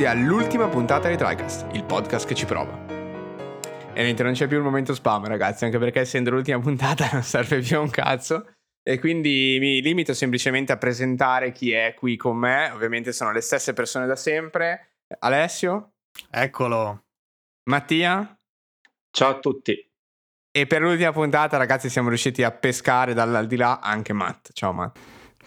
benvenuti all'ultima puntata di TriCast, il podcast che ci prova. E niente, non c'è più il momento spam, ragazzi, anche perché essendo l'ultima puntata non serve più un cazzo. E quindi mi limito semplicemente a presentare chi è qui con me. Ovviamente sono le stesse persone da sempre. Alessio. Eccolo. Mattia. Ciao a tutti. E per l'ultima puntata, ragazzi, siamo riusciti a pescare dall'aldilà anche Matt. Ciao Matt.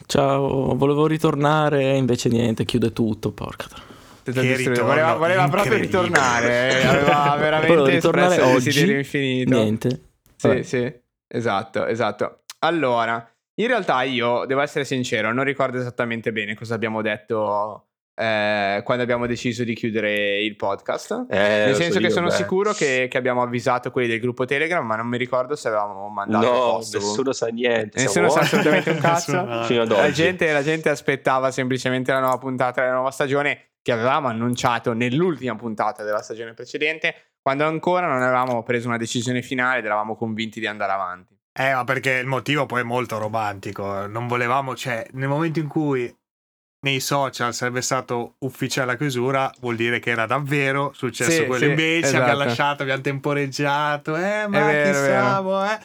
Ciao, volevo ritornare, invece niente, chiude tutto, porca voleva, voleva proprio ritornare, eh, aveva veramente ritornare oggi, desiderio infinito. Niente. Sì, sì, esatto, esatto. Allora, in realtà io, devo essere sincero, non ricordo esattamente bene cosa abbiamo detto eh, quando abbiamo deciso di chiudere il podcast. Eh, Nel senso so che io, sono beh. sicuro che, che, abbiamo avvisato quelli del gruppo Telegram, ma non mi ricordo se avevamo mandato. No, nessuno sa niente. Nessuno sa assolutamente un cazzo. la, gente, la gente aspettava semplicemente la nuova puntata della nuova stagione che avevamo annunciato nell'ultima puntata della stagione precedente, quando ancora non avevamo preso una decisione finale ed eravamo convinti di andare avanti. Eh, ma perché il motivo poi è molto romantico. Non volevamo, cioè, nel momento in cui nei social sarebbe stato ufficiale la chiusura, vuol dire che era davvero successo sì, quello. Sì, invece esatto. abbiamo lasciato, abbiamo temporeggiato, eh, ma vero, chi siamo, eh?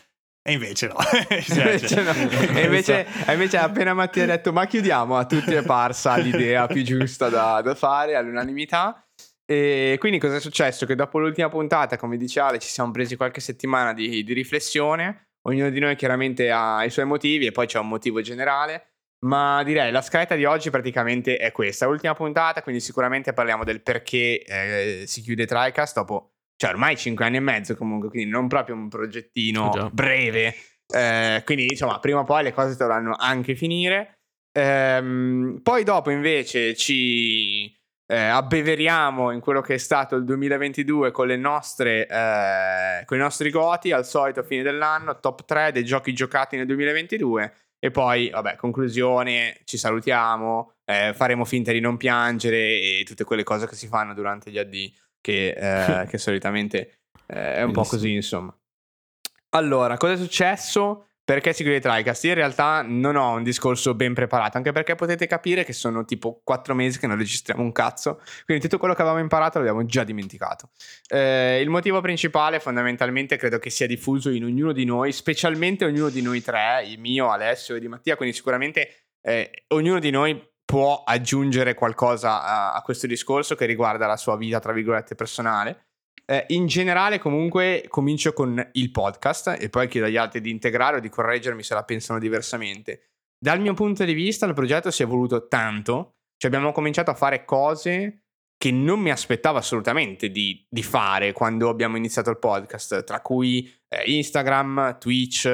E invece no. invece no. e invece, invece, appena Mattia ha detto ma chiudiamo, a tutti è parsa l'idea più giusta da, da fare all'unanimità. E quindi cosa è successo? Che dopo l'ultima puntata, come dice Ale, ci siamo presi qualche settimana di, di riflessione. Ognuno di noi chiaramente ha i suoi motivi e poi c'è un motivo generale. Ma direi la scaletta di oggi praticamente è questa, ultima puntata, quindi sicuramente parliamo del perché eh, si chiude TriCast dopo, cioè ormai 5 anni e mezzo comunque, quindi non proprio un progettino oh breve. Eh, quindi insomma, prima o poi le cose dovranno anche finire. Ehm, poi dopo invece ci eh, abbeveriamo in quello che è stato il 2022 con, le nostre, eh, con i nostri goti, al solito a fine dell'anno, top 3 dei giochi giocati nel 2022 e poi, vabbè, conclusione, ci salutiamo, eh, faremo finta di non piangere e tutte quelle cose che si fanno durante gli AD, che, eh, che solitamente eh, è un po' così, insomma. Allora, cosa è successo? Perché si chiude TriCast? In realtà non ho un discorso ben preparato, anche perché potete capire che sono tipo quattro mesi che non registriamo un cazzo, quindi tutto quello che avevamo imparato l'abbiamo già dimenticato. Eh, il motivo principale fondamentalmente credo che sia diffuso in ognuno di noi, specialmente ognuno di noi tre, il mio, Alessio e di Mattia, quindi sicuramente eh, ognuno di noi può aggiungere qualcosa a, a questo discorso che riguarda la sua vita, tra virgolette, personale. Eh, in generale, comunque, comincio con il podcast e poi chiedo agli altri di integrare o di correggermi se la pensano diversamente. Dal mio punto di vista, il progetto si è evoluto tanto, cioè abbiamo cominciato a fare cose che non mi aspettavo assolutamente di, di fare quando abbiamo iniziato il podcast, tra cui eh, Instagram, Twitch,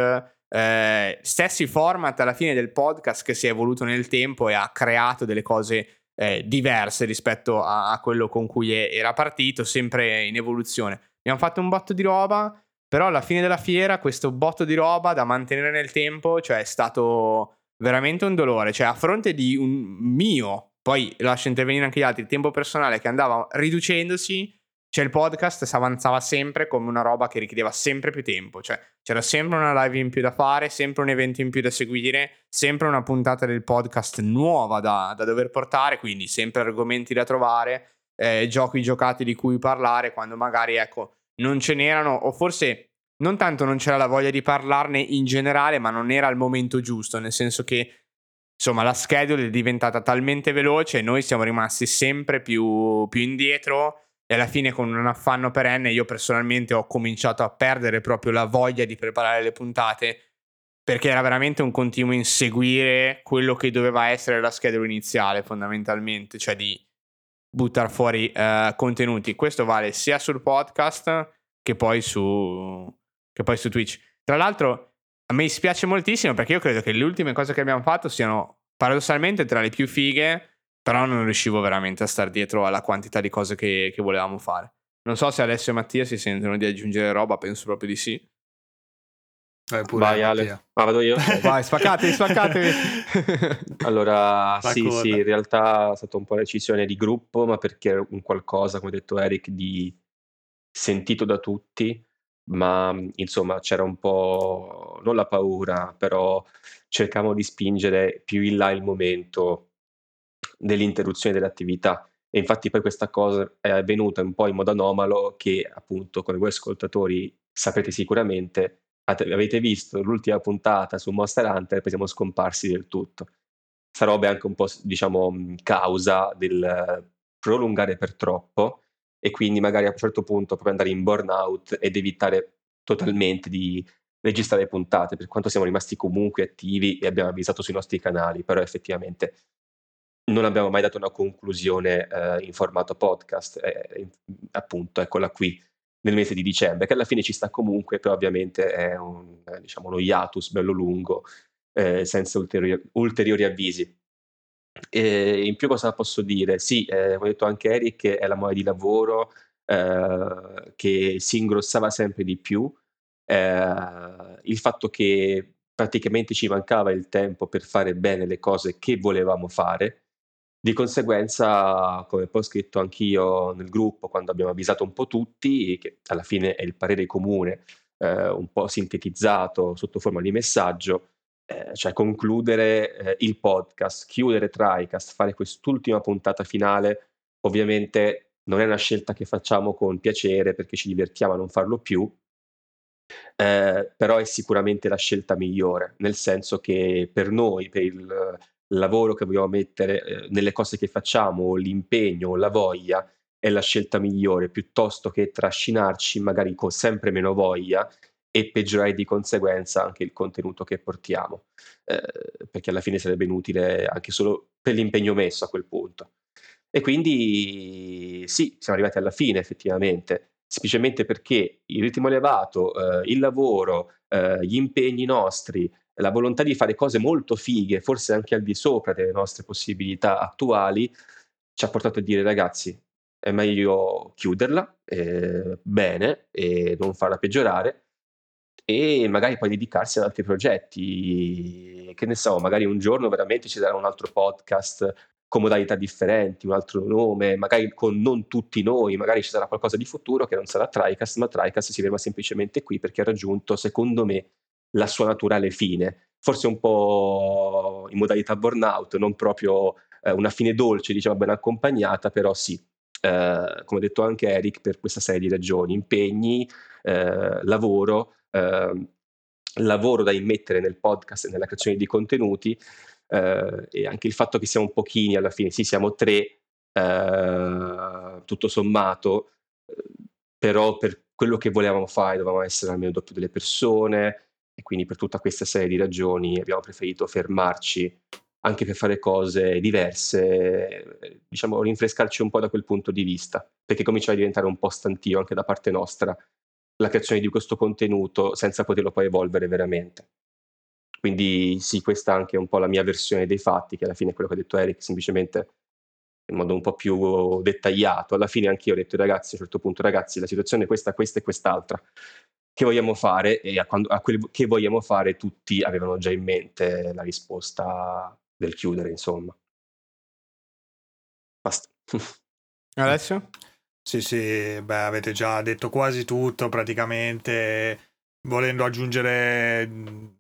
eh, stessi format alla fine del podcast che si è evoluto nel tempo e ha creato delle cose eh, diverse rispetto a, a, quello con cui era partito, sempre in evoluzione. Abbiamo fatto un botto di roba, però alla fine della fiera questo botto di roba da mantenere nel tempo, cioè è stato veramente un dolore, cioè a fronte di un mio, poi lascio intervenire anche gli altri, tempo personale che andava riducendosi, cioè il podcast si avanzava sempre come una roba che richiedeva sempre più tempo, cioè c'era sempre una live in più da fare, sempre un evento in più da seguire, sempre una puntata del podcast nuova da, da dover portare, quindi sempre argomenti da trovare, eh, giochi giocati di cui parlare, quando magari ecco non ce n'erano o forse non tanto non c'era la voglia di parlarne in generale, ma non era il momento giusto, nel senso che insomma la schedule è diventata talmente veloce e noi siamo rimasti sempre più, più indietro alla fine con un affanno perenne io personalmente ho cominciato a perdere proprio la voglia di preparare le puntate perché era veramente un continuo inseguire quello che doveva essere la schedula iniziale fondamentalmente, cioè di buttare fuori uh, contenuti. Questo vale sia sul podcast che poi su, che poi su Twitch. Tra l'altro a me dispiace moltissimo perché io credo che le ultime cose che abbiamo fatto siano paradossalmente tra le più fighe però non riuscivo veramente a stare dietro alla quantità di cose che, che volevamo fare. Non so se Alessio e Mattia si sentono di aggiungere roba, penso proprio di sì. Vai, pure, Vai Ale, ah, vado io? Vai, spaccatevi, spaccatevi. allora, La sì, coda. sì, in realtà è stata un po' una decisione di gruppo, ma perché era un qualcosa, come ha detto Eric, di sentito da tutti, ma insomma c'era un po', non la paura, però cercavamo di spingere più in là il momento dell'interruzione dell'attività E infatti poi questa cosa è avvenuta un po' in modo anomalo che appunto come voi ascoltatori saprete sicuramente, avete visto l'ultima puntata su Monster Hunter e poi siamo scomparsi del tutto. Sarebbe anche un po' diciamo causa del prolungare per troppo e quindi magari a un certo punto proprio andare in burnout ed evitare totalmente di registrare puntate, per quanto siamo rimasti comunque attivi e abbiamo avvisato sui nostri canali, però effettivamente non abbiamo mai dato una conclusione eh, in formato podcast, eh, appunto, eccola qui nel mese di dicembre, che alla fine ci sta comunque, però ovviamente è un, eh, diciamo, uno hiatus bello lungo, eh, senza ulteriori, ulteriori avvisi. E in più cosa posso dire? Sì, eh, come detto anche Eric, è la mole di lavoro eh, che si ingrossava sempre di più, eh, il fatto che praticamente ci mancava il tempo per fare bene le cose che volevamo fare. Di conseguenza, come poi ho scritto anch'io nel gruppo quando abbiamo avvisato un po' tutti, che alla fine è il parere comune, eh, un po' sintetizzato sotto forma di messaggio, eh, cioè concludere eh, il podcast, chiudere TriCast, fare quest'ultima puntata finale, ovviamente non è una scelta che facciamo con piacere perché ci divertiamo a non farlo più, eh, però è sicuramente la scelta migliore, nel senso che per noi, per il lavoro che vogliamo mettere eh, nelle cose che facciamo, l'impegno, la voglia, è la scelta migliore, piuttosto che trascinarci magari con sempre meno voglia e peggiorare di conseguenza anche il contenuto che portiamo, eh, perché alla fine sarebbe inutile anche solo per l'impegno messo a quel punto. E quindi sì, siamo arrivati alla fine effettivamente semplicemente perché il ritmo elevato, eh, il lavoro, eh, gli impegni nostri, la volontà di fare cose molto fighe, forse anche al di sopra delle nostre possibilità attuali, ci ha portato a dire ragazzi, è meglio chiuderla eh, bene e non farla peggiorare e magari poi dedicarsi ad altri progetti. Che ne so, magari un giorno veramente ci sarà un altro podcast con modalità differenti, un altro nome, magari con non tutti noi, magari ci sarà qualcosa di futuro che non sarà TriCast, ma TriCast si ferma semplicemente qui perché ha raggiunto, secondo me, la sua naturale fine. Forse un po' in modalità burnout, non proprio eh, una fine dolce, diciamo ben accompagnata, però sì, eh, come ha detto anche Eric, per questa serie di ragioni, impegni, eh, lavoro, ehm, lavoro da immettere nel podcast e nella creazione di contenuti, eh, e anche il fatto che siamo pochini alla fine, sì siamo tre, eh, tutto sommato, però per quello che volevamo fare dovevamo essere almeno doppio delle persone e quindi per tutta questa serie di ragioni abbiamo preferito fermarci anche per fare cose diverse, diciamo rinfrescarci un po' da quel punto di vista, perché cominciava a diventare un po' stantio anche da parte nostra la creazione di questo contenuto senza poterlo poi evolvere veramente. Quindi sì, questa è anche un po' la mia versione dei fatti, che alla fine è quello che ha detto Eric, semplicemente in modo un po' più dettagliato. Alla fine anche io ho detto ragazzi, a un certo punto ragazzi, la situazione è questa, questa e quest'altra. Che vogliamo fare? E a, quando, a quel che vogliamo fare tutti avevano già in mente la risposta del chiudere, insomma. Basta. Alessio? Sì, sì, beh, avete già detto quasi tutto praticamente Volendo aggiungere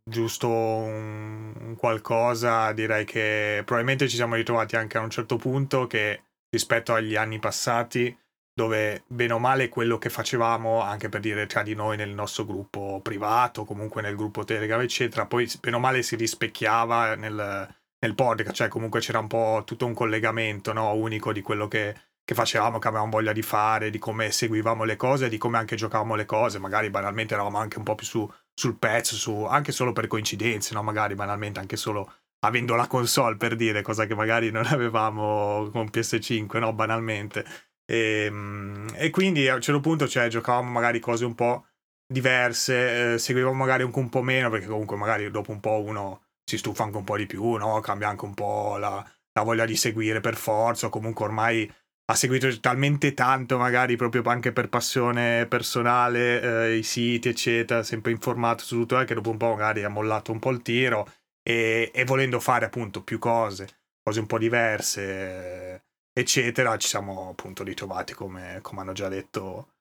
giusto un, un qualcosa, direi che probabilmente ci siamo ritrovati anche a un certo punto che rispetto agli anni passati, dove bene o male quello che facevamo, anche per dire tra di noi nel nostro gruppo privato, comunque nel gruppo Telegram, eccetera, poi bene o male si rispecchiava nel, nel podcast, cioè comunque c'era un po' tutto un collegamento no, unico di quello che che facevamo, che avevamo voglia di fare, di come seguivamo le cose, di come anche giocavamo le cose. Magari banalmente eravamo anche un po' più su, sul pezzo, su, anche solo per coincidenze, no? Magari banalmente anche solo avendo la console per dire, cosa che magari non avevamo con PS5, no? Banalmente. E, ehm, e quindi a un certo punto cioè, giocavamo magari cose un po' diverse, eh, seguivamo magari anche un po' meno, perché comunque magari dopo un po' uno si stufa anche un po' di più, no? Cambia anche un po' la, la voglia di seguire per forza, o comunque ormai ha seguito talmente tanto, magari proprio anche per passione personale, eh, i siti, eccetera, sempre informato su tutto, che dopo un po' magari ha mollato un po' il tiro e, e volendo fare appunto più cose, cose un po' diverse, eccetera, ci siamo appunto ritrovati come, come hanno già detto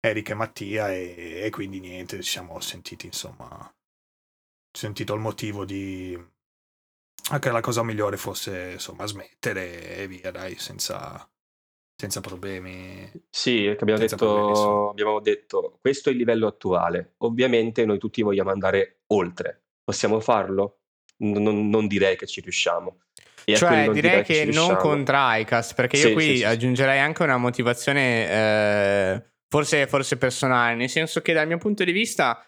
Eric e Mattia e, e quindi niente, ci siamo sentiti insomma, sentito il motivo di anche la cosa migliore fosse insomma smettere e via dai senza senza problemi. Sì, abbiamo detto, abbiamo detto, questo è il livello attuale. Ovviamente noi tutti vogliamo andare oltre. Possiamo farlo? Non, non direi che ci riusciamo. Cioè, direi che, non con TriCast, perché sì, io qui sì, aggiungerei anche una motivazione eh, forse, forse personale, nel senso che dal mio punto di vista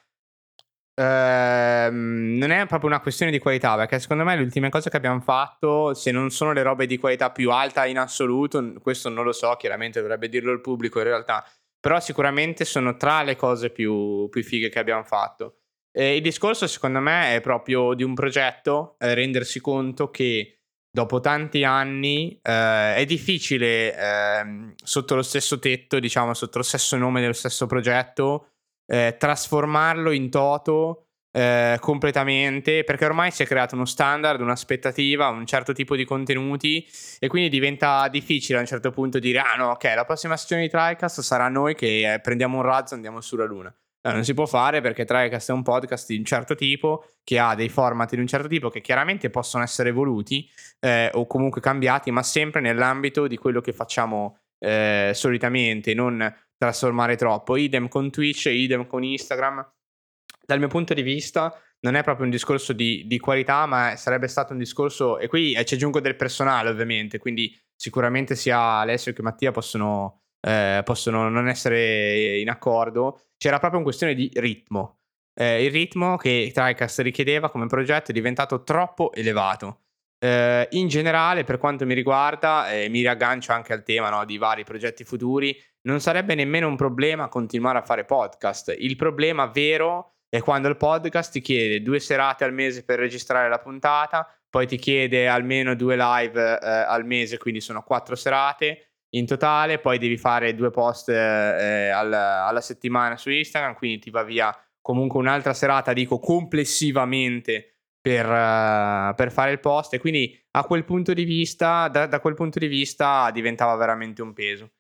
Ehm, non è proprio una questione di qualità, perché secondo me le ultime cose che abbiamo fatto, se non sono le robe di qualità più alta in assoluto, questo non lo so, chiaramente dovrebbe dirlo il pubblico in realtà, però sicuramente sono tra le cose più, più fighe che abbiamo fatto. E il discorso secondo me è proprio di un progetto, eh, rendersi conto che dopo tanti anni eh, è difficile eh, sotto lo stesso tetto, diciamo sotto lo stesso nome dello stesso progetto, eh, trasformarlo in toto eh, completamente perché ormai si è creato uno standard, un'aspettativa, un certo tipo di contenuti e quindi diventa difficile a un certo punto dire ah no ok la prossima sessione di TriCast sarà noi che eh, prendiamo un razzo e andiamo sulla luna. No, non si può fare perché TriCast è un podcast di un certo tipo che ha dei format di un certo tipo che chiaramente possono essere evoluti eh, o comunque cambiati ma sempre nell'ambito di quello che facciamo eh, solitamente, non trasformare troppo. Idem con Twitch, idem con Instagram. Dal mio punto di vista non è proprio un discorso di, di qualità, ma sarebbe stato un discorso, e qui ci aggiungo del personale ovviamente, quindi sicuramente sia Alessio che Mattia possono, eh, possono non essere in accordo. C'era proprio una questione di ritmo. Eh, il ritmo che TriCast richiedeva come progetto è diventato troppo elevato. Eh, in generale, per quanto mi riguarda, eh, mi riaggancio anche al tema no, di vari progetti futuri, non sarebbe nemmeno un problema continuare a fare podcast. Il problema vero è quando il podcast ti chiede due serate al mese per registrare la puntata, poi ti chiede almeno due live eh, al mese, quindi sono quattro serate in totale, poi devi fare due post eh, alla, alla settimana su Instagram, quindi ti va via comunque un'altra serata, dico complessivamente per, uh, per, fare il post. E quindi a quel punto di vista, da, da, quel punto di vista diventava veramente un peso.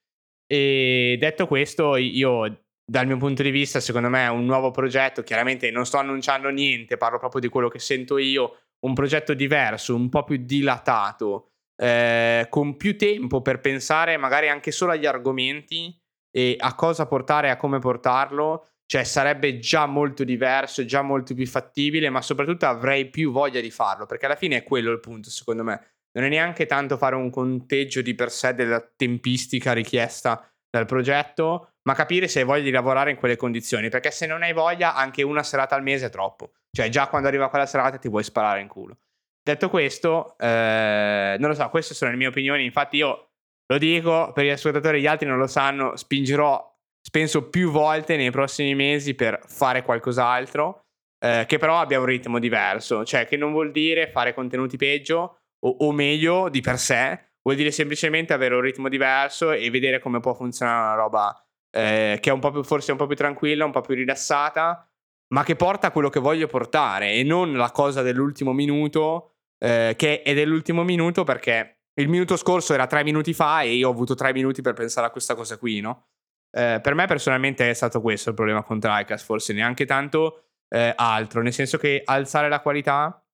E detto questo, io dal mio punto di vista, secondo me un nuovo progetto, chiaramente non sto annunciando niente, parlo proprio di quello che sento io, un progetto diverso, un po' più dilatato, eh, con più tempo per pensare magari anche solo agli argomenti e a cosa portare e a come portarlo cioè sarebbe già molto diverso, già molto più fattibile, ma soprattutto avrei più voglia di farlo, perché alla fine è quello il punto, secondo me. Non è neanche tanto fare un conteggio di per sé della tempistica richiesta dal progetto, ma capire se hai voglia di lavorare in quelle condizioni, perché se non hai voglia anche una serata al mese è troppo. Cioè già quando arriva quella serata ti vuoi sparare in culo. Detto questo, eh, non lo so, queste sono le mie opinioni, infatti io lo dico per gli ascoltatori, gli altri non lo sanno, spingerò penso più volte nei prossimi mesi per fare qualcos'altro, eh, che però abbia un ritmo diverso, cioè che non vuol dire fare contenuti peggio o, o meglio di per sé, vuol dire semplicemente avere un ritmo diverso e vedere come può funzionare una roba eh, che è un po' più, forse un po' più tranquilla, un po' più rilassata, ma che porta quello che voglio portare e non la cosa dell'ultimo minuto, eh, che è dell'ultimo minuto perché il minuto scorso era tre minuti fa e io ho avuto tre minuti per pensare a questa cosa qui, no? Eh, per me personalmente è stato questo il problema con TriCast, forse neanche tanto eh, altro, nel senso che alzare la qualità,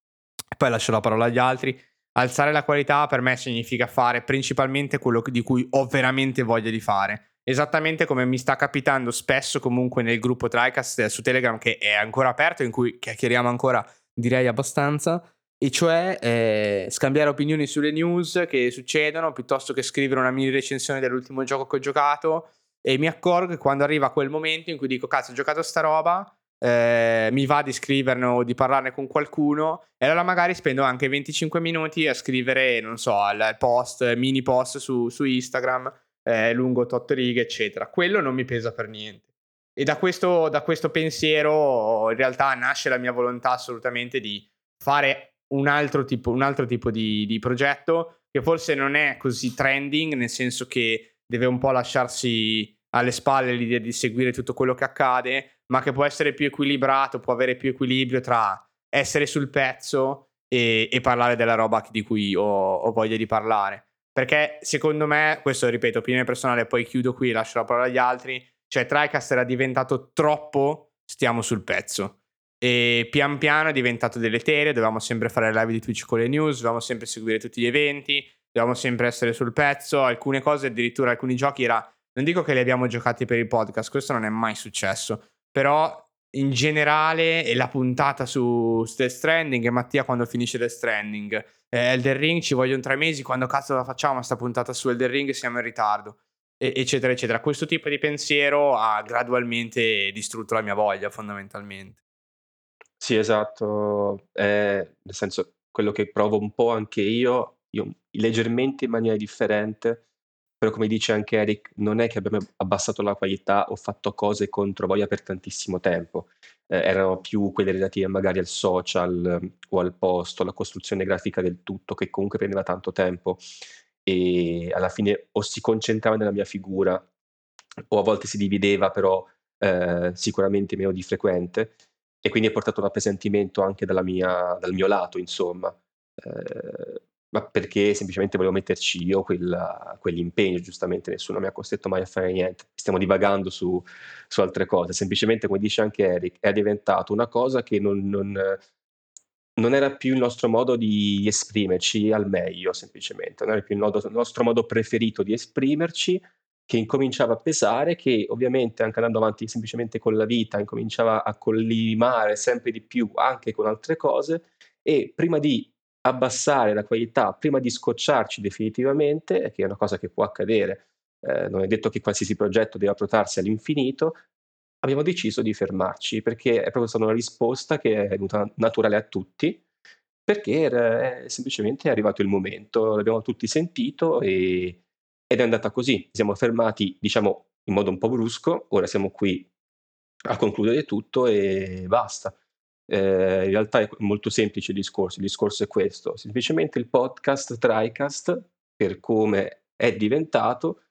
poi lascio la parola agli altri, alzare la qualità per me significa fare principalmente quello di cui ho veramente voglia di fare. Esattamente come mi sta capitando spesso comunque nel gruppo TriCast su Telegram che è ancora aperto, in cui chiacchieriamo ancora direi abbastanza, e cioè eh, scambiare opinioni sulle news che succedono piuttosto che scrivere una mini recensione dell'ultimo gioco che ho giocato. E mi accorgo che quando arriva quel momento in cui dico cazzo ho giocato sta roba eh, mi va di scriverne o di parlarne con qualcuno. E allora magari spendo anche 25 minuti a scrivere non so il post mini post su, su Instagram eh, lungo 8 righe eccetera. Quello non mi pesa per niente. E da questo, da questo pensiero in realtà nasce la mia volontà assolutamente di fare un altro tipo, un altro tipo di, di progetto che forse non è così trending nel senso che deve un po' lasciarsi alle spalle l'idea di seguire tutto quello che accade, ma che può essere più equilibrato, può avere più equilibrio tra essere sul pezzo e, e parlare della roba di cui ho, ho, voglia di parlare. Perché secondo me, questo ripeto, opinione personale, poi chiudo qui, lascio la parola agli altri, cioè TriCast era diventato troppo stiamo sul pezzo. E pian piano è diventato deleterio, dovevamo sempre fare live di Twitch con le news, dovevamo sempre seguire tutti gli eventi, dobbiamo sempre essere sul pezzo. Alcune cose, addirittura alcuni giochi era. Non dico che li abbiamo giocati per il podcast, questo non è mai successo. Però in generale e la puntata su Death Stranding e Mattia quando finisce Death Stranding eh, Elden Ring ci vogliono tre mesi quando cazzo la facciamo sta puntata su Elden Ring siamo in ritardo e- eccetera eccetera questo tipo di pensiero ha gradualmente distrutto la mia voglia fondamentalmente sì esatto. Eh, nel senso quello che provo un po' anche io io leggermente in maniera differente però come dice anche Eric, non è che abbiamo abbassato la qualità o fatto cose contro voglia per tantissimo tempo, eh, erano più quelle relative magari al social eh, o al posto, alla costruzione grafica del tutto, che comunque prendeva tanto tempo. E alla fine o si concentrava nella mia figura o a volte si divideva, però eh, sicuramente meno di frequente e quindi ha portato un appesantimento anche mia, dal mio lato, insomma. Eh, ma perché semplicemente volevo metterci io quella, quell'impegno, giustamente nessuno mi ha costretto mai a fare niente. Stiamo divagando su, su altre cose, semplicemente come dice anche Eric, è diventato una cosa che non, non, non era più il nostro modo di esprimerci al meglio, semplicemente, non era più il nostro modo preferito di esprimerci, che incominciava a pesare, che ovviamente anche andando avanti semplicemente con la vita, incominciava a collimare sempre di più anche con altre cose e prima di abbassare la qualità prima di scocciarci definitivamente, che è una cosa che può accadere, eh, non è detto che qualsiasi progetto debba protrarsi all'infinito, abbiamo deciso di fermarci perché è proprio stata una risposta che è venuta naturale a tutti, perché è semplicemente arrivato il momento, l'abbiamo tutti sentito e, ed è andata così. Siamo fermati, diciamo, in modo un po' brusco, ora siamo qui a concludere tutto e basta. Eh, in realtà è molto semplice il discorso, il discorso è questo, semplicemente il podcast TriCast, per come è diventato,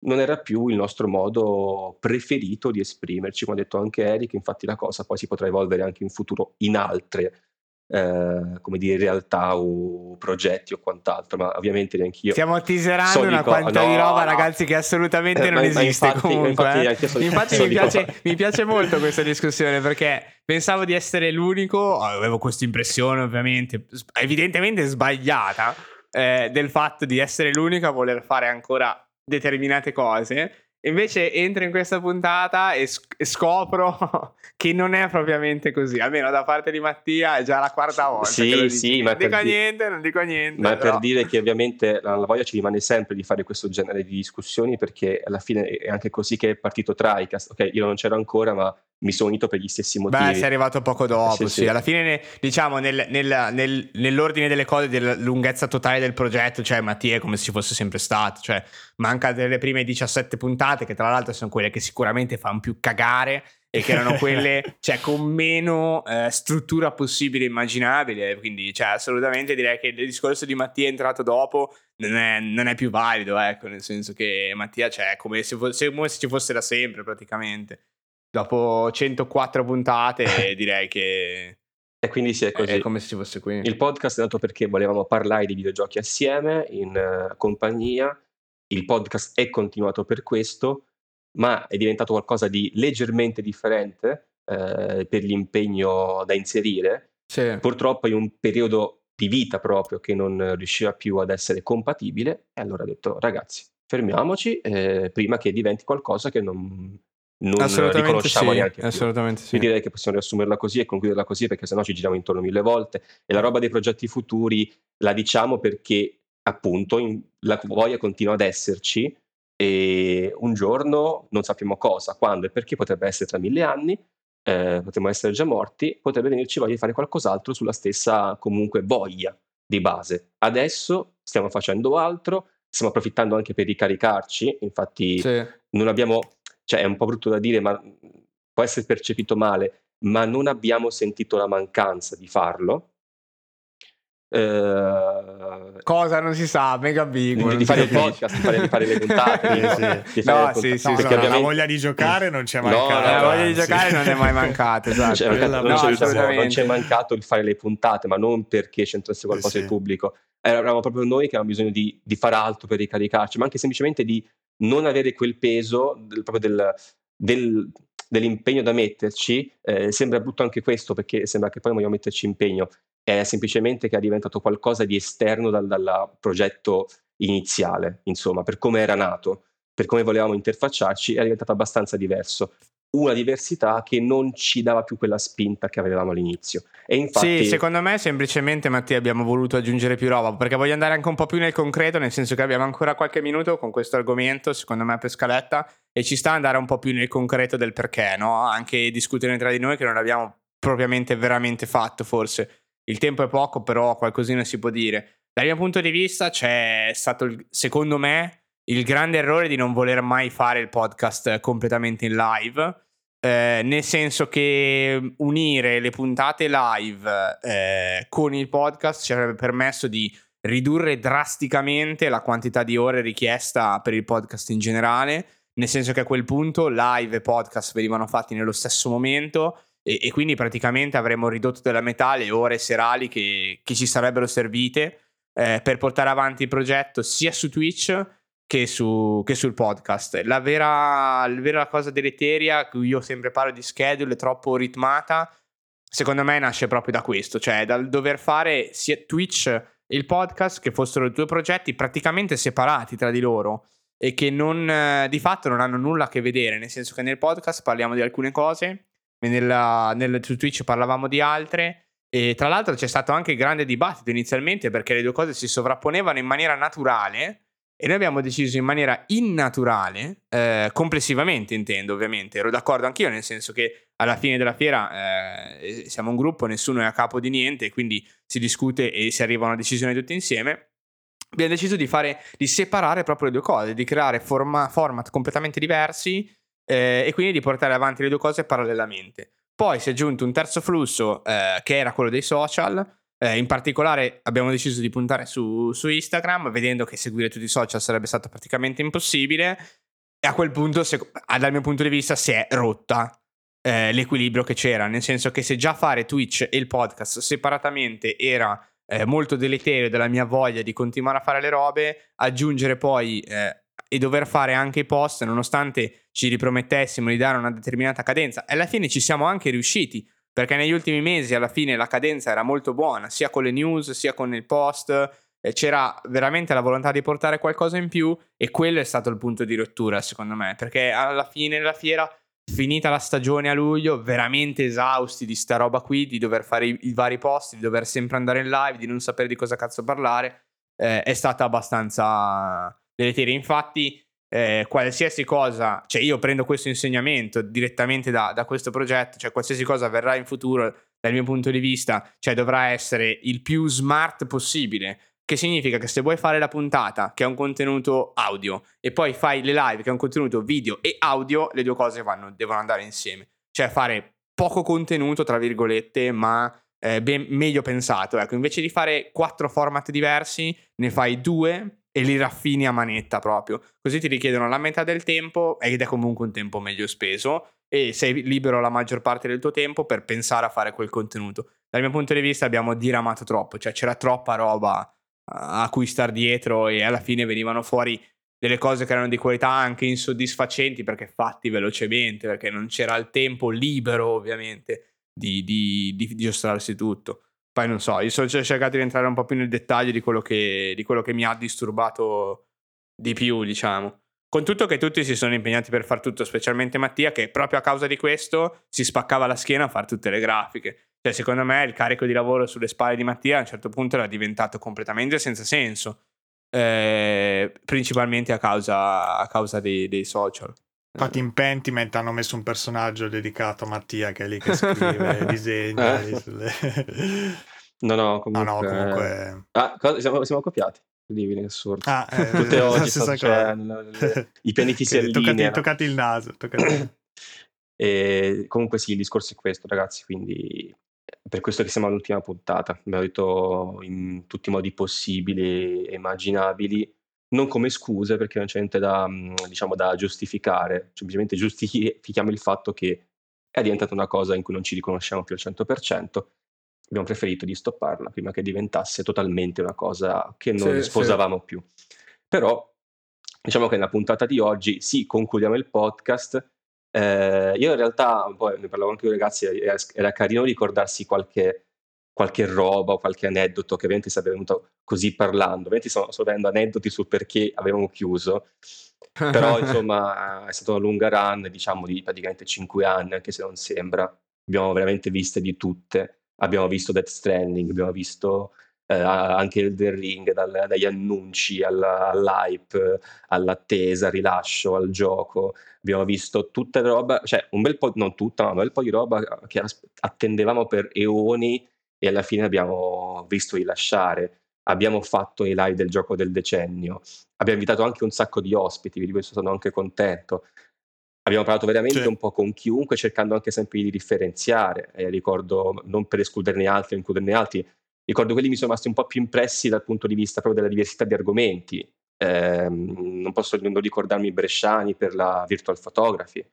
non era più il nostro modo preferito di esprimerci, come ha detto anche Eric, infatti la cosa poi si potrà evolvere anche in futuro in altre eh, come dire, realtà o progetti o quant'altro, ma ovviamente neanche io. Stiamo teaserando una quantità no, di roba, no. ragazzi, che assolutamente eh, non ma, esiste. Ma infatti, comunque, infatti, eh. infatti mi, piace, mi, piace, molto questa discussione perché pensavo di essere l'unico, avevo questa impressione, ovviamente, evidentemente sbagliata, eh, del fatto di essere l'unico a voler fare ancora determinate cose Invece entro in questa puntata e, scopro che non è propriamente così, almeno da parte di Mattia è già la quarta volta. Sì, sì, ma non dico di... niente, non dico niente. Ma però... per dire che ovviamente la, voglia ci rimane sempre di fare questo genere di discussioni perché alla fine è anche così che è partito Tricast. Ok, io non c'ero ancora, ma mi sono unito per gli stessi motivi. Beh, sei arrivato poco dopo, sì. sì. sì. Alla fine, diciamo, nel, nel, nel, nell'ordine delle cose, della lunghezza totale del progetto, cioè Mattia è come se ci fosse sempre stato, cioè manca delle prime 17 puntate, che tra l'altro sono quelle che sicuramente fanno più cagare e che erano quelle cioè, con meno eh, struttura possibile e immaginabile. Quindi, cioè, assolutamente direi che il discorso di Mattia entrato dopo non è, non è più valido, ecco, nel senso che Mattia cioè, come se, fosse, come se ci fosse da sempre praticamente dopo 104 puntate direi che e quindi sì, è così. È come se ci fosse qui. Il podcast è nato perché volevamo parlare di videogiochi assieme, in uh, compagnia. Il podcast è continuato per questo, ma è diventato qualcosa di leggermente differente uh, per l'impegno da inserire. Sì. Purtroppo in un periodo di vita proprio che non riusciva più ad essere compatibile, e allora ho detto ragazzi, fermiamoci eh, prima che diventi qualcosa che non, non riconosciamo sì, neanche assolutamente più. Sì. direi che possiamo riassumerla così e concluderla così perché sennò ci giriamo intorno mille volte e la roba dei progetti futuri la diciamo perché appunto in, la voglia continua ad esserci e un giorno non sappiamo cosa, quando e perché potrebbe essere tra mille anni eh, potremmo essere già morti, potrebbe venirci voglia di fare qualcos'altro sulla stessa comunque voglia di base. Adesso stiamo facendo altro, stiamo approfittando anche per ricaricarci, infatti sì. non abbiamo cioè è un po' brutto da dire, ma può essere percepito male, ma non abbiamo sentito la mancanza di farlo. Uh, Cosa non si sa, mega ambiguo. Di, di fare il podcast, di fare, di fare le puntate. sì, sì. no, sì, sì, no, no, la voglia di giocare non c'è mancata. No, la voglia di giocare non è mai mancata. Esatto. Cioè, mancato, no, non, non c'è mancato il fare le puntate, ma non perché c'entrasse qualcosa il pubblico. Eravamo proprio noi che avevamo bisogno di, di fare altro per ricaricarci, ma anche semplicemente di non avere quel peso del, proprio del, del, dell'impegno da metterci, eh, sembra brutto anche questo perché sembra che poi vogliamo metterci impegno, è semplicemente che è diventato qualcosa di esterno dal, dal progetto iniziale, insomma, per come era nato, per come volevamo interfacciarci, è diventato abbastanza diverso una diversità che non ci dava più quella spinta che avevamo all'inizio. E infatti... Sì, secondo me semplicemente Mattia abbiamo voluto aggiungere più roba perché voglio andare anche un po' più nel concreto, nel senso che abbiamo ancora qualche minuto con questo argomento, secondo me per scaletta, e ci sta andare un po' più nel concreto del perché, no? Anche discutere tra di noi che non abbiamo propriamente veramente fatto forse. Il tempo è poco, però qualcosina si può dire. Dal mio punto di vista c'è stato, secondo me, il grande errore di non voler mai fare il podcast completamente in live eh, nel senso che unire le puntate live eh, con il podcast ci avrebbe permesso di ridurre drasticamente la quantità di ore richiesta per il podcast in generale, nel senso che a quel punto live e podcast venivano fatti nello stesso momento e, e quindi praticamente avremmo ridotto della metà le ore serali che, che ci sarebbero servite eh, per portare avanti il progetto sia su Twitch che, su, che sul podcast. La vera, la vera cosa deleteria, io sempre parlo di schedule troppo ritmata, secondo me nasce proprio da questo, cioè dal dover fare sia Twitch e il podcast che fossero due progetti praticamente separati tra di loro e che non, di fatto non hanno nulla a che vedere, nel senso che nel podcast parliamo di alcune cose, nella, nel, su Twitch parlavamo di altre. E tra l'altro c'è stato anche grande dibattito inizialmente perché le due cose si sovrapponevano in maniera naturale e noi abbiamo deciso in maniera innaturale, eh, complessivamente intendo ovviamente, ero d'accordo anch'io nel senso che alla fine della fiera eh, siamo un gruppo, nessuno è a capo di niente, quindi si discute e si arriva a una decisione tutti insieme. Abbiamo deciso di, fare, di separare proprio le due cose, di creare forma, format completamente diversi eh, e quindi di portare avanti le due cose parallelamente. Poi si è aggiunto un terzo flusso eh, che era quello dei social, eh, in particolare abbiamo deciso di puntare su, su, Instagram, vedendo che seguire tutti i social sarebbe stato praticamente impossibile. E a quel punto, se, dal mio punto di vista, si è rotta eh, l'equilibrio che c'era. Nel senso che se già fare Twitch e il podcast separatamente era eh, molto deleterio della mia voglia di continuare a fare le robe, aggiungere poi eh, e dover fare anche i post, nonostante ci ripromettessimo di dare una determinata cadenza, alla fine ci siamo anche riusciti perché negli ultimi mesi alla fine la cadenza era molto buona, sia con le news sia con il post, c'era veramente la volontà di portare qualcosa in più e quello è stato il punto di rottura secondo me, perché alla fine della fiera, finita la stagione a luglio, veramente esausti di sta roba qui, di dover fare i, i vari post, di dover sempre andare in live, di non sapere di cosa cazzo parlare, eh, è stata abbastanza deleteria. Infatti eh, qualsiasi cosa, cioè io prendo questo insegnamento direttamente da, da, questo progetto, cioè qualsiasi cosa verrà in futuro dal mio punto di vista, cioè dovrà essere il più smart possibile, che significa che se vuoi fare la puntata, che è un contenuto audio, e poi fai le live, che è un contenuto video e audio, le due cose vanno, devono andare insieme, cioè fare poco contenuto, tra virgolette, ma eh, ben, meglio pensato. Ecco, invece di fare quattro format diversi, ne fai due e li raffini a manetta proprio. Così ti richiedono la metà del tempo ed è comunque un tempo meglio speso e sei libero la maggior parte del tuo tempo per pensare a fare quel contenuto. Dal mio punto di vista abbiamo diramato troppo, cioè c'era troppa roba a cui star dietro e alla fine venivano fuori delle cose che erano di qualità anche insoddisfacenti perché fatti velocemente, perché non c'era il tempo libero ovviamente di, di, di, di tutto. Poi non so, io ho cercato di entrare un po' più nel dettaglio di quello che, di quello che mi ha disturbato di più, diciamo. Con tutto che tutti si sono impegnati per far tutto, specialmente Mattia, che proprio a causa di questo si spaccava la schiena a fare tutte le grafiche. Cioè, secondo me il carico di lavoro sulle spalle di Mattia a un certo punto era diventato completamente senza senso. Eh, principalmente a causa, a causa dei, dei social. Infatti in Pentiment hanno messo un personaggio dedicato a Mattia che è lì che scrive, disegna. Eh. no, no, comunque... No, no, comunque... Ah, cosa, siamo, siamo accoppiati. Incredibile, assurdo. Ah, eh, Tutte oggi sto, cioè, le, i pianifici si toccati, toccati il naso. Toccati. e, comunque sì, il discorso è questo, ragazzi, quindi per questo che siamo all'ultima puntata. Abbiamo detto in tutti i modi possibili e immaginabili non come scuse perché non c'è niente da, mhmm, diciamo, da giustificare, semplicemente giustifichiamo il fatto che è diventata una cosa in cui non ci riconosciamo più al 100%, abbiamo preferito di stopparla prima che diventasse totalmente una cosa che non sì, sposavamo sì. più. Però diciamo che nella puntata di oggi sì, concludiamo il podcast, Eh, io in realtà, poi ne parlavo anche con i ragazzi, era, era carino ricordarsi qualche, qualche roba o qualche aneddoto che ovviamente sarebbe venuto così parlando. Ovviamente sto, avendo aneddoti sul perché avevamo chiuso, però insomma è stata una lunga run, diciamo di praticamente 5 anni, anche se non sembra. Abbiamo veramente viste di tutte. Abbiamo visto Death Stranding, abbiamo visto eh, anche il The Ring, dal, dagli annunci alla, all'hype, all'attesa, al rilascio, al gioco. Abbiamo visto tutta la roba, cioè un bel po', non tutta, ma un bel po' di roba che attendevamo per eoni e alla fine abbiamo visto rilasciare. Abbiamo fatto i live del gioco del decennio. Abbiamo invitato anche un sacco di ospiti, di questo sono anche contento. Abbiamo parlato veramente sì. un po' con chiunque, cercando anche sempre di differenziare. Eh, ricordo, non per escluderne altri, includerne altri, ricordo quelli mi sono rimasti un po' più impressi dal punto di vista proprio della diversità di argomenti. Eh, non posso non ricordarmi Bresciani per la virtual photography,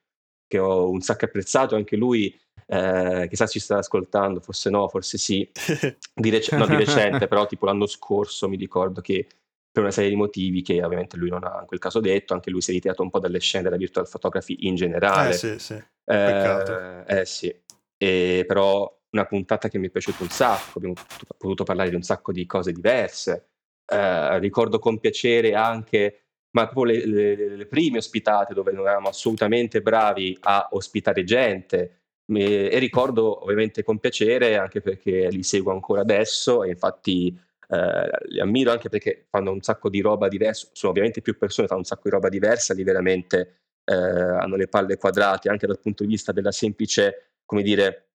che ho un sacco apprezzato, anche lui, eh, chissà ci sta ascoltando, forse no, forse sì, di, rec- no, di recente, però tipo l'anno scorso mi ricordo che per una serie di motivi che ovviamente lui non ha in quel caso detto, anche lui si è ritirato un po' dalle scene della virtual photography in generale. Eh sì, sì. Eh, eh sì. E, però una puntata che mi è piaciuta un sacco, abbiamo potuto parlare di un sacco di cose diverse. Eh, ricordo con piacere anche ma proprio le, le, le, prime ospitate dove non eravamo assolutamente bravi a ospitare gente. E, e ricordo ovviamente con piacere anche perché li seguo ancora adesso e infatti eh, li ammiro anche perché fanno un sacco di roba diversa, sono ovviamente più persone, fanno un sacco di roba diversa, lì veramente eh, hanno le palle quadrate anche dal punto di vista della semplice, come dire,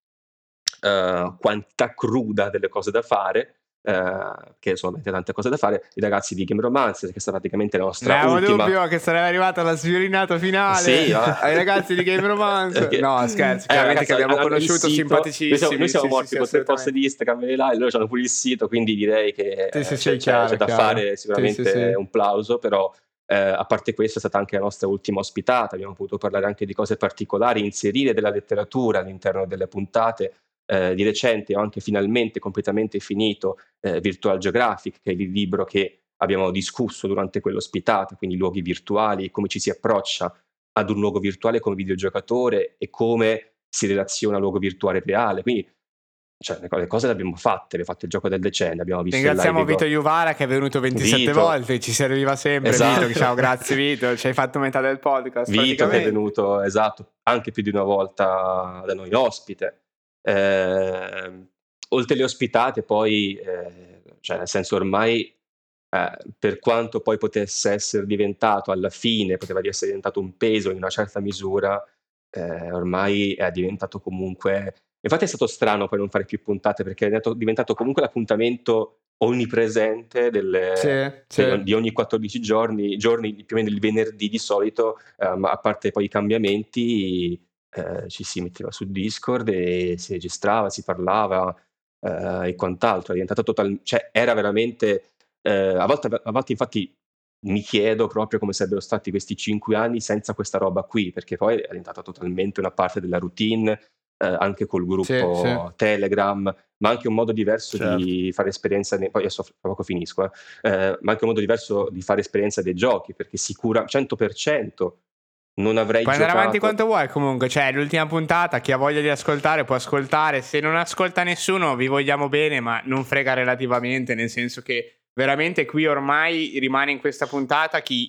uh, quantità cruda delle cose da fare. Uh, che sono veramente tante cose da fare i ragazzi di Game Romance che sta praticamente la nostra non ultima. dubbio che sarebbe arrivata la sviolinata finale. Sì, ai ragazzi di Game Romance. Perché, no scherzo eh, chiaramente che abbiamo conosciuto simpaticissimi. Noi siamo, noi siamo sì, morti sì, con tre post di Instagram e là e loro hanno pure il sito quindi direi che sì, c'è, chiaro, c'è, da fare sicuramente un plauso però eh, a parte questo è stata anche la nostra ultima ospitata. Abbiamo potuto parlare anche di cose particolari inserire della letteratura all'interno delle puntate eh, di recente ho anche finalmente completamente finito eh, Virtual Geographic, che è il libro che abbiamo discusso durante quell'ospitata, quindi luoghi virtuali, come ci si approccia ad un luogo virtuale come videogiocatore e come si relaziona al luogo virtuale reale. Quindi cioè, le cose le abbiamo fatte, abbiamo fatto il gioco del decennio, abbiamo visto Ringraziamo Vito Iuvara che è venuto 27 Vito. volte, ci serviva sempre esatto. Vito, ciao, grazie Vito, ci hai fatto metà del podcast. Vito che è venuto, esatto, anche più di una volta da noi ospite. Eh, oltre le ospitate, poi, eh, cioè nel senso ormai, eh, per quanto poi potesse essere diventato alla fine, poteva essere diventato un peso in una certa misura, eh, ormai è diventato comunque... Infatti è stato strano poi non fare più puntate perché è diventato comunque l'appuntamento onnipresente delle, sì, sì. di ogni 14 giorni, giorni più o meno il venerdì di solito, um, a parte poi i cambiamenti, eh, ci si metteva su Discord e si registrava, si parlava eh, e quant'altro. È diventata total... cioè era veramente... Eh, a, volte, a volte infatti mi chiedo proprio come sarebbero stati questi cinque anni senza questa roba qui, perché poi è diventata totalmente una parte della routine, eh, anche col gruppo sì, sì. Telegram, ma anche un modo diverso certo. di fare esperienza, nei, poi adesso poco finisco, eh, eh, ma anche un modo diverso di fare esperienza dei giochi, perché sicura 100% non avrei Puoi andare avanti quanto vuoi comunque, cioè l'ultima puntata, chi ha voglia di ascoltare può ascoltare, se non ascolta nessuno vi vogliamo bene, ma non frega relativamente, nel senso che veramente qui ormai rimane in questa puntata chi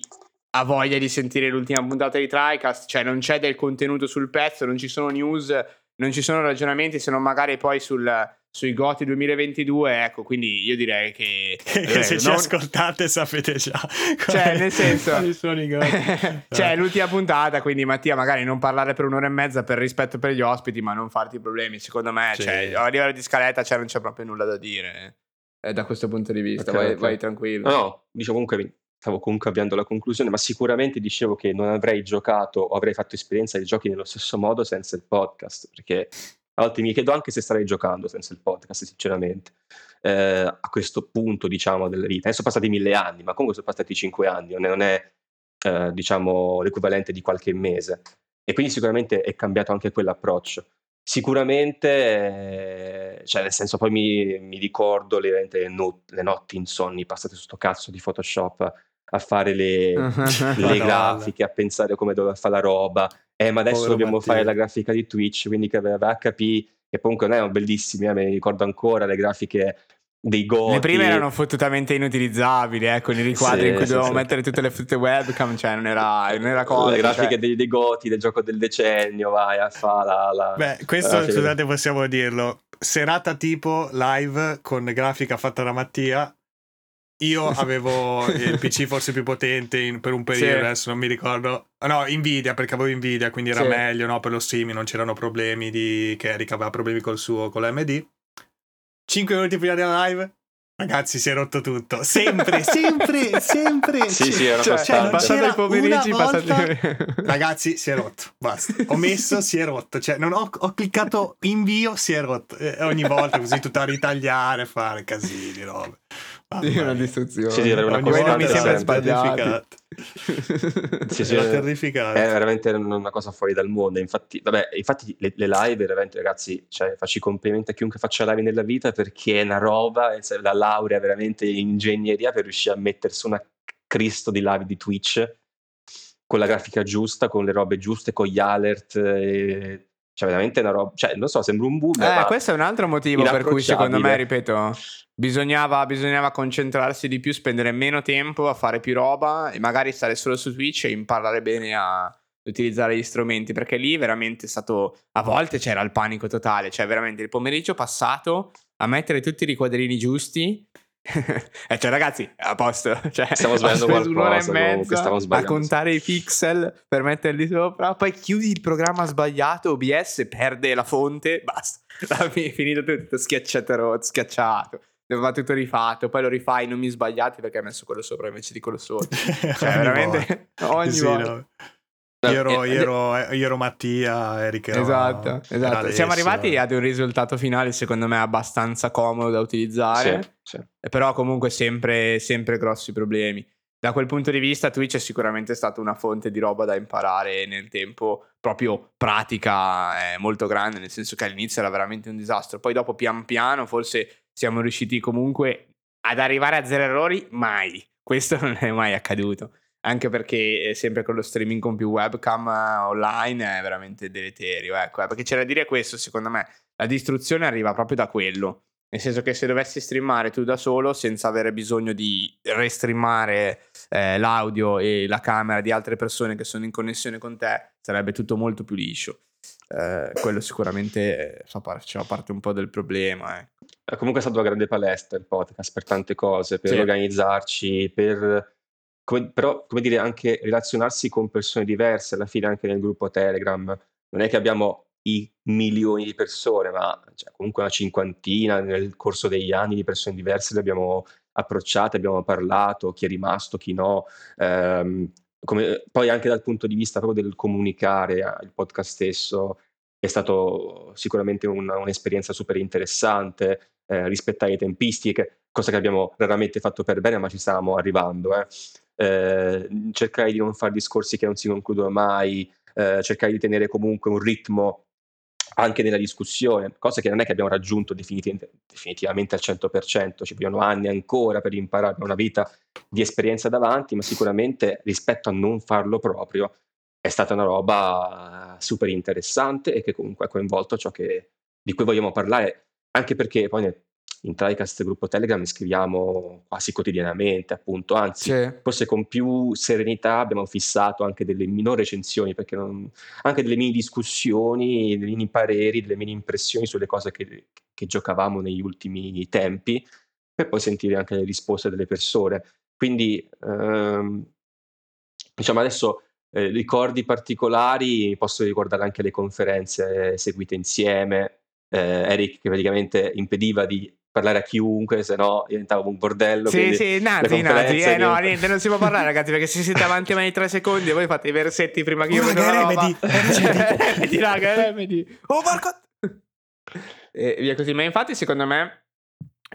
ha voglia di sentire l'ultima puntata di TriCast, cioè non c'è del contenuto sul pezzo, non ci sono news, non ci sono ragionamenti se non magari poi sul, sui Goti 2022, ecco, quindi io direi che... che se non... ci ascoltate sapete già. Cioè, nel senso... cioè, l'ultima puntata, quindi Mattia magari non parlare per un'ora e mezza per rispetto per gli ospiti, ma non farti problemi, secondo me, sì. cioè, a livello di scaletta cioè, non c'è proprio nulla da dire. Eh, da questo punto di vista, okay, vai, okay. vai, tranquillo. No, no, dicevo comunque stavo comunque avviando la conclusione, ma sicuramente dicevo che non avrei giocato o avrei fatto esperienza di giochi nello stesso modo senza il podcast, perché a volte mi chiedo anche se starei giocando senza il podcast, sinceramente, eh, a questo punto, diciamo, della vita. Adesso sono passati mille anni, ma comunque sono passati cinque anni, non è, non è eh, diciamo, l'equivalente di qualche mese. E quindi sicuramente è cambiato anche quell'approccio. Sicuramente, eh, cioè nel senso poi mi, mi ricordo le, not- le notti insonni passate su sto cazzo di Photoshop a fare le, le grafiche, a pensare come doveva fare la roba eh, ma adesso dobbiamo Mattia. fare la grafica di Twitch, quindi che aveva HP, che comunque non erano bellissimi, eh, mi ricordo ancora le grafiche dei goti. Le prime erano fottutamente inutilizzabili, eh, con i riquadri sì, in cui sì, dovevamo sì. mettere tutte le fotte webcam, cioè non era, non era cosa. Le grafiche cioè... dei, dei, goti, del gioco del decennio, vai a fare la, la, Beh, questo la scusate possiamo dirlo. Serata tipo live con grafica fatta da Mattia. Io avevo il PC forse più potente in, per un periodo, adesso non mi ricordo. No, Nvidia, perché avevo Nvidia, quindi era meglio, no? Per lo streaming non c'erano problemi di... che Eric aveva problemi col suo, con l'AMD 5 minuti prima della live. Ragazzi, si è rotto tutto. Sempre, sempre, sempre. Sì, sì, era cioè, cioè, passato i pomeriggi, passati... Ragazzi, si è rotto. Basta. Ho messo, si è rotto. Cioè, non ho, ho cliccato invio, si è rotto. E ogni volta così tutto a ritagliare, fare casini, robe. Sì, una distruzione. Sì, una Ogni cosa mi sembra sbagliato. sì, sì, è terrificante. È veramente una cosa fuori dal mondo. Infatti, vabbè, infatti le, le live, veramente, ragazzi, cioè, faccio i complimenti a chiunque faccia live nella vita perché è una roba, la laurea veramente in ingegneria per riuscire a mettersi una Cristo di live di Twitch con la grafica giusta, con le robe giuste, con gli alert. E cioè, veramente una roba. Cioè, non so, sembra un boomer. Eh, questo è un altro motivo per cui, secondo me, ripeto, bisognava, bisognava, concentrarsi di più, spendere meno tempo a fare più roba e magari stare solo su Twitch e imparare bene a utilizzare gli strumenti. Perché lì veramente è stato. A volte c'era il panico totale. Cioè, veramente il pomeriggio passato a mettere tutti i riquadrini giusti eh, cioè, ragazzi, a posto. Cioè, stiamo sbagliando qualcosa. Un'ora e mezza a contare i pixel per metterli sopra. Poi chiudi il programma sbagliato. OBS perde la fonte. Basta. È finito tutto schiacciato, schiacciato. Va tutto rifatto. Poi lo rifai. Non mi sbagliate perché hai messo quello sopra invece di quello sotto. Cioè, veramente ogni sì, volta. No. Io ero, io, ero, io ero, Mattia, Eric Esatto, esatto. Siamo arrivati ad un risultato finale secondo me abbastanza comodo da utilizzare, sì, sì. però comunque sempre, sempre grossi problemi. Da quel punto di vista Twitch è sicuramente stata una fonte di roba da imparare nel tempo, proprio pratica, molto grande, nel senso che all'inizio era veramente un disastro, poi dopo pian piano forse siamo riusciti comunque ad arrivare a zero errori, mai. Questo non è mai accaduto anche perché sempre con lo streaming con più webcam eh, online è veramente deleterio. Ecco, eh, perché c'è da dire questo, secondo me, la distruzione arriva proprio da quello. Nel senso che se dovessi streamare tu da solo senza avere bisogno di restreamare eh, l'audio e la camera di altre persone che sono in connessione con te, sarebbe tutto molto più liscio. Eh, quello sicuramente fa, par- fa, parte un po' del problema. Eh. Comunque è stata una grande palestra il podcast per tante cose, per sì. organizzarci, per come, però, come dire, anche relazionarsi con persone diverse, alla fine anche nel gruppo Telegram, non è che abbiamo i milioni di persone, ma cioè, comunque una cinquantina nel corso degli anni di persone diverse le abbiamo approcciate, abbiamo parlato, chi è rimasto, chi no. Ehm, come, poi anche dal punto di vista proprio del comunicare eh, il podcast stesso è stato sicuramente un, un'esperienza super interessante, eh, rispettare le tempistiche, cosa che abbiamo raramente fatto per bene, ma ci stavamo arrivando. Eh eh, cercare di non fare discorsi che non si concludono mai, eh, cercare di tenere comunque un ritmo anche nella discussione, cosa che non è che abbiamo raggiunto definitiv- definitivamente al 100%, ci vogliono anni ancora per imparare una vita di esperienza davanti, ma sicuramente rispetto a non farlo proprio è stata una roba super interessante e che comunque ha coinvolto ciò che, di cui vogliamo parlare, anche perché poi nel in TriCast gruppo Telegram scriviamo quasi quotidianamente, appunto, anzi, sì. forse con più serenità abbiamo fissato anche delle minori recensioni, perché non, anche delle mini discussioni, dei mini pareri, delle mini impressioni sulle cose che, che giocavamo negli ultimi tempi, per poi sentire anche le risposte delle persone. Quindi, ehm, diciamo adesso eh, ricordi particolari, posso ricordare anche le conferenze seguite insieme, eh, Eric che praticamente impediva di parlare a chiunque, se no diventava un bordello. Sì, sì, nati, nati. Eh, no, niente, non si può parlare, ragazzi, perché se siete avanti a me di tre secondi e voi fate i versetti prima che io vedo la roba. Remedy, raga, remedy. Oh, porco... E via così. Ma infatti, secondo me,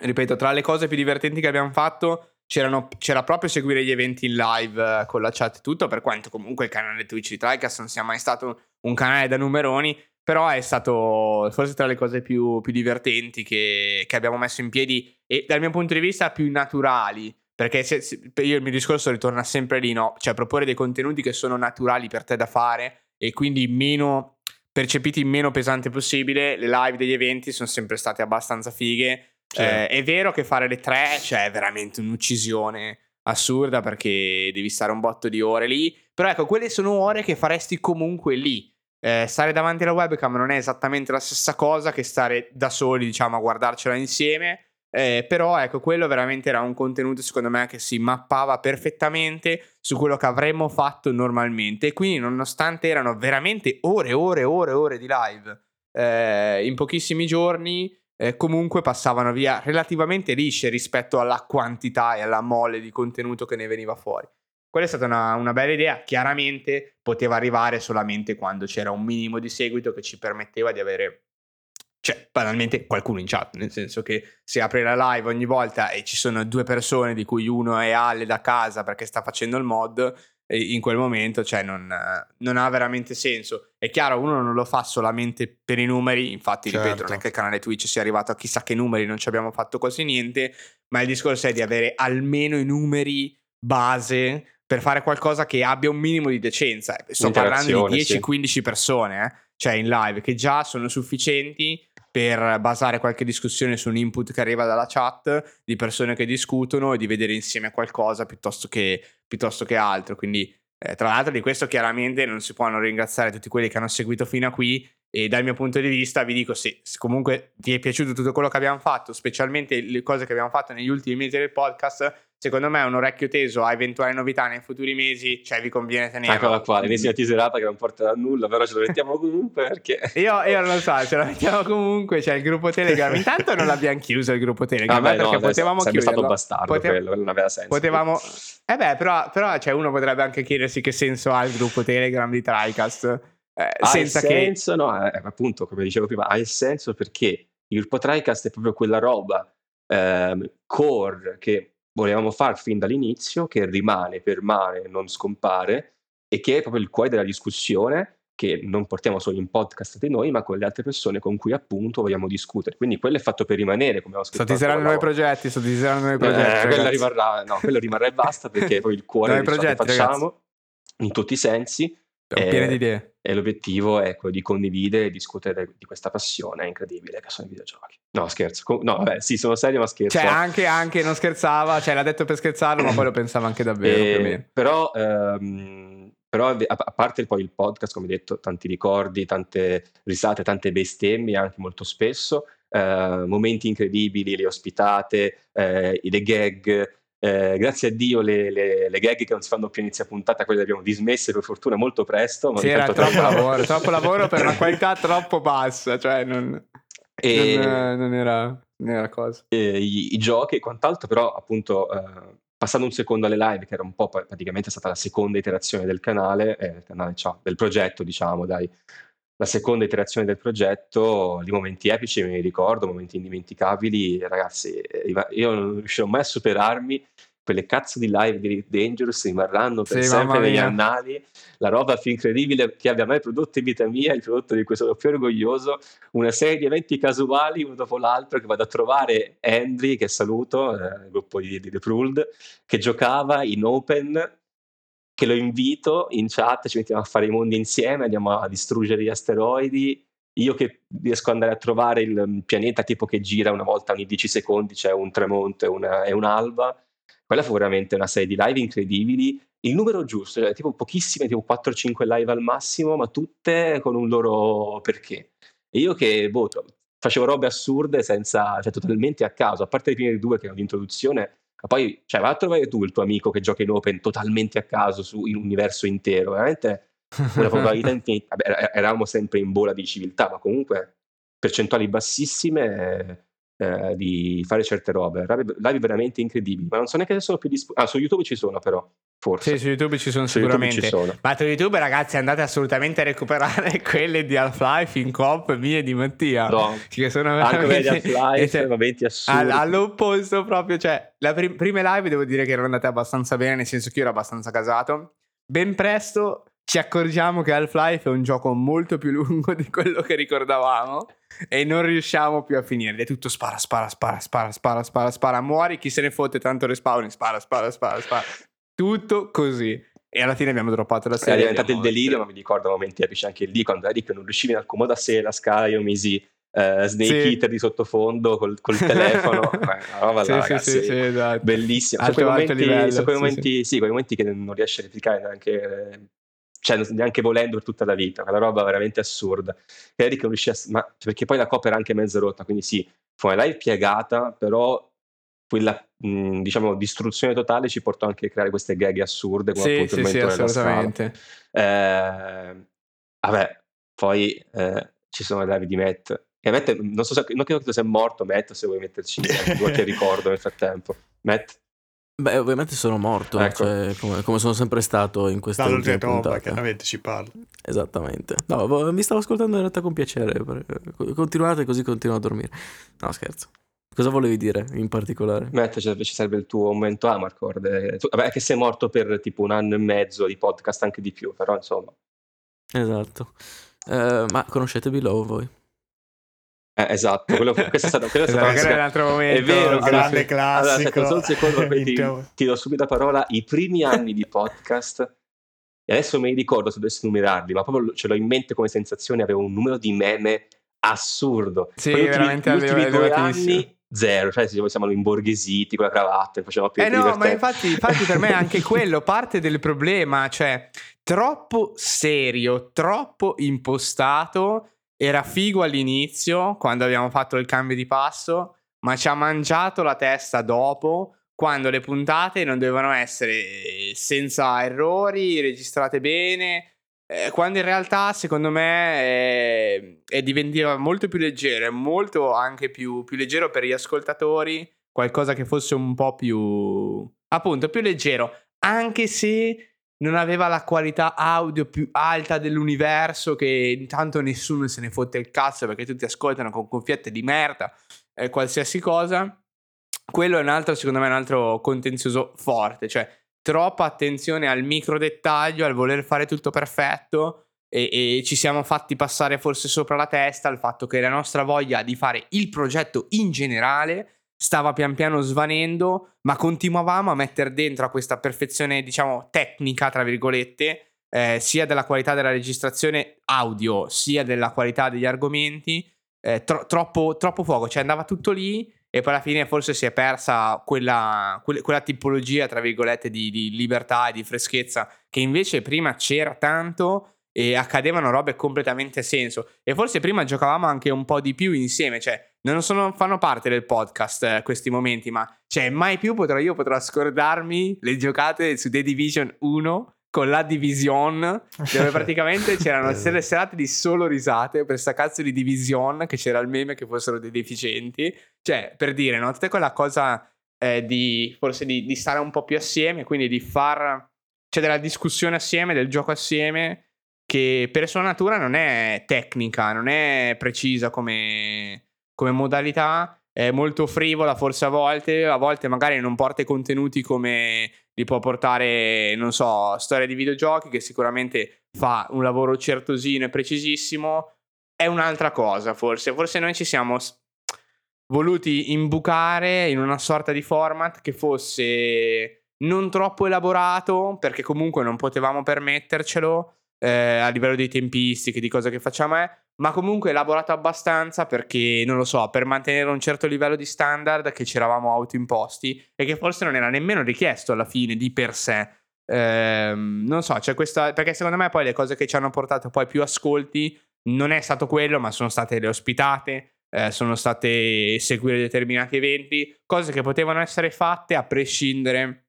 ripeto, tra le cose più divertenti che abbiamo fatto... c'era proprio seguire gli eventi in live eh, con la chat e tutto, per quanto comunque il canale Twitch di Tricast non sia mai stato un canale da numeroni, però è stato forse tra le cose più, più divertenti che, che, abbiamo messo in piedi e dal mio punto di vista più naturali. Perché se, se, io il mio discorso ritorna sempre lì, no? Cioè proporre dei contenuti che sono naturali per te da fare e quindi meno percepiti meno pesante possibile, le live degli eventi sono sempre state abbastanza fighe. Eh, è vero che fare le tre cioè, è veramente un'uccisione assurda perché devi stare un botto di ore lì, però ecco, quelle sono ore che faresti comunque lì. Eh, stare davanti alla webcam non è esattamente la stessa cosa che stare da soli, diciamo, a guardarcela insieme. Eh, però ecco, quello veramente era un contenuto secondo me che si mappava perfettamente su quello che avremmo fatto normalmente. E quindi, nonostante erano veramente ore, ore, ore, ore di live eh, in pochissimi giorni, eh, comunque passavano via relativamente lisce rispetto alla quantità e alla mole di contenuto che ne veniva fuori. Quella è stata una, una, bella idea, chiaramente poteva arrivare solamente quando c'era un minimo di seguito che ci permetteva di avere, cioè banalmente qualcuno in chat, nel senso che se apri la live ogni volta e ci sono due persone di cui uno è Ale da casa perché sta facendo il mod, in quel momento, cioè non, non, ha veramente senso. È chiaro, uno non lo fa solamente per i numeri, infatti, certo. ripeto, non è certo. che il canale Twitch sia arrivato a chissà che numeri, non ci abbiamo fatto quasi niente, ma il discorso è di avere almeno i numeri base per fare qualcosa che abbia un minimo di decenza. Sto parlando di 10-15 sì. persone, eh? cioè in live, che già sono sufficienti per basare qualche discussione su un input che arriva dalla chat di persone che discutono e di vedere insieme qualcosa piuttosto che, piuttosto che altro. Quindi, eh, tra l'altro, di questo chiaramente non si può non ringraziare tutti quelli che hanno seguito fino a qui. E dal mio punto di vista vi dico: se, se comunque ti è piaciuto tutto quello che abbiamo fatto, specialmente le cose che abbiamo fatto negli ultimi mesi del podcast, secondo me un orecchio teso a eventuali novità nei futuri mesi, cioè vi conviene tenere. Eccola qua, l'ennesima teaserata che non porterà a nulla, però ce lo mettiamo comunque perché... io, io, non lo so, ce lo mettiamo comunque, c'è cioè il gruppo Telegram, intanto non l'abbiamo chiuso il gruppo Telegram, ah, beh, perché no, potevamo chiuderlo. È stato bastardo Potev- quello, non aveva senso. Potevamo... Eh beh, però, però cioè, uno potrebbe anche chiedersi che senso ha il gruppo Telegram di TriCast. Eh, ha senza il senso, che... no, eh, appunto, come dicevo prima, ha il senso perché il gruppo TriCast è proprio quella roba ehm, core che volevamo far fin dall'inizio, che rimane, permane, non scompare e che è proprio il cuore della discussione che non portiamo solo in podcast di noi, ma con le altre persone con cui appunto vogliamo discutere. Quindi quello è fatto per rimanere, come ho scritto. Sto teaserando nuovi progetti, sto teaserando nuovi progetti. Eh, quello rimarrà, no, quello rimarrà e basta perché poi il cuore di ciò che facciamo ragazzi. in tutti i sensi. Siamo pieni di idee. E l'obiettivo è quello di condividere e discutere di questa passione incredibile che sono i videogiochi. No, scherzo. No, vabbè, sì, sono serio, ma scherzo. Cioè, anche, anche non scherzava, cioè l'ha detto per scherzarlo, ma poi lo pensava anche davvero. E, però, ehm, però, a parte poi il podcast, come detto, tanti ricordi, tante risate, tante bestemmie anche molto spesso, eh, momenti incredibili, le ospitate, eh, le gag, eh, grazie a Dio le, le, le, gag che non si fanno più inizio puntata, quelle le abbiamo dismesse per fortuna molto presto. Ma sì, era troppo lavoro, troppo lavoro per una qualità troppo bassa, cioè non, e, non, non, era, non era, cosa. I, I, giochi e quant'altro, però appunto eh, passando un secondo alle live, che era un po' praticamente stata la seconda iterazione del canale, eh, canale cioè, del progetto diciamo, dai, la seconda iterazione del progetto, di momenti epici me li ricordo, momenti indimenticabili, ragazzi, eh, io non riuscirò mai a superarmi, quelle cazzo di live di Dangerous rimarranno per sì, sempre negli annali, la roba più incredibile che abbia mai prodotto in vita mia, il prodotto di cui sono più orgoglioso, una serie di eventi casuali uno dopo l'altro che vado a trovare Henry, che saluto, eh, il gruppo di, di The Pruld, che giocava in Open che lo invito in chat, ci mettiamo a fare i mondi insieme, andiamo a distruggere gli asteroidi. Io che riesco ad andare a trovare il mm, pianeta tipo che gira una volta ogni 10 secondi, c'è cioè un tramonto e, una, un'alba. Quella fu veramente una serie di live incredibili. Il numero giusto, cioè tipo pochissime, tipo 4-5 live al massimo, ma tutte con un loro perché. E io che boh, facevo robe assurde senza, cioè totalmente a caso, a parte le prime due che erano l'introduzione, ma poi, cioè, va a trovare tu il tuo amico che gioca in open totalmente a caso su in un universo intero, veramente una probabilità infinita. Vabbè, eravamo sempre in bola di civiltà, ma comunque percentuali bassissime eh, di fare certe robe. Live veramente incredibili, ma non so neanche se sono più disponibili. Ah, su YouTube ci sono però. Forse. Sì, su YouTube ci sono su sicuramente. Ci sono. Ma su YouTube, ragazzi, andate assolutamente a recuperare quelle di Half-Life in coop mie di Mattia. No. Che sono Anche quelle di Half-Life, assurdi. all'opposto proprio, cioè, le prim- prime live devo dire che erano andate abbastanza bene, nel senso che io ero abbastanza casato. Ben presto ci accorgiamo che Half-Life è un gioco molto più lungo di quello che ricordavamo e non riusciamo più a finire. È tutto spara, spara, spara, spara, spara, spara, spara, muori, chi se ne fotte, tanto respawn, spara, spara, spara, spara. Tutto così. e alla fine abbiamo droppato la serie. È diventato il delirio, ma mi ricordo momenti epici anche lì, quando Eric non riuscivi in alcun modo a sé la scala, io misi uh, Snake sì. Eater di sottofondo col, col telefono, Beh, roba sì, là, sì, ragazzi, sì, esatto. bellissimo. Alto, sono quei momenti, sono quei momenti, sì, quei momenti che non riesci a replicare neanche cioè neanche volendo per tutta la vita, una roba veramente assurda. Eric non riuscì a, ma, perché poi la coppa era anche mezza rotta, quindi sì, fu una live piegata, però quella mh, diciamo distruzione totale ci portò anche a creare queste gag assurde come sì, appunto sì, il sì, assolutamente. Eh, vabbè, poi eh, ci sono le live di Matt. E Matt, non so se non credo che tu sia morto, Matt, se vuoi metterci qualche ricordo nel frattempo. Matt? Beh, ovviamente sono morto, ecco. cioè, come, come, sono sempre stato in questa ultima puntata. chiaramente ci parla. Esattamente. No, mi stavo ascoltando in realtà con piacere. Continuate così continuo a dormire. No, scherzo. Cosa volevi dire in particolare? Matt, ci serve il tuo momento Amarcord. Eh, tu, vabbè, che sei morto per tipo un anno e mezzo di podcast, anche di più, però insomma. Esatto. Uh, ma conoscete Below voi? Eh, esatto, quello, questo è stato, quello è stato esatto, un altro momento. È vero, grande sì. classico. Allora, aspetta, secondo, ti, ti do subito la parola. I primi anni di podcast, e adesso me li ricordo se dovessi numerarli, ma proprio ce l'ho in mente come sensazione, avevo un numero di meme assurdo. Sì, Poi veramente gli ultimi due anni zero, cioè siamo imborghesiti con la cravatta, facciamo più Eh no, ma infatti, infatti per me anche quello parte del problema, cioè troppo serio, troppo impostato era figo all'inizio, quando abbiamo fatto il cambio di passo, ma ci ha mangiato la testa dopo, quando le puntate non dovevano essere senza errori, registrate bene, eh, quando in realtà secondo me è, è diventava molto più leggero, è molto anche più, più leggero per gli ascoltatori, qualcosa che fosse un po' più, appunto, più leggero, anche se non aveva la qualità audio più alta dell'universo che intanto nessuno se ne fotte il cazzo perché tutti ascoltano con cuffiette di merda eh, qualsiasi cosa. Quello è un altro secondo me un altro contenzioso forte cioè troppa attenzione al micro dettaglio al voler fare tutto perfetto e, e ci siamo fatti passare forse sopra la testa il fatto che la nostra voglia di fare il progetto in generale stava pian piano svanendo, ma continuavamo a mettere dentro a questa perfezione, diciamo, tecnica, tra virgolette, eh, sia della qualità della registrazione audio, sia della qualità degli argomenti, eh, tro- troppo, troppo fuoco, cioè andava tutto lì e poi alla fine forse si è persa quella, quella, tipologia, tra virgolette, di, di libertà e di freschezza che invece prima c'era tanto e accadevano robe completamente senso. E forse prima giocavamo anche un po' di più insieme, cioè non sono, fanno parte del podcast eh, questi momenti, ma cioè mai più potrò io potrò scordarmi le giocate su The Division 1 con la Division, dove praticamente c'erano delle serate di solo risate per sta cazzo di Division, che c'era il meme che fossero dei deficienti. Cioè, per dire, no? Tutta quella cosa eh, di forse di, di stare un po' più assieme, quindi di far... C'è della discussione assieme, del gioco assieme, che per sua natura non è tecnica, non è precisa come, come modalità, è molto frivola forse a volte, a volte magari non porta i contenuti come li può portare, non so, storia di videogiochi che sicuramente fa un lavoro certosino e precisissimo, è un'altra cosa forse, forse noi ci siamo voluti imbucare in una sorta di format che fosse non troppo elaborato perché comunque non potevamo permettercelo eh, a livello di tempistiche, di cosa che facciamo è, ma comunque elaborato abbastanza perché, non lo so, per mantenere un certo livello di standard che ci eravamo autoimposti e che forse non era nemmeno richiesto alla fine di per sé. Eh, non so, c'è questa, perché secondo me poi le cose che ci hanno portato poi più ascolti non è stato quello, ma sono state le ospitate, eh, sono state seguire determinati eventi, cose che potevano essere fatte a prescindere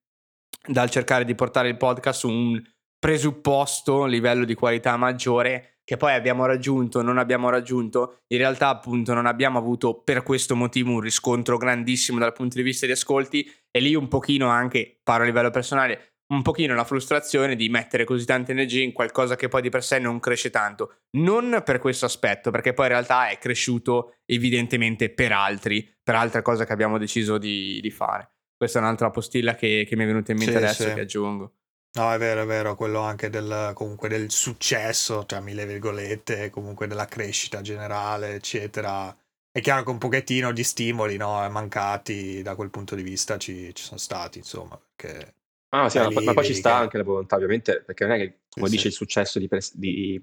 dal cercare di portare il podcast su un presupposto livello di qualità maggiore che poi abbiamo raggiunto, non abbiamo raggiunto, in realtà appunto non abbiamo avuto per questo motivo un riscontro grandissimo dal punto di vista di ascolti e lì un pochino anche, parlo a livello personale, un pochino la frustrazione di mettere così tanta energia in qualcosa che poi di per sé non cresce tanto. Non per questo aspetto, perché poi in realtà è cresciuto evidentemente per altri, per altre cose che abbiamo deciso di, di fare. Questa è un'altra postilla che, che mi è venuta in mente sì, adesso sì. che aggiungo. No, è vero, è vero, quello anche del, comunque del successo, tra mille virgolette, comunque della crescita generale, eccetera. È chiaro che un pochettino di stimoli no, mancati da quel punto di vista ci, ci sono stati, insomma, perché... Ah, sì, ma, ma, poi ci sta anche la volontà, ovviamente, perché non è che, come sì. dice, il successo di, di,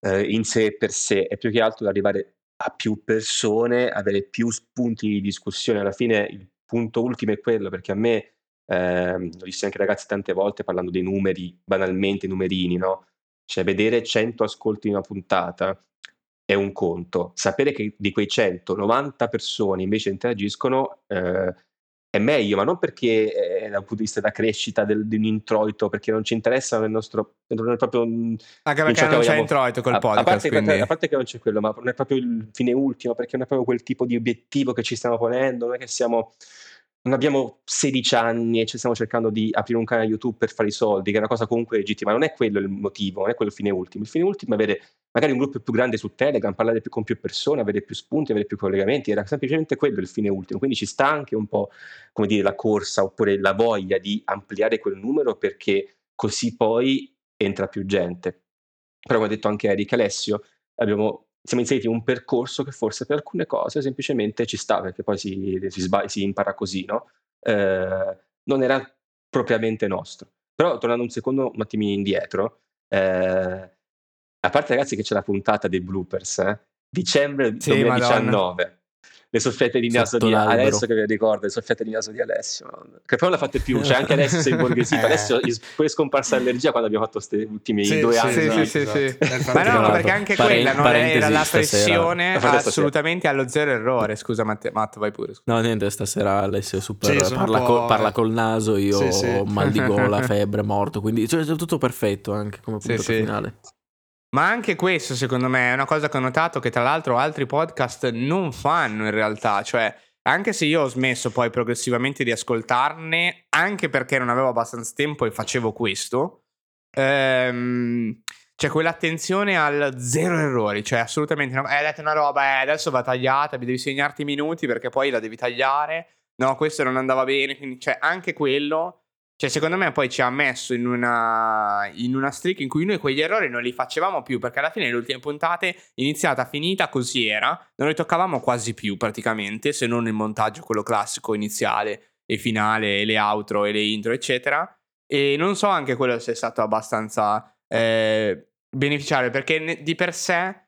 eh, in sé per sé, è più che altro arrivare a più persone, avere più spunti di discussione. Alla fine il punto ultimo è quello, perché a me, eh, l'ho visto anche ragazzi tante volte parlando dei numeri, banalmente numerini, no? Cioè vedere 100 ascolti in una puntata è un conto. Sapere che di quei 100, 90 persone invece interagiscono eh, è meglio, ma non perché eh, dal punto di vista della crescita del, di un introito, perché non ci interessa nel nostro... Non è proprio, Anche perché non, non c'è introito col podcast. A parte, quindi... a parte, che non c'è quello, ma non è proprio il fine ultimo, perché non è proprio quel tipo di obiettivo che ci stiamo ponendo, non è che siamo non abbiamo 16 anni e ci stiamo cercando di aprire un canale YouTube per fare i soldi, che è una cosa comunque legittima. Non è quello il motivo, non è quello il fine ultimo. Il fine ultimo è avere magari un gruppo più grande su Telegram, parlare più, con più persone, avere più spunti, avere più collegamenti. Era semplicemente quello il fine ultimo. Quindi ci sta anche un po', come dire, la corsa oppure la voglia di ampliare quel numero perché così poi entra più gente. Però, come ha detto anche Eric Alessio, abbiamo siamo inseriti in un percorso che forse per alcune cose semplicemente ci sta, perché poi si, si, sbaglia, si impara così, no? Eh, non era propriamente nostro. Però tornando un secondo un attimino indietro, eh, a parte ragazzi che c'è la puntata dei bloopers, eh, dicembre sì, 2019, Madonna le soffiette di naso di l'albero. Alessio che vi ricorda le soffiette di naso di Alessio che poi non l'ha fatte più cioè anche adesso sei borghesito eh. adesso poi è scomparsa l'allergia quando abbiamo fatto questi ultimi sì, due sì, anni. sì, sì, sì, sì. ma no perché anche quella non era la pressione assolutamente allo zero errore. Scusa Matt, Matt vai pure scusa. no niente stasera Alessio è super sì, parla, col, parla, col naso io ho mal di gola febbre morto quindi cioè, è tutto perfetto anche come punto finale ma anche questo, secondo me, è una cosa che ho notato che tra l'altro altri podcast non fanno in realtà. Cioè, anche se io ho smesso poi progressivamente di ascoltarne, anche perché non avevo abbastanza tempo e facevo questo, ehm, c'è quell'attenzione al zero errori. Cioè, assolutamente no. Hai detto una roba, eh, adesso va tagliata, devi segnarti i minuti perché poi la devi tagliare. No, questo non andava bene. Quindi, cioè, anche quello cioè, secondo me poi ci ha messo in una, in una streak in cui noi quegli errori non li facevamo più, perché alla fine le ultime puntate, iniziata, finita, così era, non li toccavamo quasi più praticamente, se non il montaggio, quello classico iniziale e finale, e le outro e le intro, eccetera. E non so anche quello se è stato abbastanza eh, beneficiario, perché di per sé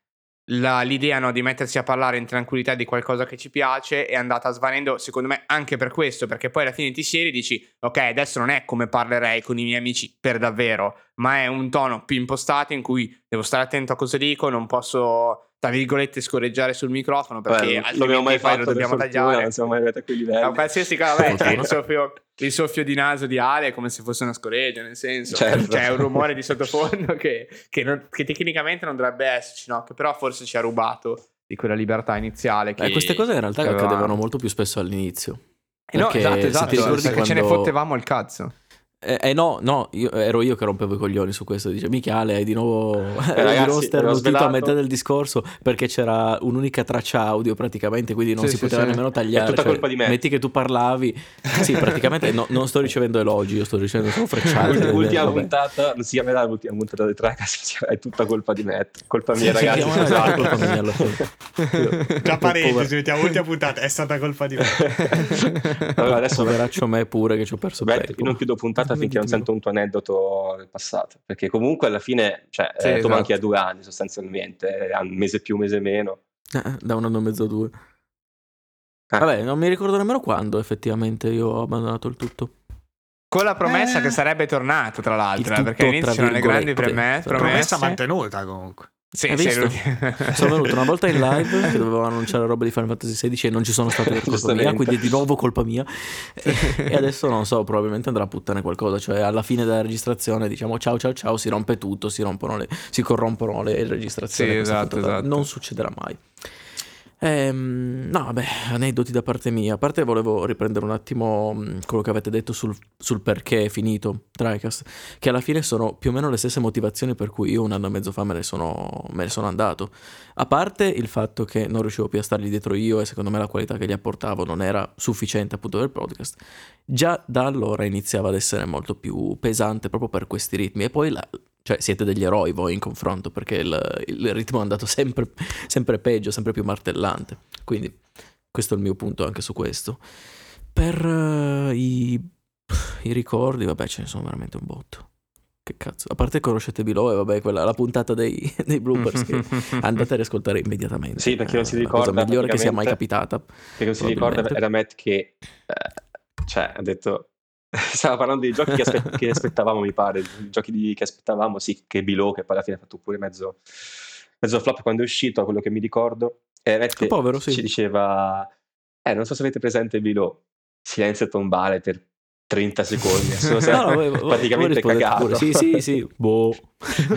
la, l'idea no, di mettersi a parlare in tranquillità di qualcosa che ci piace è andata svanendo, secondo me, anche per questo, perché poi alla fine ti siedi e dici, ok, adesso non è come parlerei con i miei amici per davvero, ma è un tono più impostato in cui devo stare attento a cosa dico, non posso tra virgolette scorreggiare sul microfono perché Beh, altrimenti mai fatto, lo dobbiamo tagliare. non siamo mai arrivati a quei livelli. A qualsiasi cosa vabbè, cioè, il, soffio, il, soffio, di naso di Ale è come se fosse una scoreggia nel senso certo. c'è un rumore di sottofondo che, che, non, che, tecnicamente non dovrebbe esserci no? che però forse ci ha rubato di quella libertà iniziale che, eh, queste cose in realtà accadevano molto più spesso all'inizio. Eh no esatto esatto perché quando... ce ne fottevamo il cazzo eh, eh, no, no, io, ero io che rompevo i coglioni su questo. Dice, Michele, hai di nuovo, eh, ragazzi, nuovo a metà del discorso perché c'era un'unica traccia audio praticamente, quindi non sì, si sì, poteva sì. nemmeno tagliare. È tutta cioè, colpa di me. Metti che tu parlavi. sì, praticamente no, non sto ricevendo elogi, io sto ricevendo solo frecciate. L'ultima vabbè. puntata, non si chiamerà l'ultima puntata di Tracas, è tutta colpa di me. Colpa mia, ragazzi. Sì, esatto. colpa mia alla fine. Già parentesi, mettiamo l'ultima puntata, è stata colpa di me. allora, adesso Poveraccio me pure che ci ho perso Beh, non chiudo puntata puntata finché non sento un tuo aneddoto del passato. Perché comunque alla fine, cioè, sì, eh, tu esatto. manchi a due anni sostanzialmente, un mese più, un mese meno. Eh, da un anno e mezzo a due. Ah. Vabbè, non mi ricordo nemmeno quando effettivamente io ho abbandonato il tutto. Con la promessa eh, che sarebbe tornato, tra l'altro, eh, perché all'inizio c'erano le grandi promesse. Promessa mantenuta comunque. Sì, Hai visto? sono venuto una volta in live che dovevo annunciare roba di Final Fantasy XVI e non ci sono state per colpa mia, quindi è di nuovo colpa mia. E, e, adesso non so, probabilmente andrà a puttane qualcosa. Cioè, alla fine della registrazione diciamo ciao ciao ciao, si rompe tutto, si, rompono le, si corrompono le registrazioni. Sì, esatto, esatto. Non succederà mai. Ehm, no, vabbè, aneddoti da parte mia. A parte volevo riprendere un attimo mm, quello che avete detto sul, sul perché è finito Tricast, che alla fine sono più o meno le stesse motivazioni per cui io un anno e mezzo fa me ne sono, me ne sono andato. A parte il fatto che non riuscivo più a stargli dietro io e secondo me la qualità che gli apportavo non era sufficiente appunto il podcast, già da allora iniziava ad essere molto più pesante proprio per questi ritmi. E poi la, cioè, siete degli eroi voi in confronto perché il, il ritmo è andato sempre, sempre, peggio, sempre più martellante. Quindi, questo è il mio punto anche su questo. Per uh, i i ricordi, vabbè, ce ne sono veramente un botto. Che cazzo, a parte conoscete Below e vabbè, quella, la puntata dei, dei bloopers che andate a riascoltare immediatamente. Sì, perché non si ricorda. La cosa migliore che sia mai capitata. Perché non si ricorda era Matt che, eh, cioè, ha detto, stava parlando dei giochi che, aspe- che aspettavamo, mi pare, i giochi di, che aspettavamo, sì, che Below, che poi alla fine ha fatto pure mezzo, mezzo flop quando è uscito, a quello che mi ricordo. E Matt povero, sì. ci diceva, eh, non so se avete presente Below, silenzio tombale per 30 secondi. Sono no, no, praticamente cagato. Pure. Sì, sì, sì. Boh.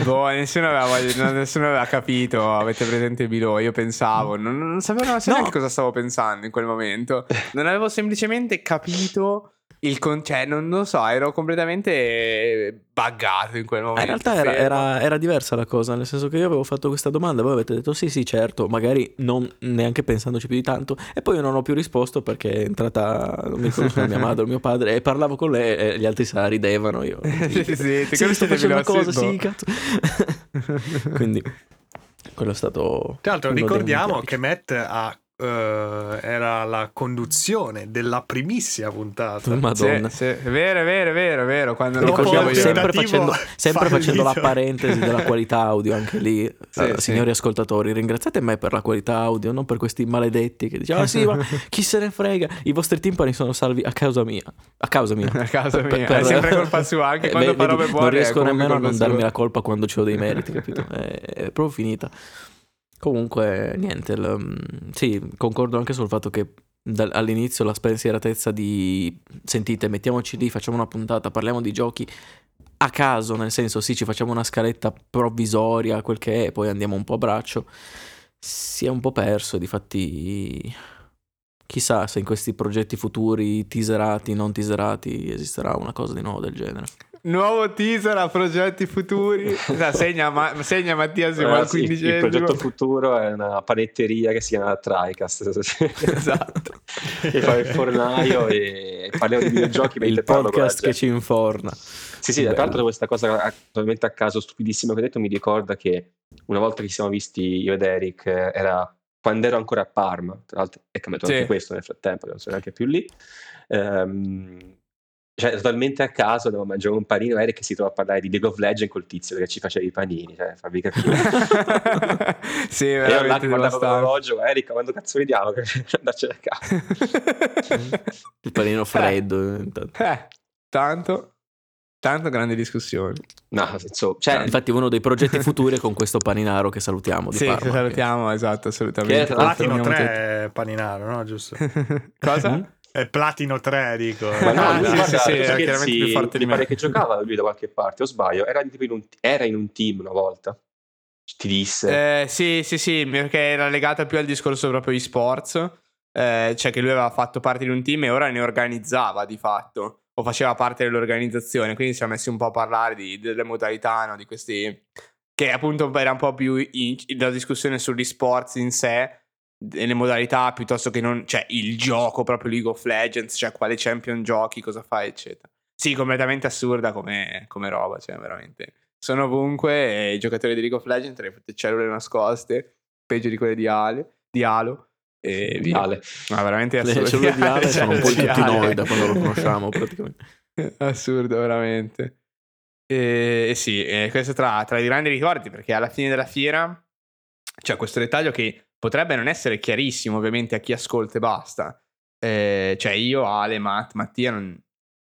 boh nessuno, aveva, nessuno aveva capito. Avete presente Bilo? Io pensavo, non, non sapevo, no. neanche cosa stavo pensando in quel momento. Non avevo semplicemente capito il con- cioè, non, non, so, ero completamente buggato in quel momento. in realtà era, era, era, diversa la cosa, nel senso che io avevo fatto questa domanda, voi avete detto sì, sì, certo, magari non neanche pensandoci più di tanto, e poi io non ho più risposto perché è entrata, non mi ricordo mia madre o mio padre, e parlavo con lei e gli altri se la ridevano. Io, sì, sì, sì, ti sì sto facendo una cosa, sì, cazzo. Quindi quello è stato... Tra l'altro ricordiamo che Matt ha Uh, era la conduzione della primissima puntata. Madonna. Sì, sì. È vero, è vero, è vero, è vero. Quando Ricordiamo sempre, facendo, sempre facendo, la parentesi della qualità audio anche lì. Sì, uh, signori ascoltatori, ringraziate me per la qualità audio, non per questi maledetti che dicevano: ah, sì, ma chi se ne frega? I vostri timpani sono salvi a causa mia. A causa mia. A causa mia. Per, è sempre colpa sua, anche eh, quando fa robe buone. Non riesco nemmeno a non darmi la colpa quando ho dei meriti, capito? È, è proprio finita. Comunque, niente, l- mm, sì, concordo anche sul fatto che all'inizio la spensieratezza di sentite, mettiamoci lì, facciamo una puntata, parliamo di giochi a caso, nel senso sì, ci facciamo una scaletta provvisoria, quel che è, poi andiamo un po' a braccio, si è un po' perso, difatti chissà se in questi progetti futuri teaserati, non teaserati, esisterà una cosa di nuovo del genere. Nuovo teaser a progetti futuri. segna, ma, segna Mattia siamo al quindicesimo. Il progetto futuro è una panetteria che si chiama TriCast. esatto. e fa il fornaio e parliamo di videogiochi. Il podcast che ci inforna. Sì, sì, tra l'altro questa cosa totalmente a caso stupidissima che hai detto mi ricorda che una volta che ci siamo visti io ed Eric era quando ero ancora a Parma, tra l'altro è cambiato sì. anche questo nel frattempo, non sono neanche più lì. Um, cioè, totalmente a caso andavo a mangiare un panino Eric che si trova a parlare di League of Legends col tizio che ci faceva i panini, cioè, fammi capire. sì, veramente. E io guardavo l'orologio, Eric, quando cazzo vediamo che andarci a casa? Il panino freddo. Eh, eh, tanto, tanto grandi discussioni. No, insomma, cioè, infatti uno dei progetti futuri è con questo paninaro che salutiamo. Di sì, Parma, salutiamo, che... esatto, assolutamente. Che è Platino 3 paninaro, no? Giusto? Cosa? È Platino 3, dico. Ma no, ah, sì, sì, sì, era chiaramente più forte di me. pare che giocava lui da qualche parte, o sbaglio? Era in, un, era in un team una volta. Ti disse? Eh, sì, sì, sì, perché era legata più al discorso proprio di sports. Eh, cioè che lui aveva fatto parte di un team e ora ne organizzava di fatto. O faceva parte dell'organizzazione. Quindi ci siamo messi un po' a parlare di, delle modalità, no? Di questi... Che appunto era un po' più in, la discussione sugli sports in sé le modalità piuttosto che non, cioè il gioco proprio League of Legends, cioè quale champion giochi, cosa fai, eccetera. Sì, completamente assurda come, come roba, cioè veramente. Sono ovunque e i giocatori di League of Legends hanno le cellule nascoste, peggio di quelle di, Ale, di Halo. E via. Ale. Ma veramente assurdo. Le cellule di Ale sono un po' tutti noi da quando lo conosciamo praticamente. assurdo, veramente. E, e sì, e questo tra, tra i grandi ricordi perché alla fine della fiera c'è questo dettaglio che potrebbe non essere chiarissimo ovviamente a chi ascolta e basta. Eh, cioè io, Ale, Matt, Mattia, non...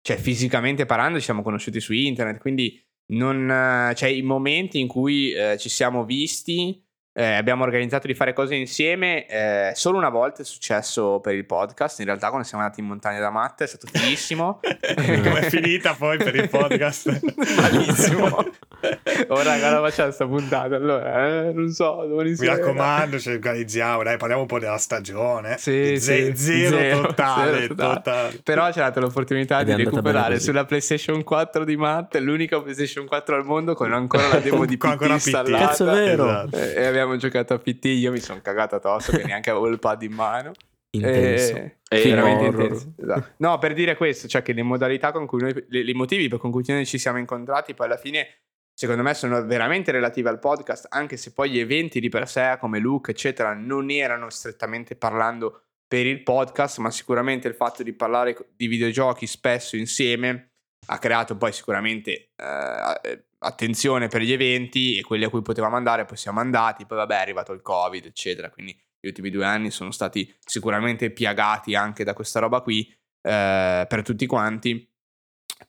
cioè fisicamente parlando ci siamo conosciuti su internet, quindi non... cioè i momenti in cui eh, ci siamo visti eh, abbiamo organizzato di fare cose insieme. Eh, solo una volta è successo per il podcast. In realtà, quando siamo andati in montagna da Matte è stato fighissimo. Come è finita poi per il podcast? Malissimo. Ora cosa facciamo questa puntata? Allora, eh, non so. Mi raccomando, ci organizziamo. Dai, parliamo un po' della stagione. Sì, Z- sì, zero, zero, totale, zero totale. totale. Però c'è dato l'opportunità Ed di recuperare sulla PlayStation 4 di Matte, l'unica PlayStation 4 al mondo con ancora la demo di PT installata. Cazzo, è vero. Esatto. E abbiamo abbiamo giocato a PT, io mi sono cagato addosso che neanche avevo il pad in mano. Intenso. E... È veramente intenso. Esatto. No, per dire questo, cioè che le modalità con cui noi, i motivi per cui noi ci siamo incontrati, poi alla fine, secondo me, sono veramente relativi al podcast, anche se poi gli eventi di per sé, come Luke, eccetera, non erano strettamente parlando per il podcast, ma sicuramente il fatto di parlare di videogiochi spesso insieme ha creato poi sicuramente eh, attenzione per gli eventi e quelli a cui potevamo andare poi siamo andati, poi vabbè è arrivato il covid eccetera, quindi gli ultimi due anni sono stati sicuramente piagati anche da questa roba qui eh, per tutti quanti.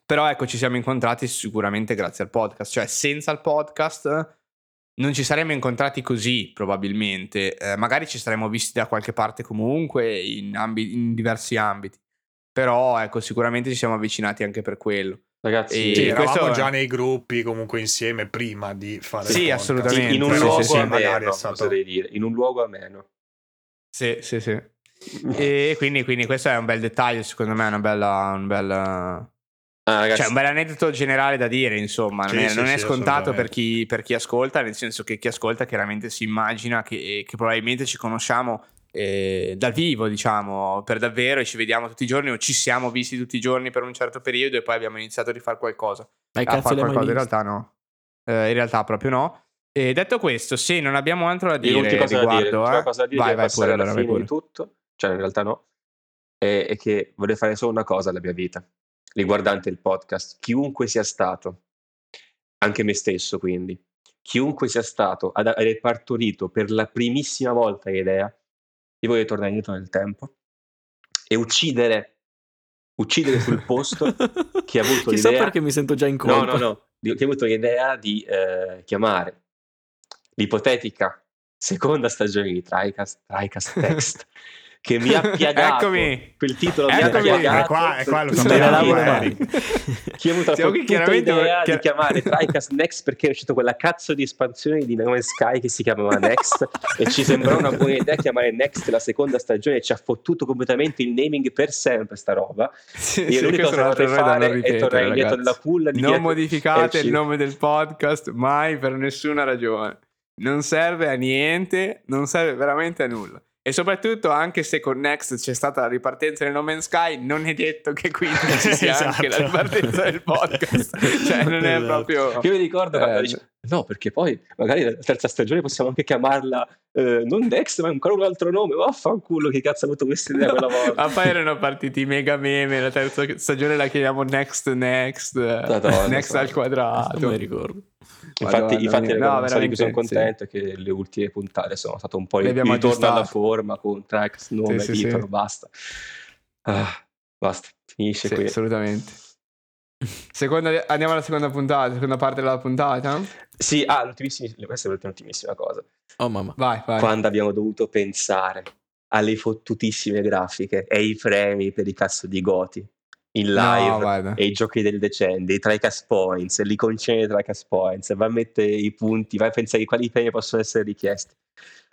Però ecco, ci siamo incontrati sicuramente grazie al podcast, cioè senza il podcast non ci saremmo incontrati così probabilmente, eh, magari ci saremmo visti da qualche parte comunque in, ambi- in diversi ambiti, però ecco sicuramente ci siamo avvicinati anche per quello. Ragazzi, sì, eravamo già nei gruppi comunque insieme prima di fare Sì, assolutamente. In, un luogo sì, sì, ameno, stato... dire, in un luogo ameno. Sì, sì, sì. e quindi, quindi, questo è un bel dettaglio, secondo me è una bella... Una bella... Ah, cioè, un bel aneddoto generale da dire, insomma, non, sì, è, sì, non è, scontato per chi, per chi, ascolta, nel senso che chi ascolta chiaramente si immagina che, che probabilmente ci conosciamo eh, dal vivo, diciamo, per davvero e ci vediamo tutti i giorni o ci siamo visti tutti i giorni per un certo periodo e poi abbiamo iniziato a rifare qualcosa. Ma a fare qualcosa, in realtà no. Eh, in realtà proprio no. E detto questo, se non abbiamo altro da dire cosa riguardo, da dire, eh? cosa da dire vai, vai pure, allora, vai pure. di tutto, cioè in realtà no, è, è che vorrei fare solo una cosa alla mia vita, riguardante il podcast. Chiunque sia stato, anche me stesso quindi, chiunque sia stato ad aver partorito per la primissima volta l'idea, io voglio tornare indietro nel tempo e uccidere, uccidere sul posto chi ha avuto Chissà l'idea... perché mi sento già in colpa. No, no, no, chi ha avuto l'idea di eh, chiamare l'ipotetica seconda stagione di Tricast, Tricast Text che mi ha piagato. Eccomi. quel titolo Eccomi. mi ha piagato. È qua, è qua lo sappiamo eh. chi ha avuto la idea chiar- di chiamare TriCast Next perché è uscito quella cazzo di espansione di No Man's Sky che si chiamava Next e ci sembrò una buona idea chiamare Next la seconda stagione. E ci ha fottuto completamente il naming per sempre sta roba. Sì, io sì, l'unica cosa che vorrei fare ripetere, è tornare indietro nella culla non modificate il nome del podcast mai per nessuna ragione. Non serve a niente non serve veramente a nulla e soprattutto, anche se con Next c'è stata la ripartenza del No Man's Sky, non è detto che quindi ci sia esatto. anche la ripartenza del podcast. cioè, non è esatto. proprio. Io mi ricordo quando eh, dice, no, perché poi magari la terza stagione possiamo anche chiamarla eh, non Next, ma ancora un altro nome. Vaffanculo, che cazzo ha avuto questa idea quella volta. ma poi erano partiti mega meme. La terza stagione la chiamiamo Next Next, Madonna, Next al quadrato. Non mi ricordo. Infatti, infatti no, cui sono contento sì. che le ultime puntate sono state un po' il ritorno alla forma con tracks, nome, sì, titolo, sì, basta. Ah, basta, finisce qui. Assolutamente. Seconda, andiamo alla seconda puntata, seconda parte della puntata. Sì, ah, l'ultimissima, questa è l'ultimissima cosa. Oh mamma. Vai, vai. Quando abbiamo dovuto pensare alle fottutissime grafiche e ai premi per i cazzo di Goti in live no, e i giochi del decennio, i TriCast Points, li concede i TriCast Points, va a mettere i punti, vai a pensare di quali premi possono essere richiesti.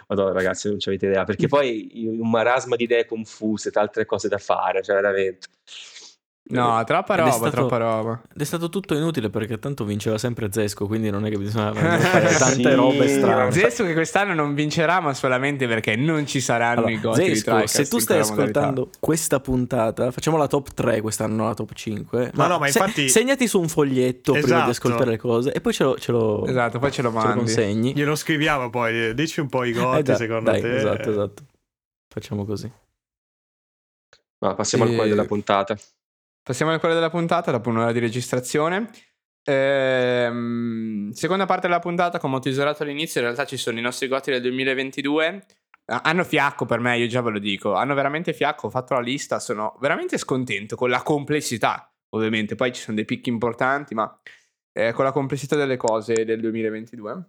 Madonna ragazzi, non ci avete idea, perché poi un marasma di idee confuse, altre cose da fare, cioè veramente. No, troppa roba, stato, troppa roba. Ed è stato tutto inutile perché tanto vinceva sempre Zesco, quindi non è che bisognava fare tante sì, robe strane. Zesco che quest'anno non vincerà, ma solamente perché non ci saranno allora, i gol Zesco, se tu stai ascoltando modalità. questa puntata, facciamo la top 3 quest'anno, non la top 5. Ma, ma no, ma infatti... Se, segnati su un foglietto esatto. prima di esatto. ascoltare le cose e poi ce lo, ce lo, esatto, poi ce lo, mandi. Ce lo consegni. Glielo scriviamo poi, dici un po' i gol eh, secondo dai, te. Esatto, esatto. Facciamo così. Ma passiamo e... al cuore della puntata. Passiamo al cuore della puntata, dopo un'ora di registrazione. Ehm, seconda parte della puntata, come ho teaserato all'inizio, in realtà ci sono i nostri goti del 2022. Hanno fiacco per me, io già ve lo dico. Hanno veramente fiacco, ho fatto la lista, sono veramente scontento con la complessità. Ovviamente, poi ci sono dei picchi importanti, ma eh, con la complessità delle cose del 2022.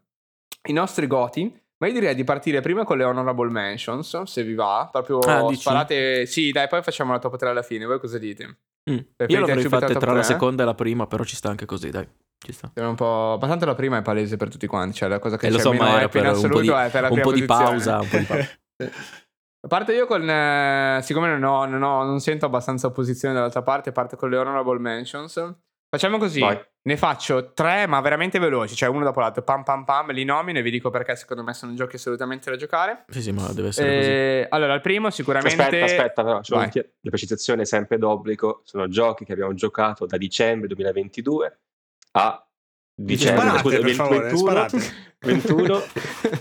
I nostri goti ma io direi di partire prima con le honorable mentions, se vi va. Proprio ah, sparate... Sì, dai, poi facciamo la top 3 alla fine. Voi cosa dite? Mm. Io l'avrei fatta tra 3? la seconda e la prima, però ci sta anche così, dai. Ci sta. È un po'... Ma tanto la prima è palese per tutti quanti, cioè la cosa che eh, c'è so, meno era per assoluto di, è per la un po di pausa, un po' di pausa. A parte io con... Eh, siccome non, ho, non, ho, non sento abbastanza opposizione dall'altra parte, parte con le honorable mentions. Facciamo così. Vai. Ne faccio tre, ma veramente veloci, cioè uno dopo l'altro, pam pam pam, li nomino e vi dico perché secondo me sono giochi assolutamente da giocare. Sì, sì, ma deve essere così. Eh, allora, il primo sicuramente... Aspetta, aspetta, però, cioè, la precisazione è sempre d'obbligo, sono giochi che abbiamo giocato da dicembre 2022 a dicembre sparate, scusa, 2021, 21,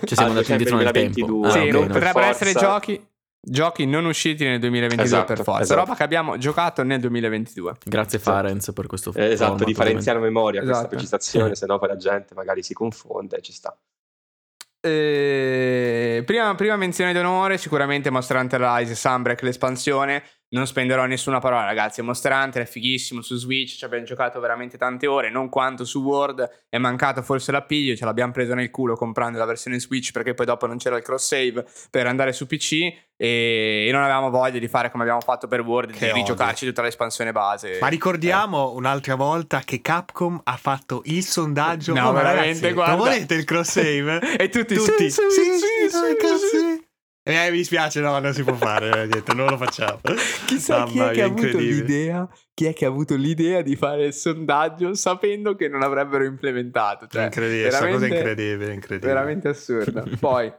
ci siamo andati indietro nel 2022. Ah, sì, potrebbero essere giochi Giochi non usciti nel 2022 Esatto, per forza, esatto. roba che abbiamo giocato nel 2022. Grazie Esatto. Farenz per questo Eh, esatto, differenziare a memoria questa Esatto. precisazione, se no poi la gente magari si confonde e ci sta. Eh, prima, prima menzione d'onore, sicuramente Monster Hunter Rise Sunbreak, l'espansione. Non spenderò nessuna parola, ragazzi. Monster Hunter è fighissimo su Switch. Ci abbiamo giocato veramente tante ore. Non quanto su World. È mancato forse l'appiglio. Ce l'abbiamo preso nel culo comprando la versione Switch perché poi dopo non c'era il cross save per andare su PC. E, non avevamo voglia di fare come abbiamo fatto per World, Che di rigiocarci tutta l'espansione base. Ma ricordiamo un'altra volta che Capcom ha fatto il sondaggio. No, Oh, veramente, ragazzi, guarda. Non volete il cross save? E tutti, Tutti. sì, sì, sì, sì, dai, sì, cazzo. sì. Eh, mi dispiace, no, non si può fare, eh, niente, non lo facciamo. Chissà chi Mamma è che ha avuto l'idea, chi è che ha avuto l'idea di fare il sondaggio sapendo che non avrebbero implementato. Cioè, incredibile, questa cosa è veramente- incredibile, incredibile. Veramente assurda. Poi,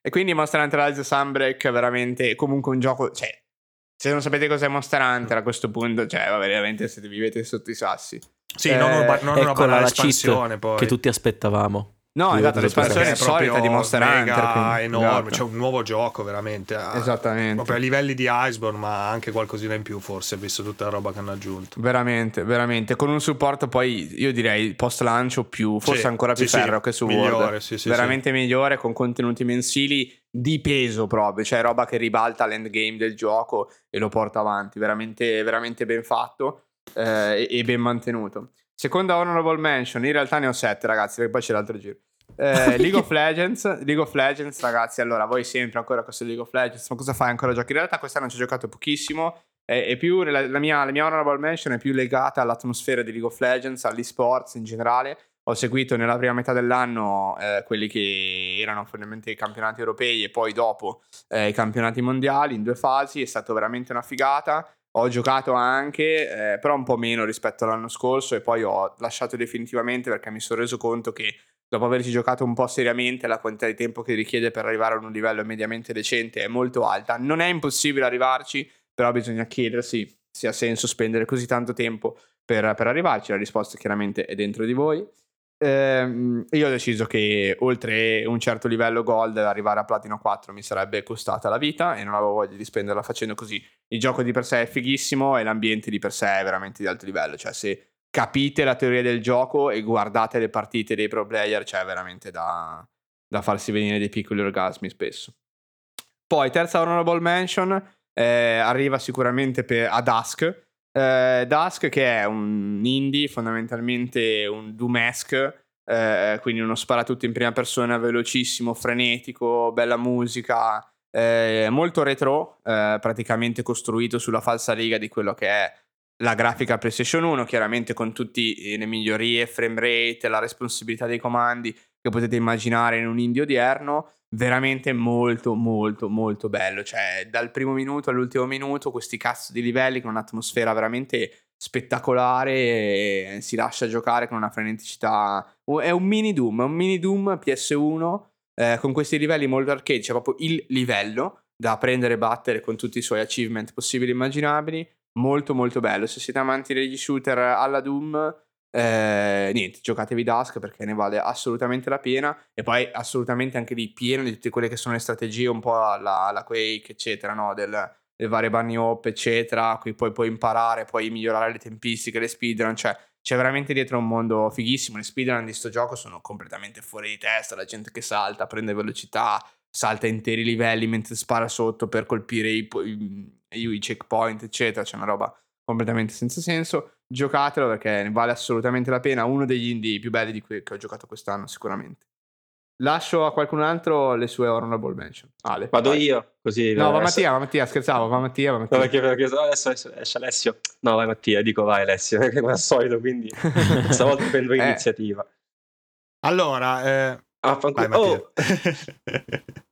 e quindi Monster Hunter Rise Sunbreak veramente comunque un gioco, cioè, se non sapete cos'è Monster Hunter a questo punto, cioè, va veramente siete vivete sotto i sassi. Sì, non, Eh, una, non una eccola banale la cheat espansione poi. che tutti aspettavamo. No, esatto, l'espansione è solita di Monster mega Hunter. quindi- enorme, esatto. c'è un nuovo gioco veramente. ah, Esattamente. Proprio a livelli di Iceborne, ma anche qualcosina in più forse, visto tutta la roba che hanno aggiunto. Veramente, veramente. Con un supporto poi, io direi, post lancio più, forse Sì, ancora più sì, sì, ferro che su migliore, World. sì, sì, veramente migliore, con contenuti mensili di peso proprio, cioè roba che ribalta l'endgame del gioco e lo porta avanti. Veramente, veramente ben fatto eh, e, e ben mantenuto. Seconda honorable mention, in realtà ne ho sette ragazzi, perché poi c'è l'altro giro. Eh, League of Legends, League of Legends, ragazzi. Allora, voi sempre ancora questo League of Legends, ma cosa fai ancora giochi? In realtà, quest'anno ci ho giocato pochissimo. È, più la, la mia, la mia honorable mention è più legata all'atmosfera di League of Legends, agli sports in generale. Ho seguito nella prima metà dell'anno eh, quelli che erano fondamentalmente i campionati europei e poi dopo eh, i campionati mondiali in due fasi. È stato veramente una figata. Ho giocato anche, eh, però un po' meno rispetto all'anno scorso e poi ho lasciato definitivamente perché mi sono reso conto che dopo averci giocato un po' seriamente la quantità di tempo che richiede per arrivare a un livello mediamente decente è molto alta. Non è impossibile arrivarci, però bisogna chiedersi se ha senso spendere così tanto tempo per, per arrivarci. La risposta chiaramente è dentro di voi. Ehm, io ho deciso che oltre un certo livello gold arrivare a platino 4 mi sarebbe costata la vita e non avevo voglia di spenderla facendo così. Il gioco di per sé è fighissimo e l'ambiente di per sé è veramente di alto livello. Cioè, se capite la teoria del gioco e guardate le partite dei pro player, c'è veramente da, da farsi venire dei piccoli orgasmi spesso. Poi, terza honorable mention, eh, arriva sicuramente per, a Dusk. Eh, Dusk che è un indie, fondamentalmente un Doom-esque, eh, quindi uno sparatutto in prima persona, velocissimo, frenetico, bella musica, eh, molto retro, eh, praticamente costruito sulla falsa riga di quello che è la grafica PlayStation 1, chiaramente con tutte le migliorie, frame rate, la responsabilità dei comandi che potete immaginare in un indie odierno, veramente molto molto molto bello, cioè dal primo minuto all'ultimo minuto questi cazzo di livelli con un'atmosfera veramente spettacolare e si lascia giocare con una freneticità, è un mini Doom, è un mini Doom PS1 eh, con questi livelli molto arcade, c'è proprio il livello da prendere e battere con tutti i suoi achievement possibili e immaginabili, molto molto bello, se siete amanti degli shooter alla Doom eh, niente, giocatevi Dusk perché ne vale assolutamente la pena. E poi assolutamente anche lì pieno di tutte quelle che sono le strategie, un po' alla, alla Quake, eccetera, no? Del, del varie bunny hop, eccetera. Qui poi puoi imparare, puoi migliorare le tempistiche, le speedrun. Cioè, c'è veramente dietro un mondo fighissimo. Le speedrun di sto gioco sono completamente fuori di testa. La gente che salta, prende velocità, salta interi livelli mentre spara sotto per colpire i, i, i checkpoint, eccetera. C'è una roba completamente senza senso. Giocatelo perché ne vale assolutamente la pena. Uno degli indie più belli di cui che ho giocato quest'anno, sicuramente. Lascio a qualcun altro le sue honorable mention. Ale, Vado vai. io, così... No, va adesso- Mattia, va Mattia, scherzavo, va Mattia, va Mattia. No, perché, perché adesso adesso esce Alessio. No, vai Mattia, dico vai Alessio, perché come al solito, quindi stavolta prendo Eh. iniziativa. Allora, eh, Ah, fanculo. vai. Oh!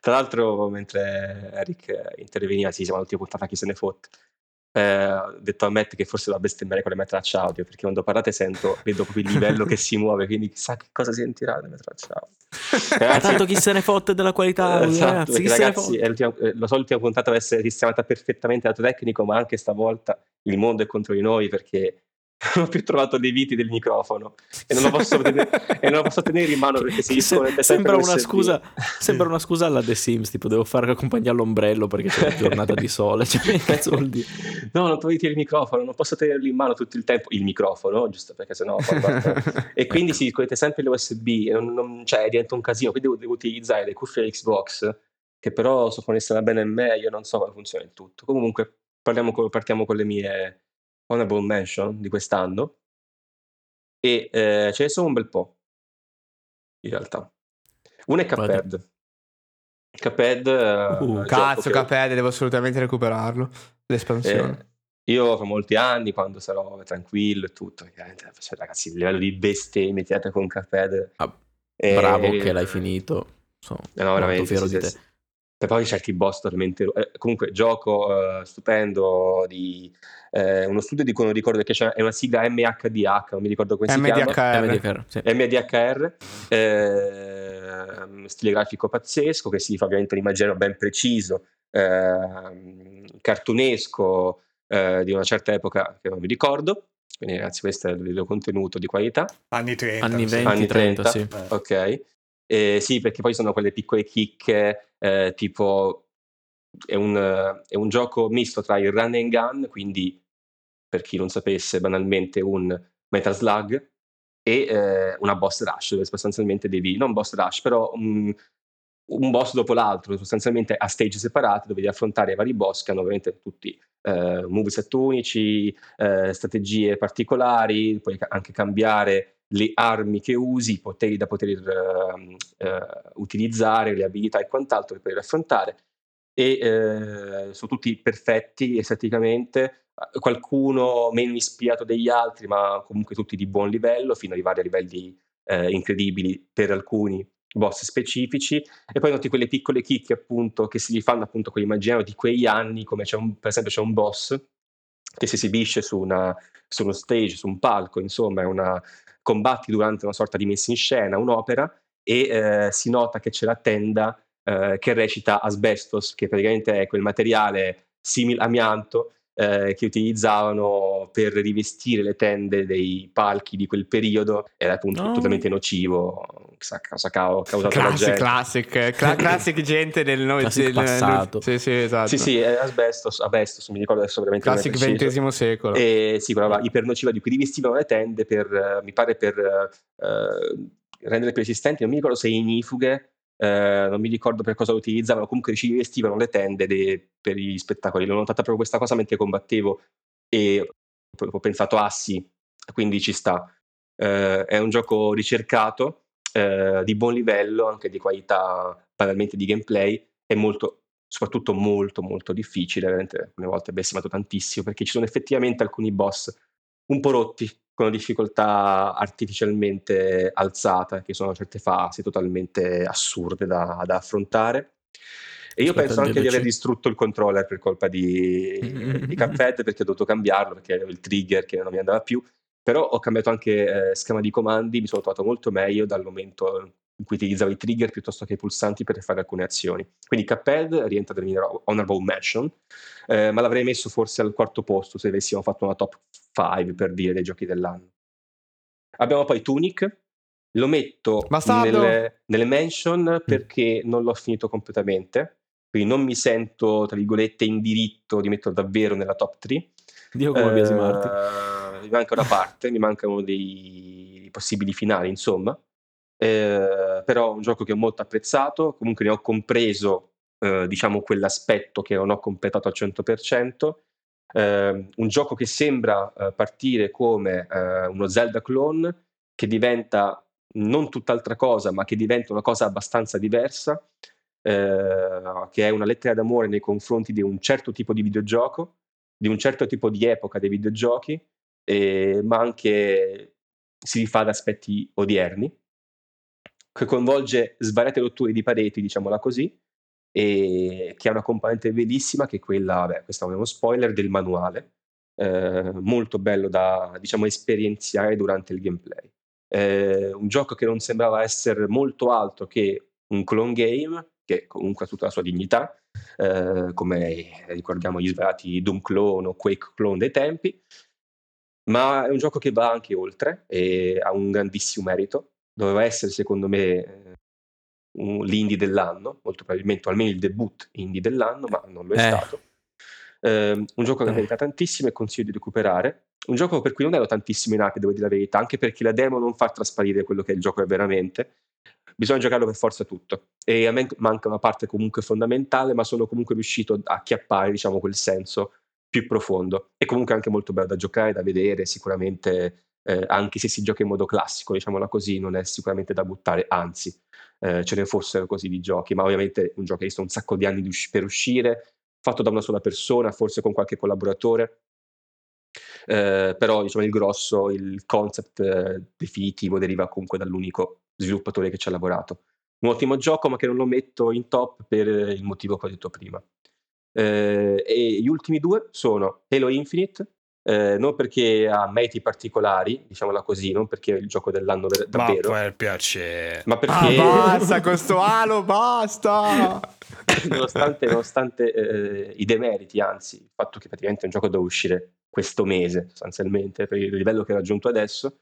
Tra l'altro, mentre Eric interveniva, sì, siamo all'ultima puntata, chi se ne fotte. Eh, ho detto a Matt che forse dovrebbe bestemmiare con le mie tracce audio perché quando parlate sento, vedo proprio il livello che si muove, quindi chissà che cosa sentirà nelle tracce audio. Ragazzi, tanto chi se ne fotte della qualità, audio, Esatto, ragazzi, ragazzi, è eh, lo so l'ultima puntata deve essere sistemata perfettamente lato tecnico, ma anche stavolta il mondo è contro di noi perché non ho più trovato dei viti del microfono. E non lo posso, tenere, non lo posso tenere in mano perché si disconnette sembra una scusa sembra una scusa alla The Sims tipo devo fare accompagnare l'ombrello perché c'è una giornata di sole cioè, che cazzo vuol dire? No non puoi il microfono non posso tenerlo in mano tutto il tempo. Il microfono giusto perché sennò e quindi si disconnette sempre le USB e non, non, cioè diventa un casino. Quindi devo, devo utilizzare le cuffie Xbox che però sono connesse da bene e meglio non so come funziona il tutto. Comunque parliamo, partiamo con le mie honorable mention di quest'anno. E eh, ce ne sono un bel po' in realtà. Uno è Cuphead. Cuphead uh, cazzo che... Cuphead devo assolutamente recuperarlo. L'espansione. Eh, io fra molti anni quando sarò tranquillo e tutto cioè, ragazzi il livello di bestemmie tirate con Cuphead ah, e... bravo che l'hai finito. Sono no, molto fiero sì, di te. sì. E poi certi boss totalmente... Eh, comunque, gioco eh, stupendo di eh, uno studio di cui non ricordo che c'è, è una sigla MHDH, non mi ricordo come MDHR. si chiama. MDHR. Sì. MDHR. Eh, stile grafico pazzesco che si fa ovviamente l'immaginario ben preciso, eh, cartunesco eh, di una certa epoca che non mi ricordo. Quindi ragazzi questo è il contenuto di qualità. Anni 30. Anni 20, anni 30, 30 sì. Ok. Eh, sì, perché poi sono quelle piccole chicche, eh, tipo è un, è un, gioco misto tra il run and gun, quindi per chi non sapesse banalmente un Metal Slug, e eh, una boss rush, dove sostanzialmente devi, non boss rush, però un, un boss dopo l'altro, sostanzialmente a stage separati, dove devi affrontare vari boss che hanno ovviamente tutti eh, moveset unici, eh, strategie particolari, puoi anche cambiare le armi che usi, i poteri da poter uh, uh, utilizzare, le abilità e quant'altro per affrontare. E uh, sono tutti perfetti esteticamente, qualcuno meno ispirato degli altri, ma comunque tutti di buon livello, fino ad arrivare a livelli incredibili per alcuni boss specifici e poi noti quelle piccole chicche appunto che si rifanno appunto con l'immaginario di quegli anni come c'è un, per esempio c'è un boss che si esibisce su, una, su uno stage, su un palco, insomma è una, combatti durante una sorta di messa in scena, un'opera, e eh, si nota che c'è la tenda eh, che recita asbestos, che praticamente è quel materiale simile amianto eh, che utilizzavano per rivestire le tende dei palchi di quel periodo era appunto no. totalmente nocivo cosa ha causato classic, classic, cla- classic gente del, no- del passato. sì sì esatto. Sì sì asbestos, asbestos mi ricordo adesso veramente classic XX secolo. E sì quella ipernociva di cui rivestivano le tende per mi pare per uh, renderle più resistenti non mi ricordo se inifughe eh, non mi ricordo per cosa lo utilizzavano, comunque ci rivestivano le tende de- per gli spettacoli. L'ho notata proprio questa cosa mentre combattevo e ho pensato, ah sì, quindi ci sta. Eh, è un gioco ricercato, eh, di buon livello, anche di qualità banalmente di gameplay, è molto, soprattutto molto molto difficile, veramente alcune volte è bessimato tantissimo, perché ci sono effettivamente alcuni boss un po' rotti, con una difficoltà artificialmente alzata, che sono certe fasi totalmente assurde da, da affrontare. E io Aspetta, penso anche di aver distrutto il controller per colpa di, di Cuphead perché ho dovuto cambiarlo perché avevo il trigger che non mi andava più. Però ho cambiato anche eh, schema di comandi, mi sono trovato molto meglio dal momento in cui utilizzavo i trigger piuttosto che i pulsanti per fare alcune azioni. Quindi Cuphead rientra nel mio honorable mention, eh, ma l'avrei messo forse al quarto posto se avessimo fatto una top 5 per dire dei giochi dell'anno. Abbiamo poi Tunic, lo metto nelle, nelle, mention mm. perché non l'ho finito completamente, quindi non mi sento, tra virgolette, in diritto di metterlo davvero nella top 3. Dio come uh, Mi manca una parte, mi manca uno dei possibili finali, insomma. Eh, però è un gioco che ho molto apprezzato, comunque ne ho compreso eh, diciamo quell'aspetto che non ho completato al 100%. Eh, un gioco che sembra eh, partire come eh, uno Zelda clone che diventa non tutt'altra cosa, ma che diventa una cosa abbastanza diversa, eh, che è una lettera d'amore nei confronti di un certo tipo di videogioco, di un certo tipo di epoca dei videogiochi, ma anche si rifà ad aspetti odierni che coinvolge svariate rotture di pareti, diciamola così, e che ha una componente bellissima che è quella, beh, questo è uno spoiler, del manuale, eh, molto bello da, diciamo, esperienziare durante il gameplay. Eh, un gioco che non sembrava essere molto altro che un clone game, che comunque ha tutta la sua dignità, eh, come ricordiamo gli svariati Doom clone o Quake clone dei tempi, ma è un gioco che va anche oltre e ha un grandissimo merito. Doveva essere, secondo me, un, l'indie dell'anno, molto probabilmente, o almeno il debut indie dell'anno, ma non lo è eh. stato. Eh, un gioco che eh. merita tantissimo e consiglio di recuperare. Un gioco per cui non ero tantissimo in hype, devo dire la verità, anche perché la demo non fa trasparire quello che il gioco è veramente. Bisogna giocarlo per forza tutto. E a me manca una parte comunque fondamentale, ma sono comunque riuscito a chiappare, diciamo, quel senso più profondo. E comunque anche molto bello da giocare, da vedere, sicuramente, eh, anche se si gioca in modo classico, diciamola così, non è sicuramente da buttare, anzi, eh, ce ne fossero così di giochi, ma ovviamente un gioco che ha visto un sacco di anni per uscire, fatto da una sola persona, forse con qualche collaboratore, eh, però diciamo il grosso, il concept eh, definitivo deriva comunque dall'unico sviluppatore che ci ha lavorato. Un ottimo gioco, ma che non lo metto in top per il motivo che ho detto prima. Eh, e gli ultimi due sono Halo Infinite, eh, non perché ha meriti particolari, diciamola così, non perché è il gioco dell'anno ver- davvero. Ma per piacere. Ma perché... Ah, basta con sto Halo, basta! nonostante, nonostante eh, i demeriti, anzi, il fatto che praticamente è un gioco deve uscire questo mese, sostanzialmente, per il livello che ha raggiunto adesso,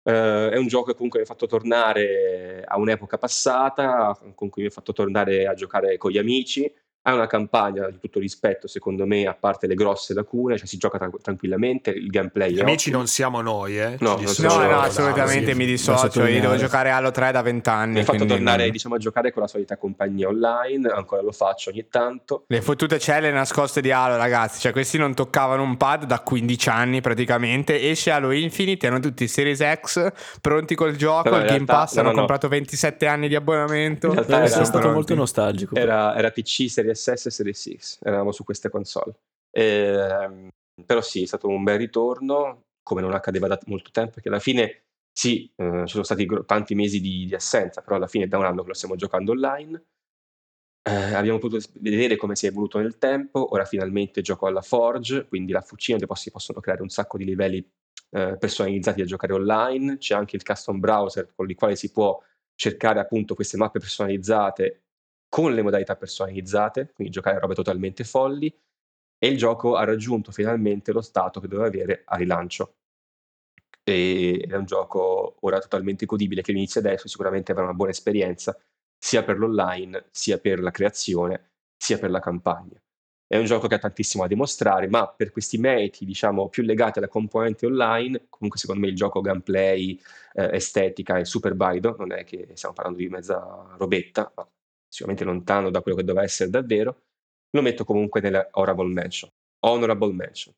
Uh, è un gioco che comunque mi ha fatto tornare a un'epoca passata, con cui mi ha fatto tornare a giocare con gli amici, ha una campagna di tutto rispetto, secondo me, a parte le grosse lacune, cioè si gioca tra- tranquillamente, il gameplay Gli amici non siamo noi, eh? No, no, no, assolutamente mi dissocio, io devo giocare Halo 3 da vent'anni. Mi ha fatto tornare, diciamo, a giocare con la solita compagnia online, ancora lo faccio ogni tanto. Le fottute celle nascoste di Halo, ragazzi, cioè questi non toccavano un pad da 15 anni praticamente, esce Halo Infinite, hanno tutti i Series X pronti col gioco, il Game Pass, hanno comprato 27 anni di abbonamento. In realtà era, stato molto nostalgico. Era, era PC, Series Series S e Series X, eravamo su queste console. E, ehm, però sì, è stato un bel ritorno, come non accadeva da molto tempo, perché alla fine sì, eh, ci sono stati gro- tanti mesi di, di, assenza, però alla fine da un anno che lo stiamo giocando online. Eh, abbiamo potuto vedere come si è evoluto nel tempo, ora finalmente gioco alla Forge, quindi la fucina dove si possono creare un sacco di livelli eh, personalizzati da giocare online, c'è anche il custom browser con il quale si può cercare appunto queste mappe personalizzate con le modalità personalizzate, quindi giocare a robe totalmente folli, e il gioco ha raggiunto finalmente lo stato che doveva avere a rilancio. E, è un gioco ora totalmente godibile che inizia adesso, sicuramente avrà una buona esperienza sia per l'online, sia per la creazione, sia per la campagna. È un gioco che ha tantissimo da dimostrare, ma per questi meriti, diciamo, più legati alla componente online, comunque secondo me il gioco gameplay, eh, estetica è super valido, non è che stiamo parlando di mezza robetta, ma sicuramente lontano da quello che doveva essere davvero, lo metto comunque nella honorable mention. Honorable mention.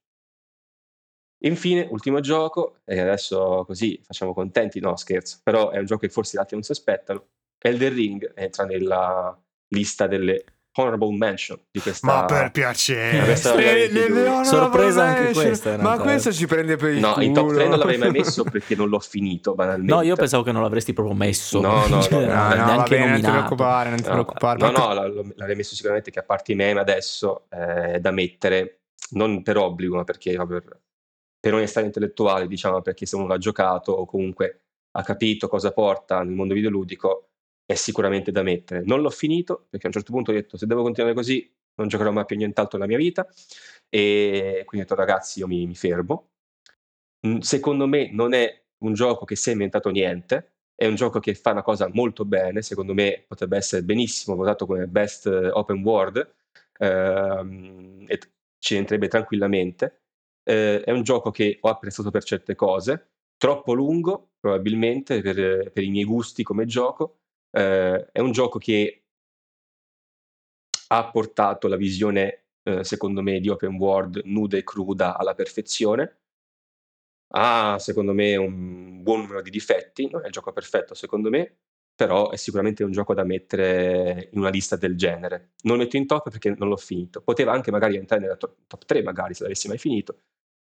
Infine, ultimo gioco, e adesso così facciamo contenti, no scherzo, però è un gioco che forse gli altri non si aspettano. Elden Ring entra nella lista delle honorable mention di questa ma per piacere. questa le, le, le sorpresa anche questa ma questo ci prende per il no culo. in top 3 non l'avrei mai messo perché non l'ho finito banalmente. No io pensavo che non l'avresti proprio messo. No no, cioè, no, no, no neanche vabbè, non ti preoccupare non ti no, preoccupare. No no l'avrei messo sicuramente che a parte i meme adesso eh, da mettere non per obbligo ma perché per, per onestà intellettuale diciamo perché se uno l'ha giocato o comunque ha capito cosa porta nel mondo videoludico è sicuramente da mettere. Non l'ho finito perché a un certo punto ho detto se devo continuare così non giocherò mai più nient'altro nella mia vita e quindi ho detto ragazzi io mi, mi fermo. Secondo me non è un gioco che si è inventato niente, è un gioco che fa una cosa molto bene, secondo me potrebbe essere benissimo votato come best open world ehm, e ci entrerebbe tranquillamente. Eh, è un gioco che ho apprezzato per certe cose, troppo lungo probabilmente per, per i miei gusti come gioco, eh, è un gioco che ha portato la visione, eh, secondo me, di open world nuda e cruda alla perfezione. Ha, secondo me, un buon numero di difetti, non è il gioco perfetto, secondo me, però è sicuramente un gioco da mettere in una lista del genere. Non lo metto in top perché non l'ho finito. Poteva anche magari entrare nella top, top 3, magari, se l'avessi mai finito.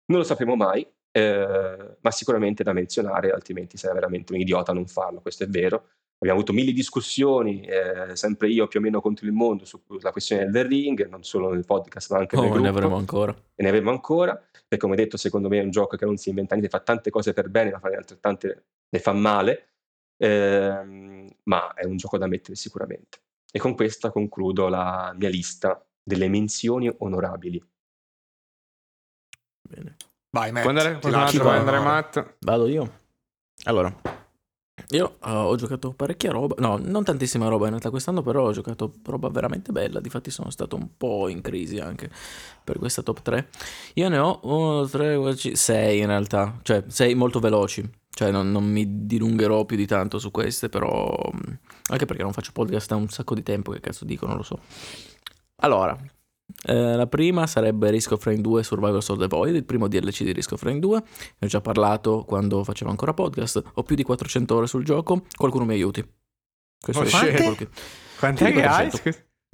Non lo sapremo mai, eh, ma sicuramente da menzionare, altrimenti sarei veramente un idiota a non farlo, questo è vero abbiamo avuto mille discussioni, eh, sempre io più o meno contro il mondo sulla questione del ring, non solo nel podcast ma anche oh, nel gruppo. ne avremo ancora. E ne avremo ancora, perché come detto secondo me è un gioco che non si inventa niente, fa tante cose per bene, ma fa altrettante ne fa male, eh, ma è un gioco da mettere sicuramente. E con questa concludo la mia lista delle menzioni onorabili. Bene. Vai, Matt. Puoi andare, andare Matt? Vado io. Allora, io uh, ho giocato parecchia roba, no, non tantissima roba in realtà quest'anno, però ho giocato roba veramente bella, difatti sono stato un po' in crisi anche per questa top 3. Io ne ho 1, 3, 6 in realtà, cioè 6 molto veloci, cioè non, non, mi dilungherò più di tanto su queste, però anche perché non faccio podcast da un sacco di tempo, che cazzo dico, non lo so. Allora, eh, la prima sarebbe Risk of Rain 2 Survivors of the Void, il primo DLC di Risk of Rain 2. Ne ho già parlato quando facevo ancora podcast. Ho più di 400 ore sul gioco. Qualcuno mi aiuti. Questo oh, è quante? Che hai?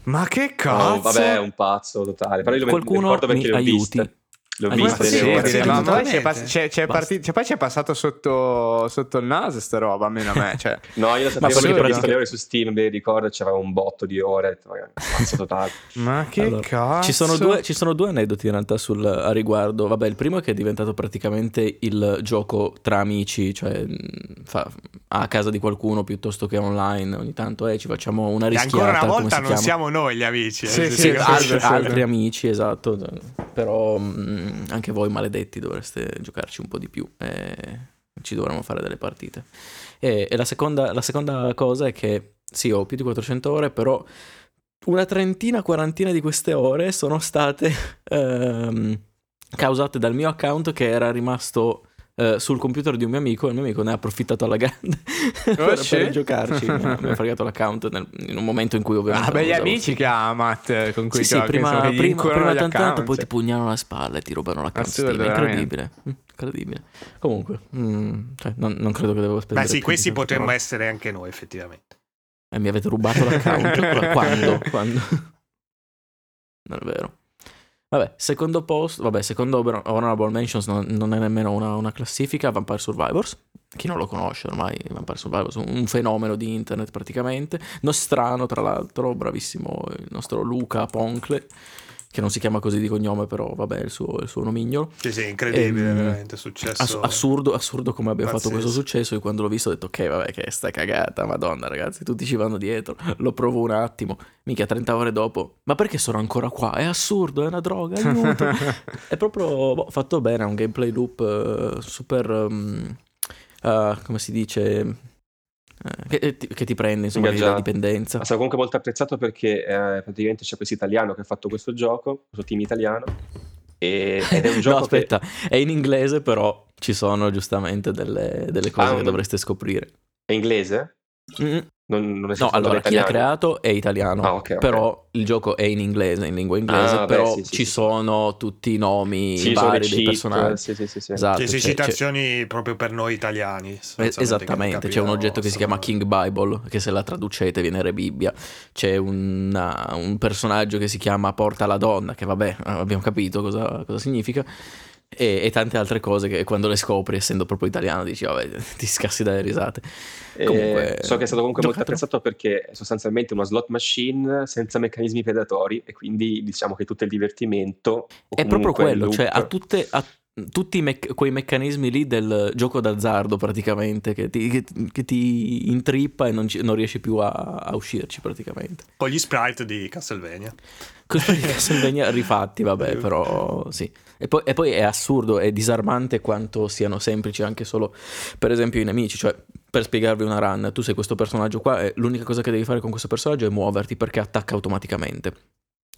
Ma che cazzo? Oh, vabbè, è un pazzo totale. Però io Qualcuno mi aiuti. Viste. L'ho visto sì, ma poi c'è, pass- c'è, c'è, partito, cioè, poi c'è passato sotto, sotto, il naso sta roba, almeno a me. Cioè. no, io lo sapevo perché ho visto le ore su Steam, mi ricordo, c'era un botto di ore, totale. ma che allora, cazzo? Ci sono, due, ci sono, due, aneddoti in realtà sul, a riguardo. Vabbè, il primo è che è diventato praticamente il gioco tra amici, cioè fa, a casa di qualcuno piuttosto che online. Ogni tanto eh, ci facciamo una rischiata. E ancora una volta non siamo noi gli amici. Eh, sì, sì, sì, altri, altri amici, esatto. Però mh, anche voi maledetti dovreste giocarci un po' di più e ci dovremmo fare delle partite. E, e la, seconda, la seconda cosa è che sì, ho più di 400 ore, però una trentina, quarantina di queste ore sono state ehm, causate dal mio account che era rimasto eh, sul computer di un mio amico e il mio amico ne ha approfittato alla grande oh, per, per, giocarci. mi, ha, mi ha fregato l'account nel, in un momento in cui ovviamente... Ah, beh, gli amici che ha Matt con cui sì, sì, prima, prima, prima tanto, tanto, poi ti pugnano la spalla e ti rubano l'account Steam. È incredibile. Mm, incredibile. Comunque, mm, cioè, non, non, credo che devo spendere... Beh sì, questi potremmo essere anche noi effettivamente. E mi avete rubato l'account? Quando? Quando? Non è vero. Vabbè, secondo posto, vabbè, secondo Honorable Mentions non, non è nemmeno una, una, classifica, Vampire Survivors. Chi non lo conosce ormai, Vampire Survivors, un, fenomeno di internet praticamente. Nostrano, tra l'altro, bravissimo il nostro Luca Poncle che non si chiama così di cognome, però vabbè, il suo, il suo nomignolo. Sì, sì, incredibile, e, ehm, veramente successo. Ass- assurdo, assurdo come abbia fatto questo successo. Io quando l'ho visto ho detto, ok, vabbè, che sta cagata, madonna, ragazzi, tutti ci vanno dietro. Lo provo un attimo, mica 30 ore dopo. Ma perché sono ancora qua? È assurdo, è una droga, aiuto. è proprio boh, fatto bene, è un gameplay loop uh, super... Um, uh, come si dice che, che, ti prende, insomma, la dipendenza. Ma stato comunque molto apprezzato perché eh, praticamente c'è questo italiano che ha fatto questo gioco, questo team italiano, e, ed è un gioco no, aspetta, che... è in inglese però ci sono giustamente delle, delle cose ah, che dovreste scoprire. È inglese? Mm-hmm. Non, non no, allora chi l'ha creato è italiano, ah, okay, però okay. il gioco è in inglese, in lingua inglese, ah, però beh, sì, ci sì, sono tutti i nomi sì, vari dei personaggi. Sì, sì, sì, esatto, c'è, citazioni c'è... proprio per noi italiani. Esattamente, c'è un oggetto che si chiama King Bible, che se la traducete viene Re Bibbia. C'è una, un personaggio che si chiama Porta la donna, che vabbè, abbiamo capito cosa, cosa significa e, e, tante altre cose che quando le scopri, essendo proprio italiano, dici, vabbè, ti scassi dalle risate. Comunque, so che è stato comunque molto apprezzato perché è sostanzialmente una slot machine senza meccanismi predatori e quindi diciamo che tutto il divertimento... È proprio quello, loop... cioè ha tutte... Ha tutti me- quei meccanismi lì del gioco d'azzardo praticamente che ti, che, che ti intrippa e non, ci, non riesci più a, a, uscirci praticamente. Con gli sprite di Castlevania. Con gli sprite di Castlevania rifatti, vabbè, però sì. E poi, e poi, è assurdo, è disarmante quanto siano semplici anche solo, per esempio, i nemici. Cioè, per spiegarvi una run, tu sei questo personaggio qua e l'unica cosa che devi fare con questo personaggio è muoverti perché attacca automaticamente.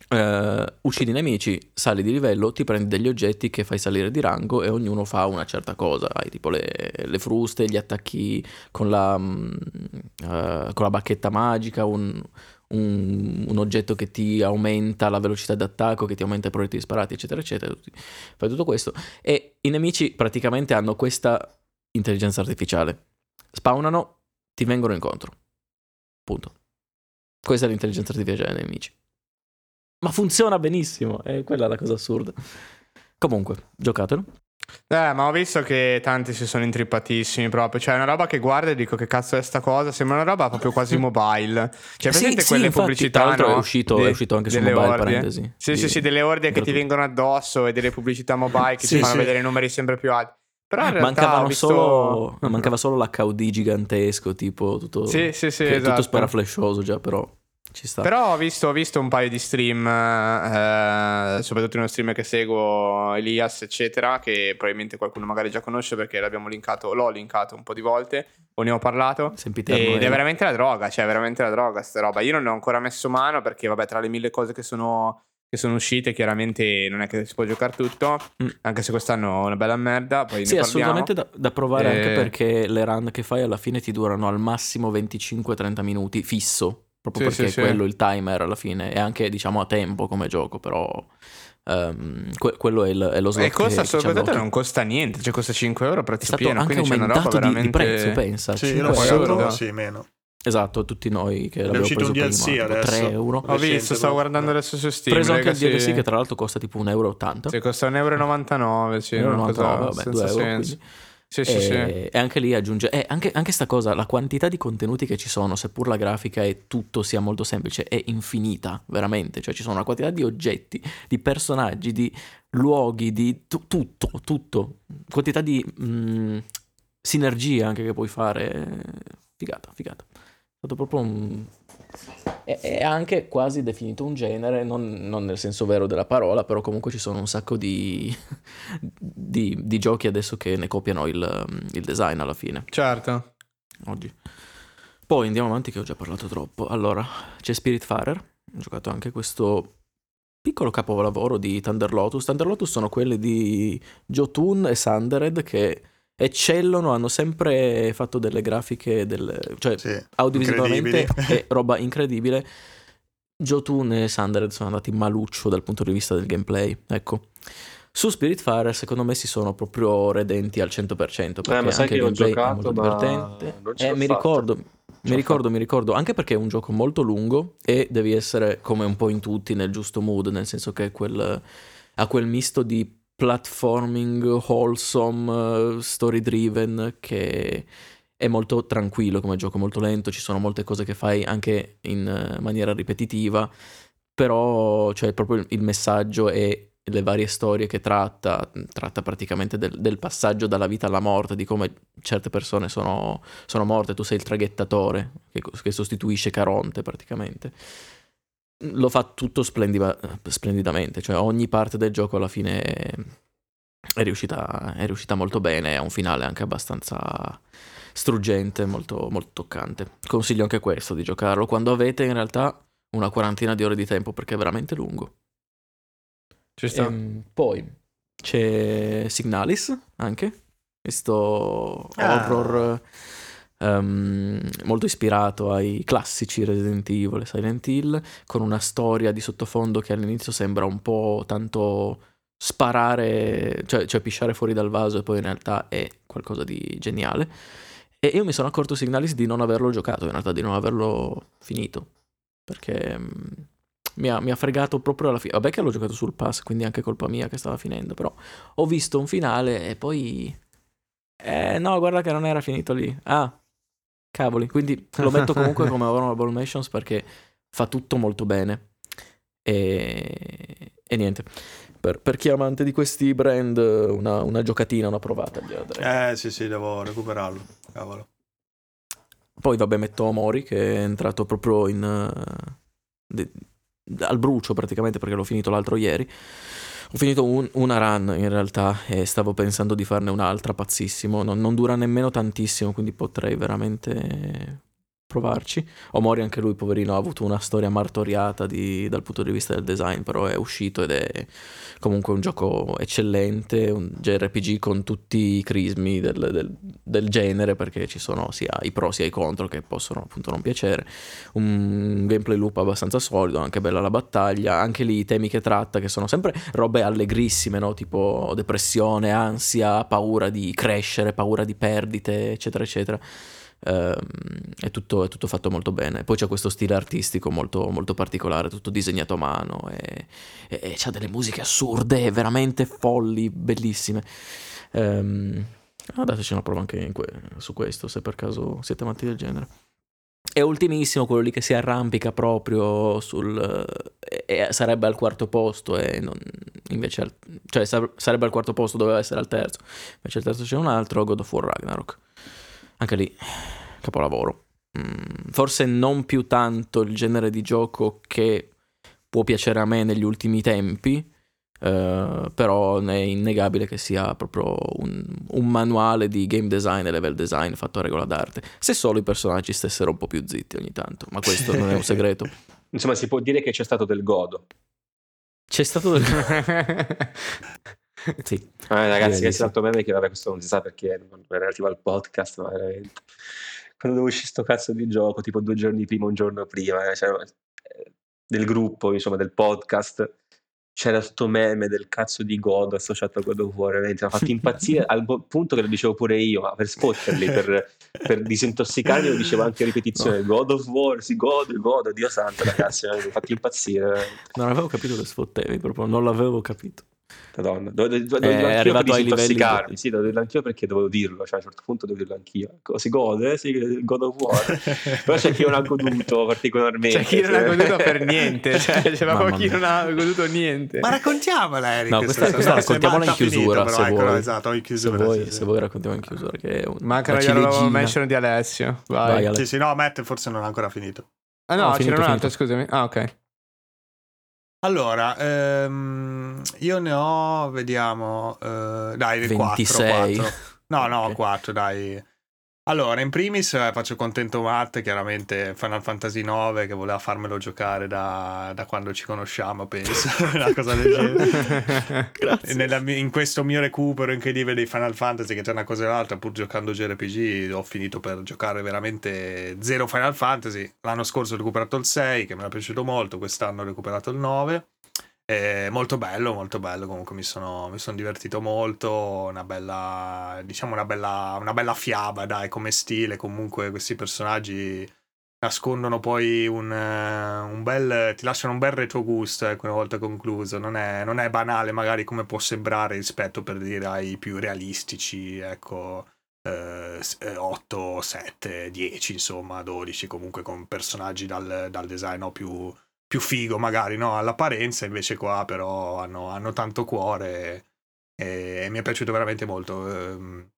Uh, uccidi i nemici, sali di livello, ti prendi degli oggetti che fai salire di rango e ognuno fa una certa cosa. Hai tipo le, le fruste, gli attacchi con la, uh, con la bacchetta magica, un, un, un, oggetto che ti aumenta la velocità d'attacco, che ti aumenta i proiettili sparati, eccetera, eccetera. Fai tutto questo. E i nemici praticamente hanno questa intelligenza artificiale. Spawnano, ti vengono incontro. Punto. Questa è l'intelligenza artificiale dei nemici. Ma funziona benissimo, è quella la cosa assurda. Comunque, giocatelo. Eh, ma ho visto che tanti si sono intrippatissimi proprio. Cioè, è una roba che guardo e dico che cazzo è sta cosa. Sembra una roba proprio quasi mobile. Cioè, presente sì, quelle sì, pubblicità? Infatti, no? è, uscito, De- è uscito anche su mobile. Ordie. Parentesi. Sì, sì, sì, delle ordine che ti vengono addosso e delle pubblicità mobile che sì, ti fanno vedere numeri sempre più alti. Però in Mancavano visto... solo, mancava solo l'HUD gigantesco, tipo tutto, sì, sì, sì, esatto. tutto sparaflashoso già, però ci sta. Però ho visto, ho visto un paio di stream, eh, soprattutto in uno streamer che seguo, Elias, eccetera, che probabilmente qualcuno magari già conosce perché l'abbiamo linkato, l'ho linkato un po' di volte, o ne ho parlato. Ed è veramente la droga, cioè veramente la droga sta roba. Io non ne ho ancora messo mano perché, vabbè, tra le mille cose che sono che sono uscite, chiaramente non è che si può giocare tutto, mm. anche se quest'anno è una bella merda. Poi sì, assolutamente da, da provare e... anche perché le run che fai alla fine ti durano al massimo 25-30 minuti fisso, proprio sì, perché sì, è quello sì. il timer alla fine, e anche diciamo a tempo come gioco, però... Um, que- quello è, il, è, lo slot e costa soprattutto non costa niente cioè costa 5 euro a prezzo pieno quindi c'è una roba di, veramente di prezzo pensa sì, io l'ho pagato sì, meno Esatto, tutti noi che l'abbiamo preso un DLC prima, adesso. 3 euro. Ho visto, stavo guardando adesso su Steam. Ho preso anche il DLC che tra l'altro costa tipo 1,80 euro. Sì, costa 1,99 euro. Sì, 1,99 euro, vabbè, 2 euro. Sì, e, sì. e anche lì aggiunge eh, anche, anche sta cosa, la quantità di contenuti che ci sono, seppur la grafica e tutto sia molto semplice, è infinita, veramente. Cioè ci sono una quantità di oggetti, di personaggi, di luoghi, di tu, tutto, tutto. Quantità di mh, mm, sinergia anche che puoi fare. Figata, figata stato proprio un... È, è anche quasi definito un genere, non, non, nel senso vero della parola, però comunque ci sono un sacco di, di, di giochi adesso che ne copiano il, il design alla fine. Certo. Oggi. Poi andiamo avanti che ho già parlato troppo. Allora, c'è Spiritfarer, ho giocato anche questo piccolo capolavoro di Thunder Lotus. Thunder Lotus sono quelli di Jotun e Sundered che eccellono, hanno sempre fatto delle grafiche, del, cioè sì, audiovisualmente è roba incredibile. Jotun e Sundered sono andati maluccio dal punto di vista del gameplay, ecco. Su Spiritfarer secondo me si sono proprio redenti al 100% perché eh, ma sai anche il gameplay giocato, è molto divertente. Eh, mi ricordo, mi ricordo, mi ricordo, anche perché è un gioco molto lungo e devi essere come un po' in tutti nel giusto mood, nel senso che quel, ha quel misto di platforming wholesome, story driven che è molto tranquillo come gioco, molto lento, ci sono molte cose che fai anche in eh, maniera ripetitiva, però cioè, proprio il messaggio e le varie storie che tratta, tratta praticamente del, del, passaggio dalla vita alla morte, di come certe persone sono, sono morte, tu sei il traghettatore che, che sostituisce Caronte praticamente lo fa tutto splendida, splendidamente, cioè ogni parte del gioco alla fine è riuscita, è riuscita molto bene, ha un finale anche abbastanza struggente, molto, molto toccante. Consiglio anche questo di giocarlo quando avete in realtà una quarantina di ore di tempo perché è veramente lungo. Ci sta. Ehm, poi c'è Signalis anche, questo ah. horror um, molto ispirato ai classici Resident Evil e Silent Hill, con una storia di sottofondo che all'inizio sembra un po' tanto sparare, cioè, cioè pisciare fuori dal vaso e poi in realtà è qualcosa di geniale. E io mi sono accorto Signalis di non averlo giocato, in realtà di non averlo finito, perché um, mi, ha, mi, ha, fregato proprio alla fine. Vabbè che l'ho giocato sul pass, quindi anche colpa mia che stava finendo, però ho visto un finale e poi... Eh no, guarda che non era finito lì. Ah, Cavoli, quindi lo metto comunque come Honorable Mentions perché fa tutto molto bene. E, e niente. Per, per, chi è amante di questi brand, una, una giocatina, una provata. Eh sì, sì, devo recuperarlo. Cavolo. Poi vabbè, metto Mori che è entrato proprio in, uh, de, al brucio praticamente perché l'ho finito l'altro ieri. Ho finito un, una run in realtà e stavo pensando di farne un'altra pazzissimo. Non, non dura nemmeno tantissimo, quindi potrei veramente provarci. Omori anche lui, poverino, ha avuto una storia martoriata di, dal punto di vista del design, però è uscito ed è comunque un gioco eccellente, un JRPG con tutti i crismi del, del, del, genere, perché ci sono sia i pro sia i contro che possono appunto non piacere. Un gameplay loop abbastanza solido, anche bella la battaglia, anche lì i temi che tratta, che sono sempre robe allegrissime, no? tipo depressione, ansia, paura di crescere, paura di perdite, eccetera, eccetera. Ehm, è, tutto, è, tutto, fatto molto bene. Poi c'è questo stile artistico molto, molto particolare, tutto disegnato a mano e, e, e c'ha delle musiche assurde, veramente folli, bellissime. Um, ah, dateci una prova anche que- su questo, se per caso siete amanti del genere. È ultimissimo quello lì che si arrampica proprio sul... E, sarebbe al quarto posto e non, invece... Al, cioè sarebbe al quarto posto, doveva essere al terzo. Invece al terzo c'è un altro, God of War Ragnarok. Anche lì, capolavoro. mm, forse non più tanto il genere di gioco che può piacere a me negli ultimi tempi, Uh, però è innegabile che sia proprio un, un, manuale di game design e level design fatto a regola d'arte. Se solo i personaggi stessero un po' più zitti ogni tanto, ma questo non è un segreto. Insomma, si può dire che c'è stato del godo. C'è stato del godo. sì. Eh, ragazzi, che è stato meme che vabbè, questo non si sa perché non è relativo al podcast, ma veramente. Quando devo uscire sto cazzo di gioco, tipo due giorni prima, un giorno prima, cioè, del gruppo, insomma, del podcast c'era sto meme del cazzo di God associato a God of War, veramente mi ha fatto impazzire al punto che lo dicevo pure io, ma per spotterli, per, per disintossicarli lo dicevo anche a ripetizione, no. God of War, sì, God, God, Dio santo ragazzi, mi ha fatto impazzire. Non avevo capito che sfottevi proprio, non l'avevo capito. Madonna, dovevo, dovevo, dovevo eh, è arrivato ai livelli di... sì, dovevo dirlo anch'io perché dovevo dirlo, cioè a un certo punto dovevo dirlo anch'io. Si gode, sì, God of War. Però c'è chi non ha goduto particolarmente. C'è chi non ha goduto per niente, cioè c'è proprio chi non ha goduto niente. Ma raccontiamola, Eric. No, questa, questa raccontiamola in chiusura, finito, se ecco, vuoi. Esatto, in chiusura. Se vuoi, se vuoi raccontiamo in chiusura che un, Mancano gli mention di Alessio. Vai. Vai sì, sì, no, Matt forse non ha ancora finito. Ah no, no c'era un altro, scusami. Ah, ok. Allora, ehm, io ne ho, vediamo, eh, dai, 26. 4, 4. No, no, okay. 4, dai. Allora, in primis eh, faccio contento Matt, chiaramente Final Fantasy IX che voleva farmelo giocare da, da quando ci conosciamo, penso, una cosa del genere. Nella, in questo mio recupero incredibile di Final Fantasy, che c'è una cosa e l'altra, pur giocando JRPG, ho finito per giocare veramente zero Final Fantasy. L'anno scorso ho recuperato il 6, che mi è piaciuto molto, quest'anno ho recuperato il 9. È molto bello, molto bello. Comunque mi sono, mi sono divertito molto. Una bella, diciamo, una bella, una bella fiaba, dai, come stile. Comunque questi personaggi nascondono poi un, un bel. ti lasciano un bel retrogusto, ecco, una volta concluso. Non è, non è banale, magari come può sembrare rispetto per dire ai più realistici, ecco. Eh, 8, 7, 10, insomma, 12, comunque con personaggi dal, dal design no, più più figo magari no? all'apparenza, invece qua però hanno, hanno tanto cuore e, e, mi è piaciuto veramente molto. Ehm,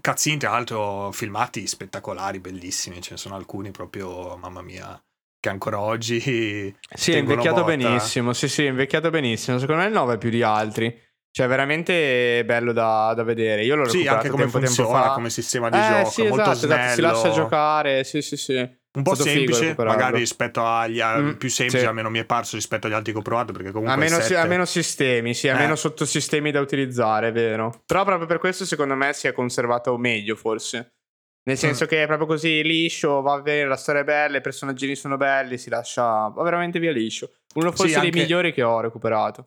Cazzini, tra l'altro, filmati spettacolari, bellissimi, ce ne sono alcuni proprio, mamma mia, che ancora oggi... Sì, è invecchiato botta. benissimo, sì sì, è invecchiato benissimo, secondo me il 9 è più di altri. Cioè, veramente bello da, da vedere. Io l'ho sì, anche come tempo, funziona, tempo fa. come sistema di eh, gioco, sì, molto esatto, snello. Esatto, si lascia giocare, sì, sì, sì un po' semplice, magari rispetto agli mm, più semplici, sì. almeno mi è parso rispetto agli altri che ho provato. Perché comunque ha meno, sette... ha meno sistemi, sì, ha eh. meno sottosistemi da utilizzare, è vero. Però proprio per questo, secondo me, si è conservato meglio, forse. Nel senso mm. che è proprio così liscio, va bene, la storia è bella, i personaggi sono belli, si lascia va veramente via liscio. Uno forse sì, anche... dei migliori che ho recuperato.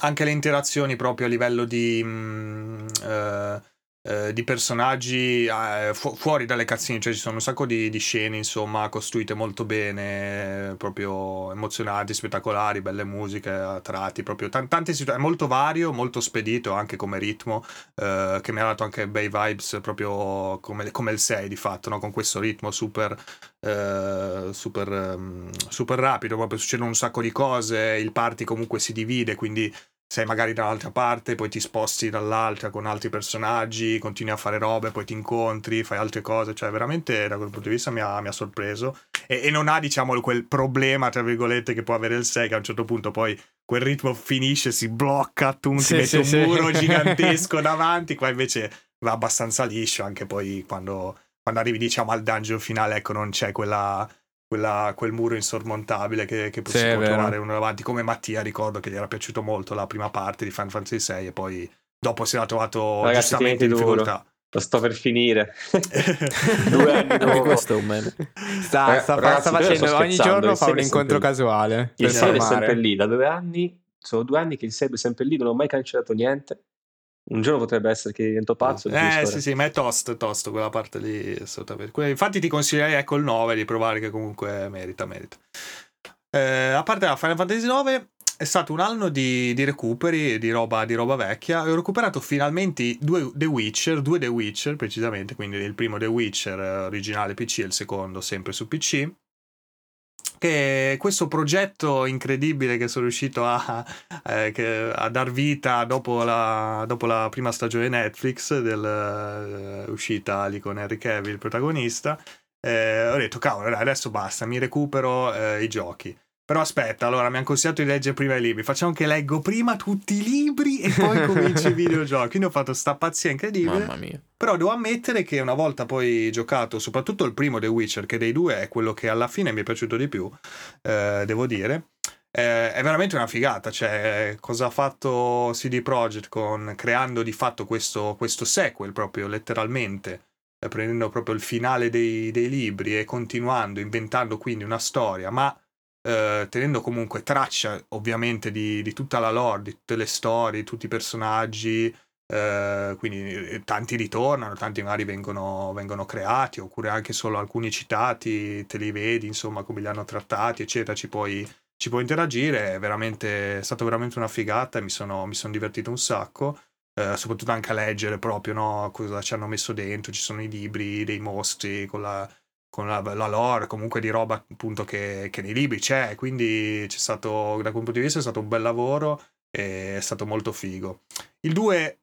Anche le interazioni proprio a livello di. Mh, mm, uh eh, di personaggi eh, fu- fuori dalle cazzine, cioè ci sono un sacco di, di, scene insomma costruite molto bene, proprio emozionanti, spettacolari, belle musiche tratti, proprio t- tante situazioni, molto vario, molto spedito anche come ritmo, eh, che mi ha dato anche bei vibes proprio come, come il 6 di fatto, no? con questo ritmo super, eh, super, um, super rapido, proprio succedono un sacco di cose, il party comunque si divide, quindi sei magari dall'altra parte, poi ti sposti dall'altra con altri personaggi, continui a fare robe, poi ti incontri, fai altre cose, cioè veramente da quel punto di vista mi ha, mi ha sorpreso. E, e, non ha diciamo quel problema tra virgolette che può avere il 6 che a un certo punto poi quel ritmo finisce, si blocca, tu sì, ti sì, mette sì, un muro gigantesco davanti, qua invece va abbastanza liscio anche poi quando, quando arrivi diciamo al dungeon finale, ecco non c'è quella quella, quel muro insormontabile che, che si può trovare uno davanti, come Mattia ricordo che gli era piaciuto molto la prima parte di Final Fantasy VI e poi dopo si era trovato Ragazzi, giustamente in difficoltà. Lo sto per finire. Due anni dopo. questo è un meme. Sta, sta, Ragazzi, sta facendo ogni giorno fa un incontro casuale. Il save è sempre lì, da due anni. Sono due anni che il save è sempre lì, non ho mai cancellato niente. Un giorno potrebbe essere che divento pazzo. Eh sì, sì, ma è tosto, tosto quella parte lì. Assolutamente. Infatti ti consiglierei ecco il 9 di provare che comunque merita, merita. Eh, a parte la Final Fantasy 9 è stato un anno di, di recuperi, di roba, di roba vecchia. Ho recuperato finalmente due The Witcher, due The Witcher precisamente, quindi il primo The Witcher eh, originale PC e il secondo sempre su PC che questo progetto incredibile che sono riuscito a, eh, a dar vita dopo la, dopo la, prima stagione Netflix dell'uscita uh, lì con Henry Cavill, il protagonista, eh, ho detto cavolo adesso basta, mi recupero eh, i giochi. Però aspetta, allora mi hanno consigliato di leggere prima i libri. Facciamo che leggo prima tutti i libri e poi comincio i videogiochi. Quindi ho fatto sta pazzia incredibile. Mamma mia. Però devo ammettere che una volta poi giocato, soprattutto il primo The Witcher, che dei due è quello che alla fine mi è piaciuto di più, eh, devo dire. Eh, è veramente una figata, cioè cosa ha fatto CD Projekt con creando di fatto questo, questo sequel proprio letteralmente, eh, prendendo proprio il finale dei, dei libri e continuando, inventando quindi una storia, ma eh, tenendo comunque traccia ovviamente di, di, tutta la lore, di tutte le storie, di tutti i personaggi, eh, quindi eh, tanti ritornano, tanti magari vengono, vengono, creati, oppure anche solo alcuni citati, te li vedi, insomma, come li hanno trattati, eccetera, ci puoi, ci puoi interagire, è, veramente, è stata veramente una figata, mi sono, mi sono divertito un sacco. Eh, soprattutto anche a leggere proprio no, cosa ci hanno messo dentro, ci sono i libri dei mostri con la, con la, la, lore comunque di roba appunto che, che, nei libri c'è, quindi c'è stato, da quel punto di vista è stato un bel lavoro e è stato molto figo. Il 2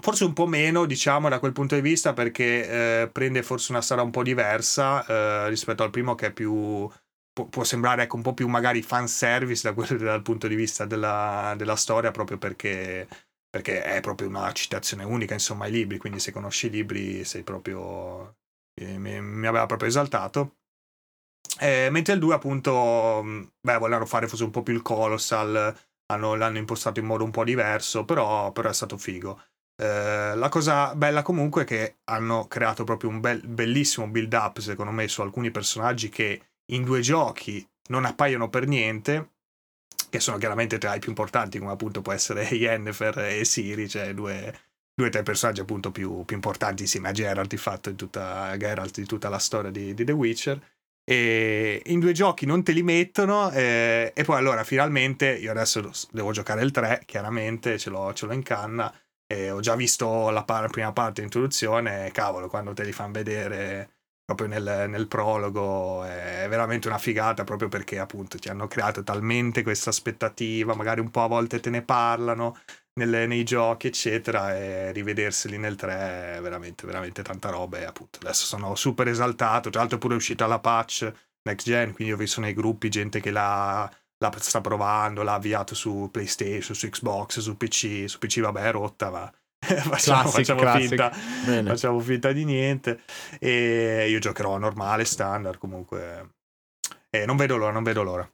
forse un po' meno diciamo da quel punto di vista perché eh, prende forse una strada un po' diversa eh, rispetto al primo che è più può, può sembrare ecco, un po' più magari fan service da dal punto di vista della, della storia proprio perché perché è proprio una citazione unica insomma ai libri quindi se conosci i libri sei proprio mi, mi aveva proprio esaltato. Eh, mentre il 2 appunto, beh, volevano fare forse un po' più il Colossal, hanno, l'hanno impostato in modo un po' diverso, però, però è stato figo. Eh, la cosa bella comunque è che hanno creato proprio un bel, bellissimo build up, secondo me, su alcuni personaggi che in due giochi non appaiono per niente, che sono chiaramente tra i più importanti, come appunto può essere Yennefer e Siri, cioè due due o tre personaggi appunto più, più, importanti insieme a Geralt di fatto in tutta, Geralt, di tutta la storia di, di, The Witcher. E in due giochi non te li mettono eh, e poi allora finalmente io adesso devo giocare il 3 chiaramente ce l'ho, ce l'ho in canna e ho già visto la, par- prima parte introduzione cavolo quando te li fanno vedere proprio nel, nel, prologo è veramente una figata proprio perché appunto ti hanno creato talmente questa aspettativa magari un po' a volte te ne parlano nelle, nei giochi, eccetera, e rivederseli nel 3 è veramente, veramente tanta roba. E appunto adesso sono super esaltato. Tra l'altro, è pure uscita la patch next gen, quindi ho visto nei gruppi gente che la, la sta provando, l'ha avviato su PlayStation, su Xbox, su PC. Su PC, vabbè, è rotta, ma. facciamo, classic, facciamo, classic. Finta, facciamo, finta, di niente e io giocherò normale standard comunque e non vedo l'ora non vedo l'ora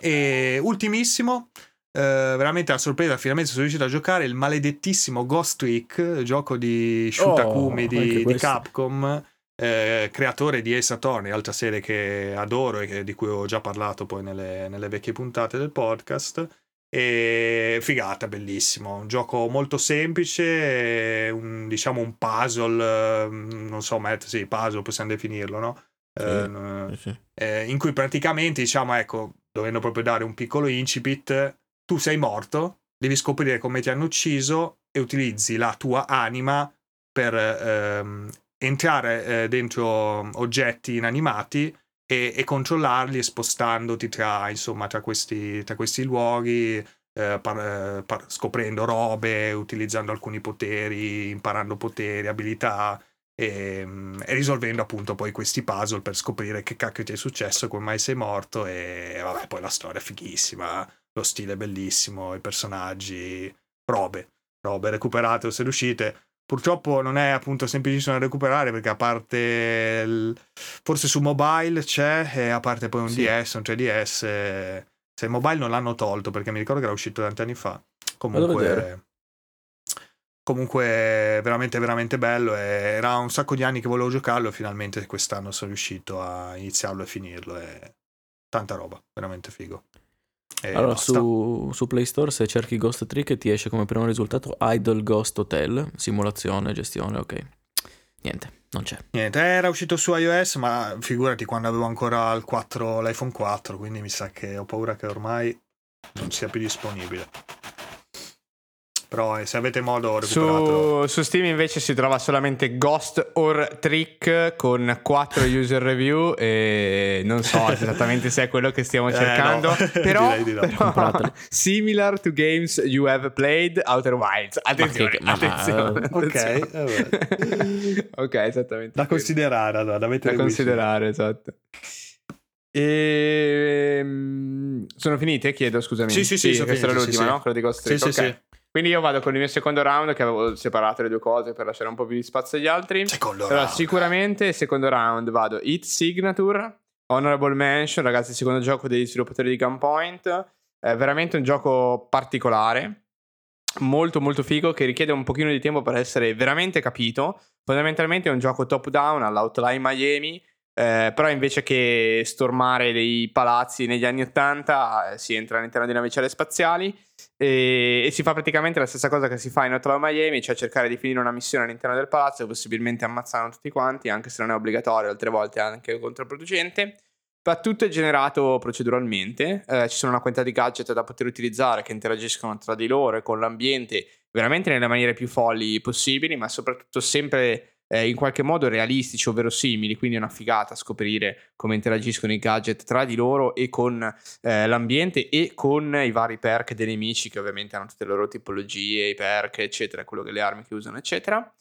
e ultimissimo Uh, veramente a sorpresa, finalmente sono riuscito a giocare il maledettissimo Ghost Week, gioco di Shutakumi oh, di, di, Capcom, eh, creatore di Ace Attorney, altra serie che adoro e che, di cui ho già parlato poi nelle, nelle vecchie puntate del podcast. E figata, bellissimo. Un gioco molto semplice, un, diciamo un puzzle, non so, Matt, sì, puzzle possiamo definirlo, no? Sì, eh, sì. Eh, in cui praticamente, diciamo, ecco, dovendo proprio dare un piccolo incipit, tu sei morto, devi scoprire come ti hanno ucciso e utilizzi la tua anima per ehm, entrare eh, dentro oggetti inanimati e, e, controllarli spostandoti tra, insomma, tra, questi, tra questi luoghi, eh, par, eh, par, scoprendo robe, utilizzando alcuni poteri, imparando poteri, abilità e, ehm, e, risolvendo appunto poi questi puzzle per scoprire che cacchio ti è successo, come mai sei morto e vabbè poi la storia è fighissima lo stile bellissimo, i personaggi, robe, robe recuperate o se riuscite. Purtroppo non è appunto semplicissimo da recuperare perché a parte il... forse su mobile c'è e a parte poi un sì. DS, un 3DS. Se il mobile non l'hanno tolto perché mi ricordo che era uscito tanti anni fa. Comunque comunque veramente veramente bello era un sacco di anni che volevo giocarlo e finalmente quest'anno sono riuscito a iniziarlo e finirlo e tanta roba veramente figo e allora, su, su, Play Store se cerchi Ghost Trick ti esce come primo risultato Idle Ghost Hotel, simulazione, gestione, ok. Niente, non c'è. Niente, era uscito su iOS, ma figurati quando avevo ancora il 4, l'iPhone 4, quindi mi sa che ho paura che ormai non sia più disponibile. Però eh, se avete modo recuperatelo. Su, su Steam invece si trova solamente Ghost or Trick con 4 user review e non so esattamente se è quello che stiamo cercando, eh, no. però, no. però similar to games you have played Outer Wilds. Attenzione, ma che, attenzione. Ma, attenzione. ok, ok, esattamente. Da considerare, allora, da mettere Da considerare, esatto. E... Ehm, sono finite? Chiedo, scusami. Sì, sì, sì. sì questa era l'ultima, sì, no? Quello di Ghost Trick. Sì, okay. sì, Quindi io vado con il mio secondo round che avevo separato le due cose per lasciare un po' più di spazio agli altri. Secondo allora, round. Sicuramente, secondo round vado Hit Signature, Honorable Mention, ragazzi, il secondo gioco degli sviluppatori di Gunpoint. È veramente un gioco particolare, molto molto figo, che richiede un pochino di tempo per essere veramente capito. Fondamentalmente è un gioco top down all'Outline Miami eh, però invece che stormare dei palazzi negli anni 80 eh, si entra all'interno di navicelle spaziali e, e, si fa praticamente la stessa cosa che si fa in Hotel Miami, cioè cercare di finire una missione all'interno del palazzo, possibilmente ammazzando tutti quanti, anche se non è obbligatorio, altre volte anche controproducente. Ma tutto è generato proceduralmente, eh, ci sono una quantità di gadget da poter utilizzare che interagiscono tra di loro e con l'ambiente veramente nelle maniere più folli possibili, ma soprattutto sempre eh, in qualche modo realistici o verosimili, quindi è una figata scoprire come interagiscono i gadget tra di loro e con eh, l'ambiente e con i vari perk dei nemici che ovviamente hanno tutte le loro tipologie, i perk eccetera, quello che le armi che usano eccetera.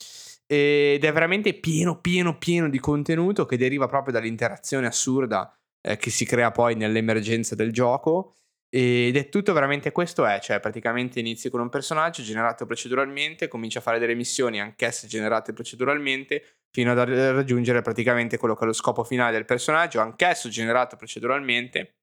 Ed è veramente pieno, pieno, pieno di contenuto che deriva proprio dall'interazione assurda eh, che si crea poi nell'emergenza del gioco ed è tutto veramente questo è, cioè praticamente inizi con un personaggio generato proceduralmente, cominci a fare delle missioni anch'esse generate proceduralmente, fino a raggiungere praticamente quello che è lo scopo finale del personaggio, anch'esso generato proceduralmente.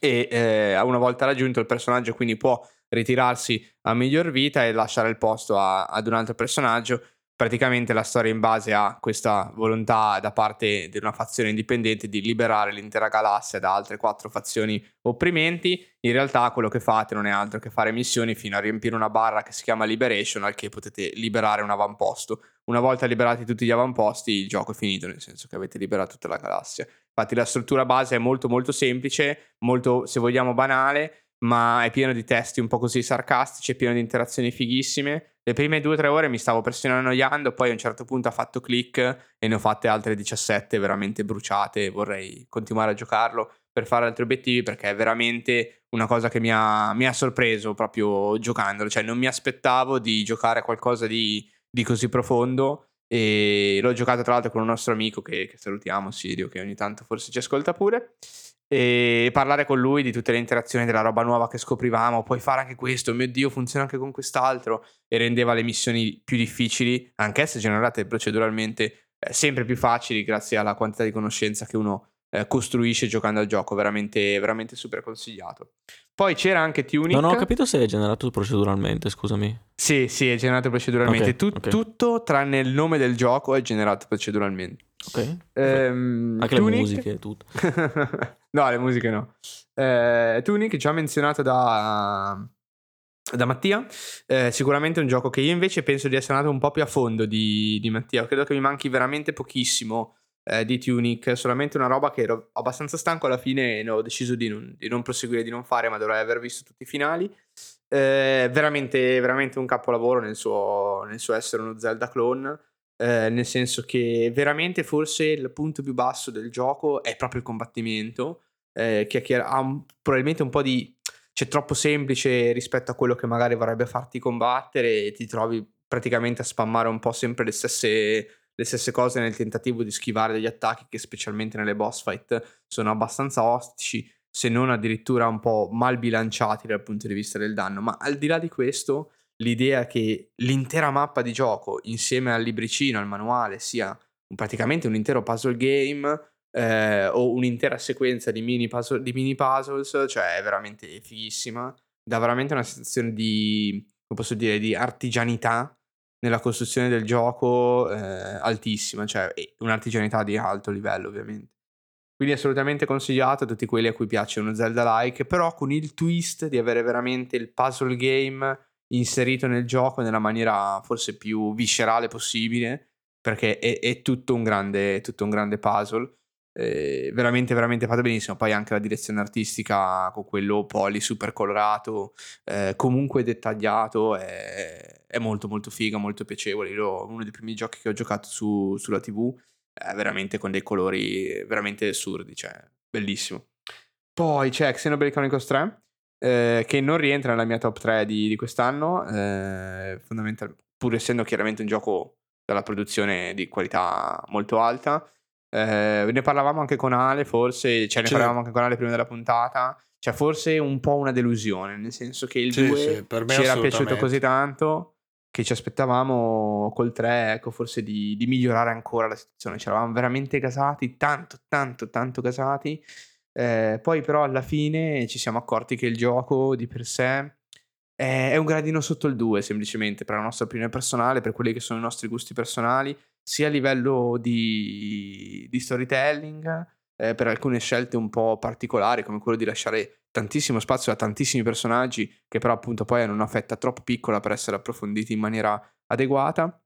E eh, una volta raggiunto il personaggio quindi può ritirarsi a miglior vita e lasciare il posto a, ad un altro personaggio praticamente la storia in base a questa volontà da parte di una fazione indipendente di liberare l'intera galassia da altre quattro fazioni opprimenti. In realtà quello che fate non è altro che fare missioni fino a riempire una barra che si chiama Liberation al che potete liberare un avamposto. Una volta liberati tutti gli avamposti il gioco è finito, nel senso che avete liberato tutta la galassia. Infatti la struttura base è molto molto semplice, molto se vogliamo banale, ma è pieno di testi un po' così sarcastici, è pieno di interazioni fighissime le prime due o tre ore mi stavo persino annoiando, poi a un certo punto ha fatto click e ne ho fatte altre 17 veramente bruciate. Vorrei continuare a giocarlo per fare altri obiettivi perché è veramente una cosa che mi ha, mi ha sorpreso proprio giocandolo. Cioè non mi aspettavo di giocare qualcosa di, di così profondo e l'ho giocato tra l'altro con un nostro amico che, che salutiamo, Sirio, che ogni tanto forse ci ascolta pure. E parlare con lui di tutte le interazioni della roba nuova che scoprivamo, puoi fare anche questo, mio dio funziona anche con quest'altro e rendeva le missioni più difficili, anch'esse generate proceduralmente eh, sempre più facili grazie alla quantità di conoscenza che uno eh, costruisce giocando al gioco, veramente, veramente super consigliato. Poi c'era anche Tunic. Non ho capito se è generato proceduralmente, scusami. Sì, sì, è generato proceduralmente. Okay, tu, okay. Tutto tranne il nome del gioco è generato proceduralmente. Ok. Ehm, Anche Tunic... le musiche tutto. no, le musiche no. Eh, Tunic, già menzionato da, da Mattia. Eh, sicuramente un gioco che io invece penso di essere andato un po' più a fondo di, di Mattia. Credo che mi manchi veramente pochissimo eh, di Tunic. Solamente una roba che ero abbastanza stanco alla fine e ho deciso di non, di non proseguire, di non fare, ma dovrei aver visto tutti i finali. Eh, veramente, veramente un capolavoro nel suo, nel suo essere uno Zelda clone. Eh, nel senso che veramente forse il punto più basso del gioco è proprio il combattimento, eh, che, ha un, probabilmente un po' di... c'è troppo semplice rispetto a quello che magari vorrebbe farti combattere e ti trovi praticamente a spammare un po' sempre le stesse, le stesse cose nel tentativo di schivare degli attacchi che specialmente nelle boss fight sono abbastanza ostici, se non addirittura un po' mal bilanciati dal punto di vista del danno. Ma al di là di questo l'idea che l'intera mappa di gioco insieme al libricino, al manuale, sia praticamente un intero puzzle game eh, o un'intera sequenza di mini, puzzle, di mini puzzles, cioè è veramente fighissima, dà veramente una sensazione di, come posso dire, di artigianità nella costruzione del gioco eh, altissima, cioè un'artigianità di alto livello ovviamente. Quindi assolutamente consigliato a tutti quelli a cui piace uno Zelda-like, però con il twist di avere veramente il puzzle game inserito nel gioco nella maniera forse più viscerale possibile, perché è, è tutto, un grande, tutto un grande puzzle. Eh, veramente veramente fatto benissimo. Poi anche la direzione artistica con quello poli super colorato eh, comunque dettagliato è, è, molto molto figa molto piacevole. Io, uno dei primi giochi che ho giocato su, sulla tv è veramente con dei colori veramente assurdi cioè bellissimo. Poi c'è Xenoblade Chronicles 3 eh, che non rientra nella mia top 3 di, di quest'anno eh, fondamentalmente pur essendo chiaramente un gioco dalla produzione di qualità molto alta eh, ne parlavamo anche con Ale, forse, cioè ne sì. parlavamo anche con Ale prima della puntata. Cioè, forse un po' una delusione, nel senso che il sì, 2 sì, ci era piaciuto così tanto che ci aspettavamo col 3, ecco, forse di, di migliorare ancora la situazione. Ci eravamo veramente gasati, tanto, tanto, tanto gasati. Eh, poi però alla fine ci siamo accorti che il gioco di per sé è un gradino sotto il 2 semplicemente per la nostra opinione personale, per quelli che sono i nostri gusti personali sia a livello di, di storytelling, eh, per alcune scelte un po' particolari, come quello di lasciare tantissimo spazio a tantissimi personaggi che però appunto poi hanno una fetta troppo piccola per essere approfonditi in maniera adeguata.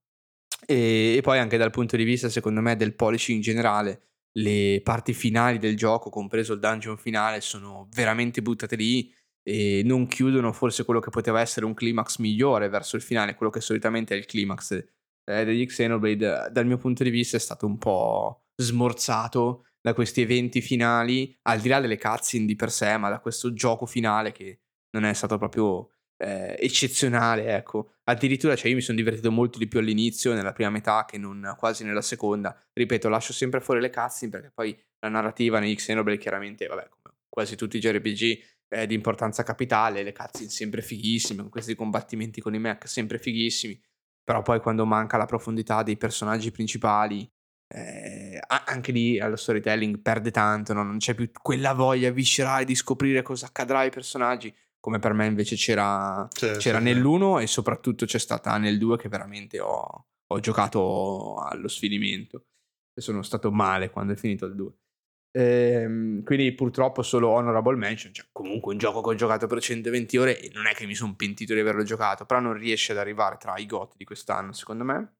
E, e poi anche dal punto di vista, secondo me, del polish in generale, le parti finali del gioco, compreso il dungeon finale, sono veramente buttate lì e non chiudono forse quello che poteva essere un climax migliore verso il finale, quello che solitamente è il climax eh, degli Xenoblade dal mio punto di vista è stato un po' smorzato da questi eventi finali, al di là delle cutscene di per sé, ma da questo gioco finale che non è stato proprio eh, eccezionale, ecco. Addirittura, cioè, io mi sono divertito molto di più all'inizio, nella prima metà, che non quasi nella seconda. Ripeto, lascio sempre fuori le cutscene perché poi la narrativa negli Xenoblade chiaramente, vabbè, come quasi tutti i JRPG, è di importanza capitale, le cutscene sempre fighissime, con questi combattimenti con i mech sempre fighissimi però poi quando manca la profondità dei personaggi principali, eh, anche lì allo storytelling perde tanto, no? non c'è più quella voglia viscerale di scoprire cosa accadrà ai personaggi, come per me invece c'era, c'era sì, nell'1 sì. e soprattutto c'è stata nel 2 che veramente ho, ho giocato allo sfinimento. E sono stato male quando è finito il 2. Ehm, quindi purtroppo solo honorable mention, cioè comunque un gioco che ho giocato per 120 ore e non è che mi sono pentito di averlo giocato, però non riesce ad arrivare tra i goti di quest'anno secondo me.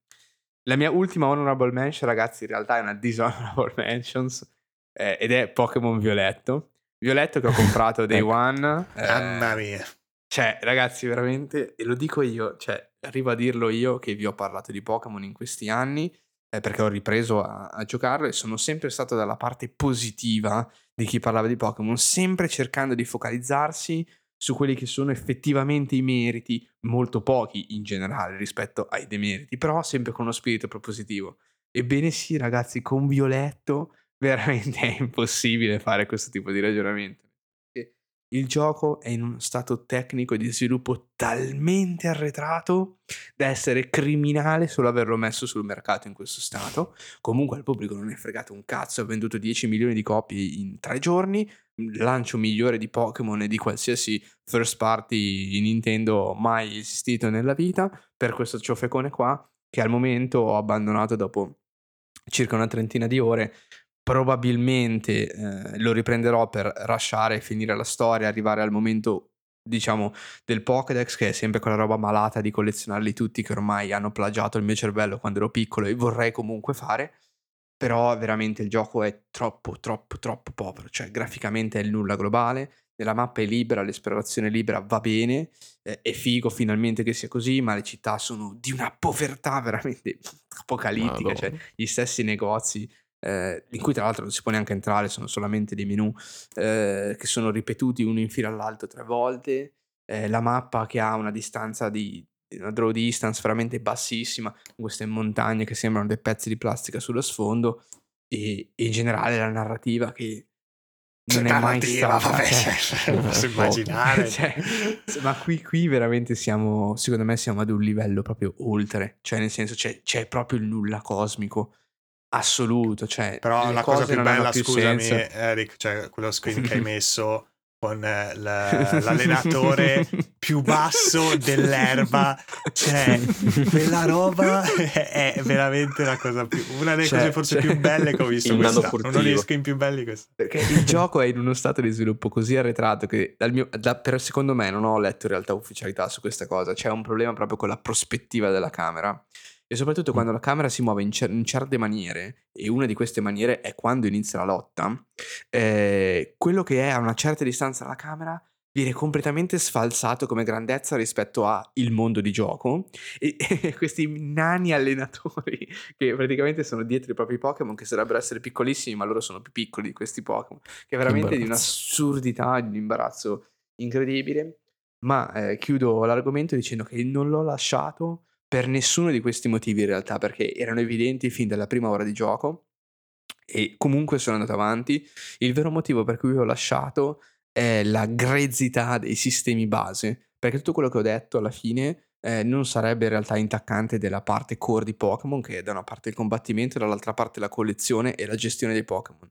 La mia ultima honorable mention ragazzi in realtà è una dishonorable mentions eh, ed è Pokémon Violetto. Violetto che ho comprato day ecco. one. Eh, Mamma mia. Cioè ragazzi veramente, e lo dico io, cioè arrivo a dirlo io che vi ho parlato di Pokémon in questi anni eh, perché ho ripreso a, a giocarlo e sono sempre stato dalla parte positiva di chi parlava di Pokémon, sempre cercando di focalizzarsi su quelli che sono effettivamente i meriti, molto pochi in generale rispetto ai demeriti, però sempre con uno spirito propositivo. Ebbene sì, ragazzi, con Violetto veramente è impossibile fare questo tipo di ragionamento il gioco è in uno stato tecnico di sviluppo talmente arretrato da essere criminale solo averlo messo sul mercato in questo stato. Comunque al pubblico non è fregato un cazzo, ha venduto 10 milioni di copie in tre giorni, lancio migliore di Pokémon e di qualsiasi first party Nintendo mai esistito nella vita, per questo ciofecone qua, che al momento ho abbandonato dopo circa una trentina di ore probabilmente eh, lo riprenderò per rushare e finire la storia, arrivare al momento diciamo del Pokédex che è sempre quella roba malata di collezionarli tutti che ormai hanno plagiato il mio cervello quando ero piccolo e vorrei comunque fare. Però veramente il gioco è troppo troppo troppo povero. Cioè graficamente è il nulla globale la mappa è libera, l'esplorazione libera va bene, eh, è figo finalmente che sia così, ma le città sono di una povertà veramente apocalittica, cioè gli stessi negozi eh, in cui tra l'altro non si può neanche entrare, sono solamente dei menu eh, che sono ripetuti uno in fila all'altro tre volte, eh, la mappa che ha una distanza di una draw distance veramente bassissima, con queste montagne che sembrano dei pezzi di plastica sullo sfondo e, e in generale la narrativa che non è mai stata vabbè, cioè, posso immaginare. cioè, ma qui, qui, veramente siamo secondo me siamo ad un livello proprio oltre cioè nel senso c'è, c'è proprio il nulla cosmico assoluto. Cioè, Però la cosa più bella, più scusami, senso. Eric, cioè quello screen che hai messo con eh, l'allenatore più basso dell'erba, cioè quella roba è veramente la cosa più, una delle cioè, cose forse cioè, più belle che ho visto quest'anno, uno degli screen più belli quest'anno. Perché il gioco è in uno stato di sviluppo così arretrato che dal mio, da, per secondo me non ho letto in realtà ufficialità su questa cosa, c'è un problema proprio con la prospettiva della camera E soprattutto quando la camera si muove in, cer- in, certe maniere, e una di queste maniere è quando inizia la lotta, eh, quello che è a una certa distanza dalla camera viene completamente sfalsato come grandezza rispetto al mondo di gioco. E, e, questi nani allenatori che praticamente sono dietro i propri Pokémon che sarebbero essere piccolissimi ma loro sono più piccoli di questi Pokémon che è veramente di un'assurdità, di un imbarazzo incredibile. Ma eh, chiudo l'argomento dicendo che non l'ho lasciato per nessuno di questi motivi in realtà perché erano evidenti fin dalla prima ora di gioco e comunque sono andato avanti il vero motivo per cui ho lasciato è la grezzità dei sistemi base, perché tutto quello che ho detto alla fine eh, non sarebbe in realtà intaccante della parte core di Pokémon, che è da una parte il combattimento e dall'altra parte la collezione e la gestione dei Pokémon.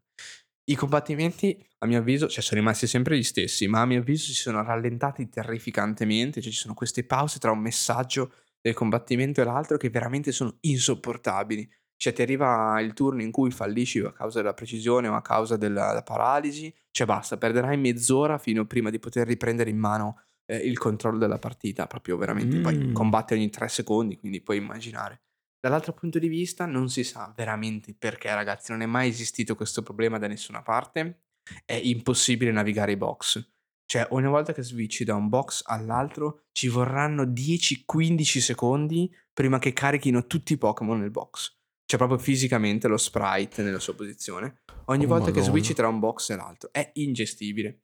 I combattimenti, a mio avviso, cioè sono rimasti sempre gli stessi, ma a mio avviso si sono rallentati terrificantemente, cioè ci sono queste pause tra un messaggio del combattimento e l'altro che veramente sono insopportabili. Cioè ti arriva il turno in cui fallisci a causa della precisione o a causa della paralisi, cioè basta, perderai mezz'ora fino prima di poter riprendere in mano eh, il controllo della partita, proprio veramente, mm. poi combatte ogni tre secondi, quindi puoi immaginare. Dall'altro punto di vista non si sa veramente perché ragazzi, non è mai esistito questo problema da nessuna parte, è impossibile navigare i box. Cioè, ogni volta che switchi da un box all'altro ci vorranno 10-15 secondi prima che carichino tutti i Pokémon nel box cioè proprio fisicamente lo sprite nella sua posizione. Ogni oh, volta Madonna. che switchi tra un box e l'altro è ingestibile.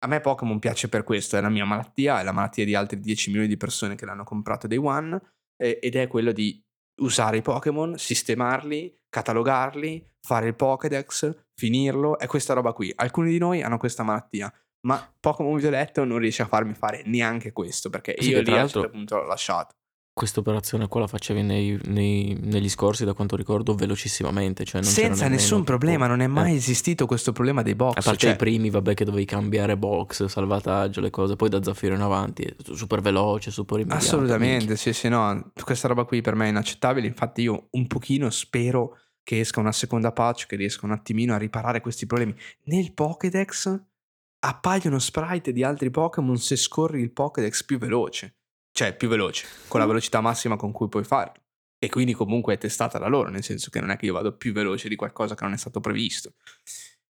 A me Pokémon piace per questo, è la mia malattia, è la malattia di altri 10 milioni di persone che l'hanno comprato day one eh, ed è quello di usare i Pokémon, sistemarli, catalogarli, fare il Pokédex, finirlo, è questa roba qui. Alcuni di noi hanno questa malattia, ma Pokémon Violetto non riesce a farmi fare neanche questo perché sì, io lì a un certo punto l'ho lasciato questa operazione qua la facevi nei, nei, negli scorsi, da quanto ricordo, velocissimamente. Cioè Senza nessun problema, non è mai eh. esistito questo problema dei box. A parte cioè... i primi, vabbè, che dovevi cambiare box, salvataggio, le cose, poi da Zaffiro in avanti, super veloce, super immediato. Assolutamente, sì, sì, no, questa roba qui per me è inaccettabile. Infatti, io un pochino spero che esca una seconda patch che riesca un attimino a riparare questi problemi. Nel Pokédex appaiono sprite di altri Pokémon se scorri il Pokédex più veloce cioè più veloce, con la velocità massima con cui puoi farlo. E quindi comunque è testata da loro, nel senso che non è che io vado più veloce di qualcosa che non è stato previsto.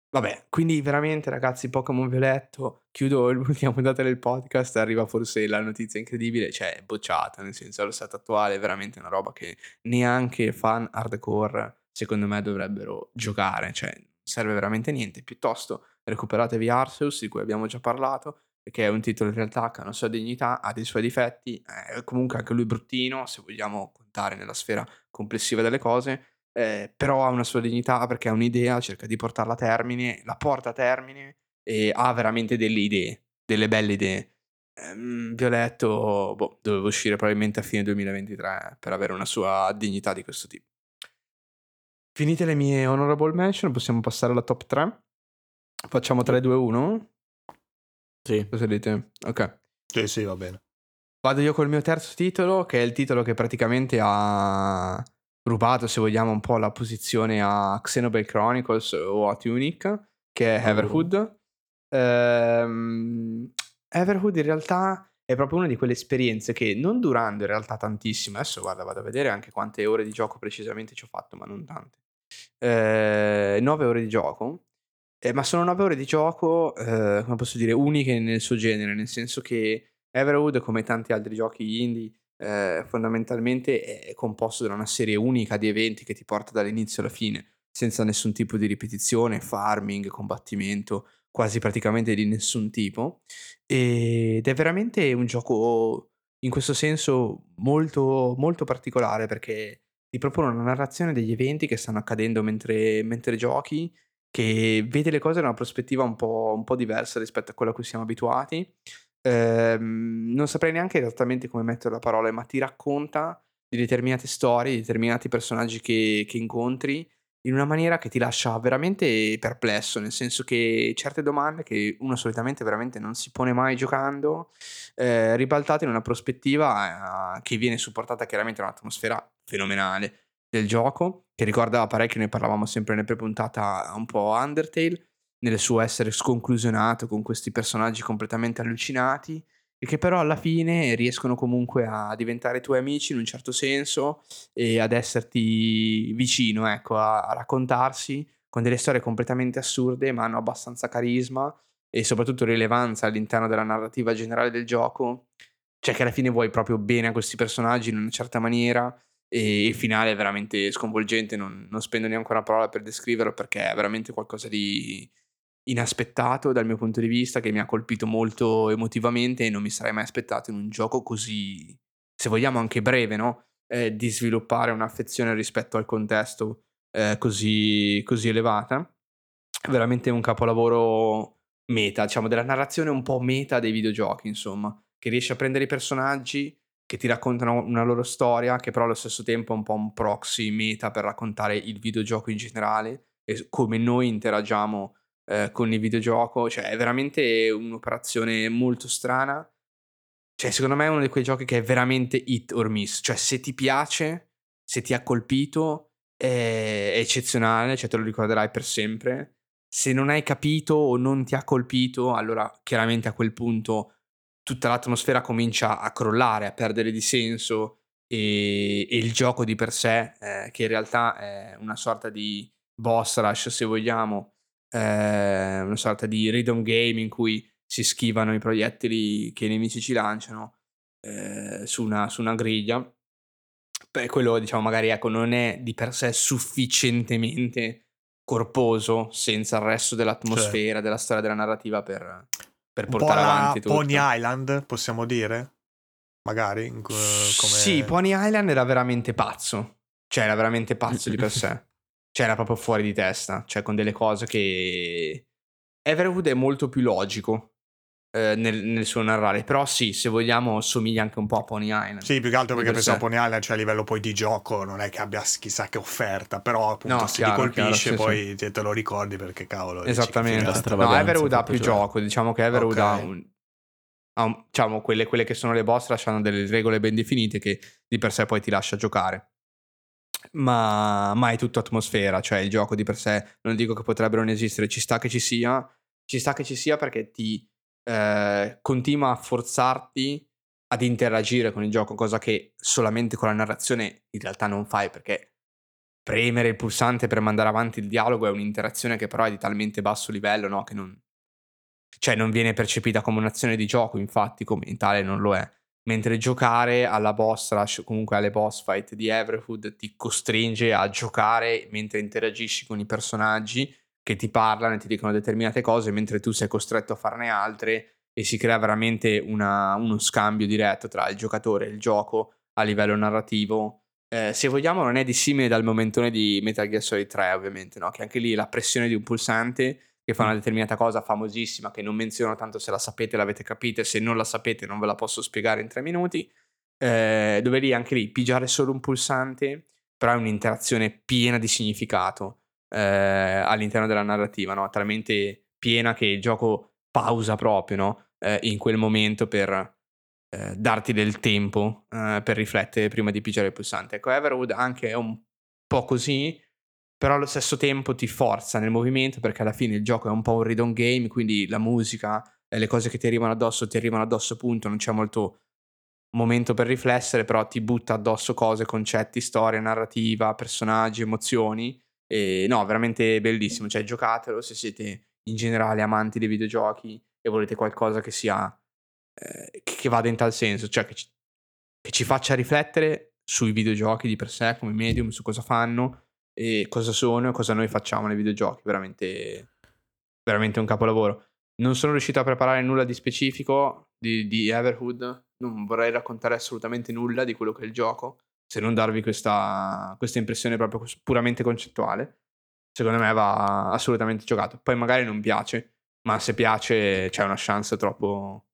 Vabbè, quindi veramente ragazzi, Pokémon Violetto, chiudo l'ultima puntata del podcast, arriva forse la notizia incredibile, cioè è bocciata, nel senso allo stato attuale è veramente una roba che neanche fan hardcore secondo me dovrebbero giocare, cioè non serve veramente niente, piuttosto recuperatevi Arceus di cui abbiamo già parlato, che è un titolo in realtà che ha una sua dignità, ha dei suoi difetti, è comunque anche lui bruttino, se vogliamo contare nella sfera complessiva delle cose, eh, però ha una sua dignità perché ha un'idea, cerca di portarla a termine, la porta a termine e ha veramente delle idee, delle belle idee. Ehm, Violetto, boh, doveva uscire probabilmente a fine 2023 per avere una sua dignità di questo tipo. Finite le mie honorable mention, possiamo passare alla top 3. Facciamo 3, 2, 1. Sì. Cosa dite? Ok. Sì, sì, va bene. Vado io col mio terzo titolo, che è il titolo che praticamente ha rubato, se vogliamo, un po' la posizione a Xenoblade Chronicles o a Tunic, che è Everhood. Oh. Ehm, Everhood in realtà è proprio una di quelle esperienze che non durando in realtà tantissimo, adesso guarda, vado a vedere anche quante ore di gioco precisamente ci ho fatto, ma non tante. Eh, 9 ore di gioco eh, ma sono 9 ore di gioco, eh, come posso dire, uniche nel suo genere, nel senso che Everwood, come tanti altri giochi indie, eh, fondamentalmente è composto da una serie unica di eventi che ti porta dall'inizio alla fine, senza nessun tipo di ripetizione, farming, combattimento, quasi praticamente di nessun tipo. Ed è veramente un gioco in questo senso molto, molto particolare perché ti propone una narrazione degli eventi che stanno accadendo mentre, mentre giochi che vede le cose da una prospettiva un po', un po diversa rispetto a quella a cui siamo abituati. Ehm, non saprei neanche esattamente come mettere la parola, ma ti racconta di determinate storie, di determinati personaggi che, che incontri in una maniera che ti lascia veramente perplesso, nel senso che certe domande che uno solitamente veramente non si pone mai giocando, eh, ribaltate in una prospettiva eh, che viene supportata chiaramente da un'atmosfera fenomenale del gioco, che ricorda parecchio, ne parlavamo sempre nelle pre-puntata un po' Undertale, nel suo essere sconclusionato con questi personaggi completamente allucinati e che però alla fine riescono comunque a diventare tuoi amici in un certo senso e ad esserti vicino, ecco, a, a raccontarsi con delle storie completamente assurde ma hanno abbastanza carisma e soprattutto rilevanza all'interno della narrativa generale del gioco, cioè che alla fine vuoi proprio bene a questi personaggi in una certa maniera e il finale è veramente sconvolgente, non, non spendo neanche una parola per descriverlo perché è veramente qualcosa di inaspettato dal mio punto di vista che mi ha colpito molto emotivamente e non mi sarei mai aspettato in un gioco così, se vogliamo anche breve, no? Eh, di sviluppare un'affezione rispetto al contesto eh, così, così elevata. Veramente un capolavoro meta, diciamo, della narrazione un po' meta dei videogiochi, insomma, che riesce a prendere i personaggi che ti raccontano una loro storia, che però allo stesso tempo è un po' un proxy meta per raccontare il videogioco in generale e come noi interagiamo eh, con il videogioco. Cioè, è veramente un'operazione molto strana. Cioè, secondo me è uno di quei giochi che è veramente hit or miss. Cioè, se ti piace, se ti ha colpito, è eccezionale, cioè te lo ricorderai per sempre. Se non hai capito o non ti ha colpito, allora chiaramente a quel punto tutta l'atmosfera comincia a crollare, a perdere di senso e, e il gioco di per sé, eh, che in realtà è una sorta di boss rush se vogliamo, eh, una sorta di rhythm game in cui si schivano i proiettili che i nemici ci lanciano eh, su, una, su una griglia. Beh, quello diciamo magari ecco, non è di per sé sufficientemente corposo senza il resto dell'atmosfera, cioè. della storia della narrativa per, per portare avanti tutto. Pony Island, possiamo dire? Magari? come... Sì, Pony Island era veramente pazzo. Cioè, era veramente pazzo di per sé. Cioè, era proprio fuori di testa. Cioè, con delle cose che... Everwood è molto più logico eh, nel, nel, suo narrare. Però sì, se vogliamo, somiglia anche un po' a Pony Island. Sì, più che altro perché pensavo a Pony Island, cioè a livello poi di gioco, non è che abbia chissà che offerta, però appunto no, se chiaro, ti colpisce chiaro, sì, poi sì. te lo ricordi perché cavolo. Esattamente. No, Everwood ha più cioè. gioco, diciamo che Everwood okay. ha un... Ha un, diciamo, quelle, quelle, che sono le boss lasciano delle regole ben definite che di per sé poi ti lascia giocare. Ma, ma è tutto atmosfera, cioè il gioco di per sé non dico che potrebbero non esistere, ci sta che ci sia, ci sta che ci sia perché ti, eh, continua a forzarti ad interagire con il gioco, cosa che solamente con la narrazione in realtà non fai perché premere il pulsante per mandare avanti il dialogo è un'interazione che però è di talmente basso livello no? che non, cioè non viene percepita come un'azione di gioco, infatti come in tale non lo è. Mentre giocare alla boss rush, comunque alle boss fight di Everwood, ti costringe a giocare mentre interagisci con i personaggi che ti parlano e ti dicono determinate cose, mentre tu sei costretto a farne altre e si crea veramente una, uno scambio diretto tra il giocatore e il gioco a livello narrativo. Eh, se vogliamo, non è dissimile dal momentone di Metal Gear Solid 3, ovviamente, no? che anche lì la pressione di un pulsante che fa una mm. determinata cosa famosissima, che non menziono tanto se la sapete, l'avete capita, se non la sapete non ve la posso spiegare in tre minuti, eh, dove lì anche lì pigiare solo un pulsante, però è un'interazione piena di significato eh, all'interno della narrativa, no? talmente piena che il gioco pausa proprio no? eh, in quel momento per eh, darti del tempo eh, per riflettere prima di pigiare il pulsante. Ecco, Everwood anche è un po' così, però allo stesso tempo ti forza nel movimento perché alla fine il gioco è un po' un read game, quindi la musica e le cose che ti arrivano addosso ti arrivano addosso appunto, non c'è molto momento per riflettere, però ti butta addosso cose, concetti, storia, narrativa, personaggi, emozioni e no, veramente bellissimo. Cioè, giocatelo se siete in generale amanti dei videogiochi e volete qualcosa che sia. Eh, che vada in tal senso, cioè che ci, che ci faccia riflettere sui videogiochi di per sé, come medium, su cosa fanno e cosa sono e cosa noi facciamo nei videogiochi. Veramente, veramente un capolavoro. Non sono riuscito a preparare nulla di specifico di, di Everhood. Non vorrei raccontare assolutamente nulla di quello che è il gioco se non darvi questa, questa impressione proprio puramente concettuale, secondo me va assolutamente giocato. Poi magari non piace, ma se piace c'è una chance troppo,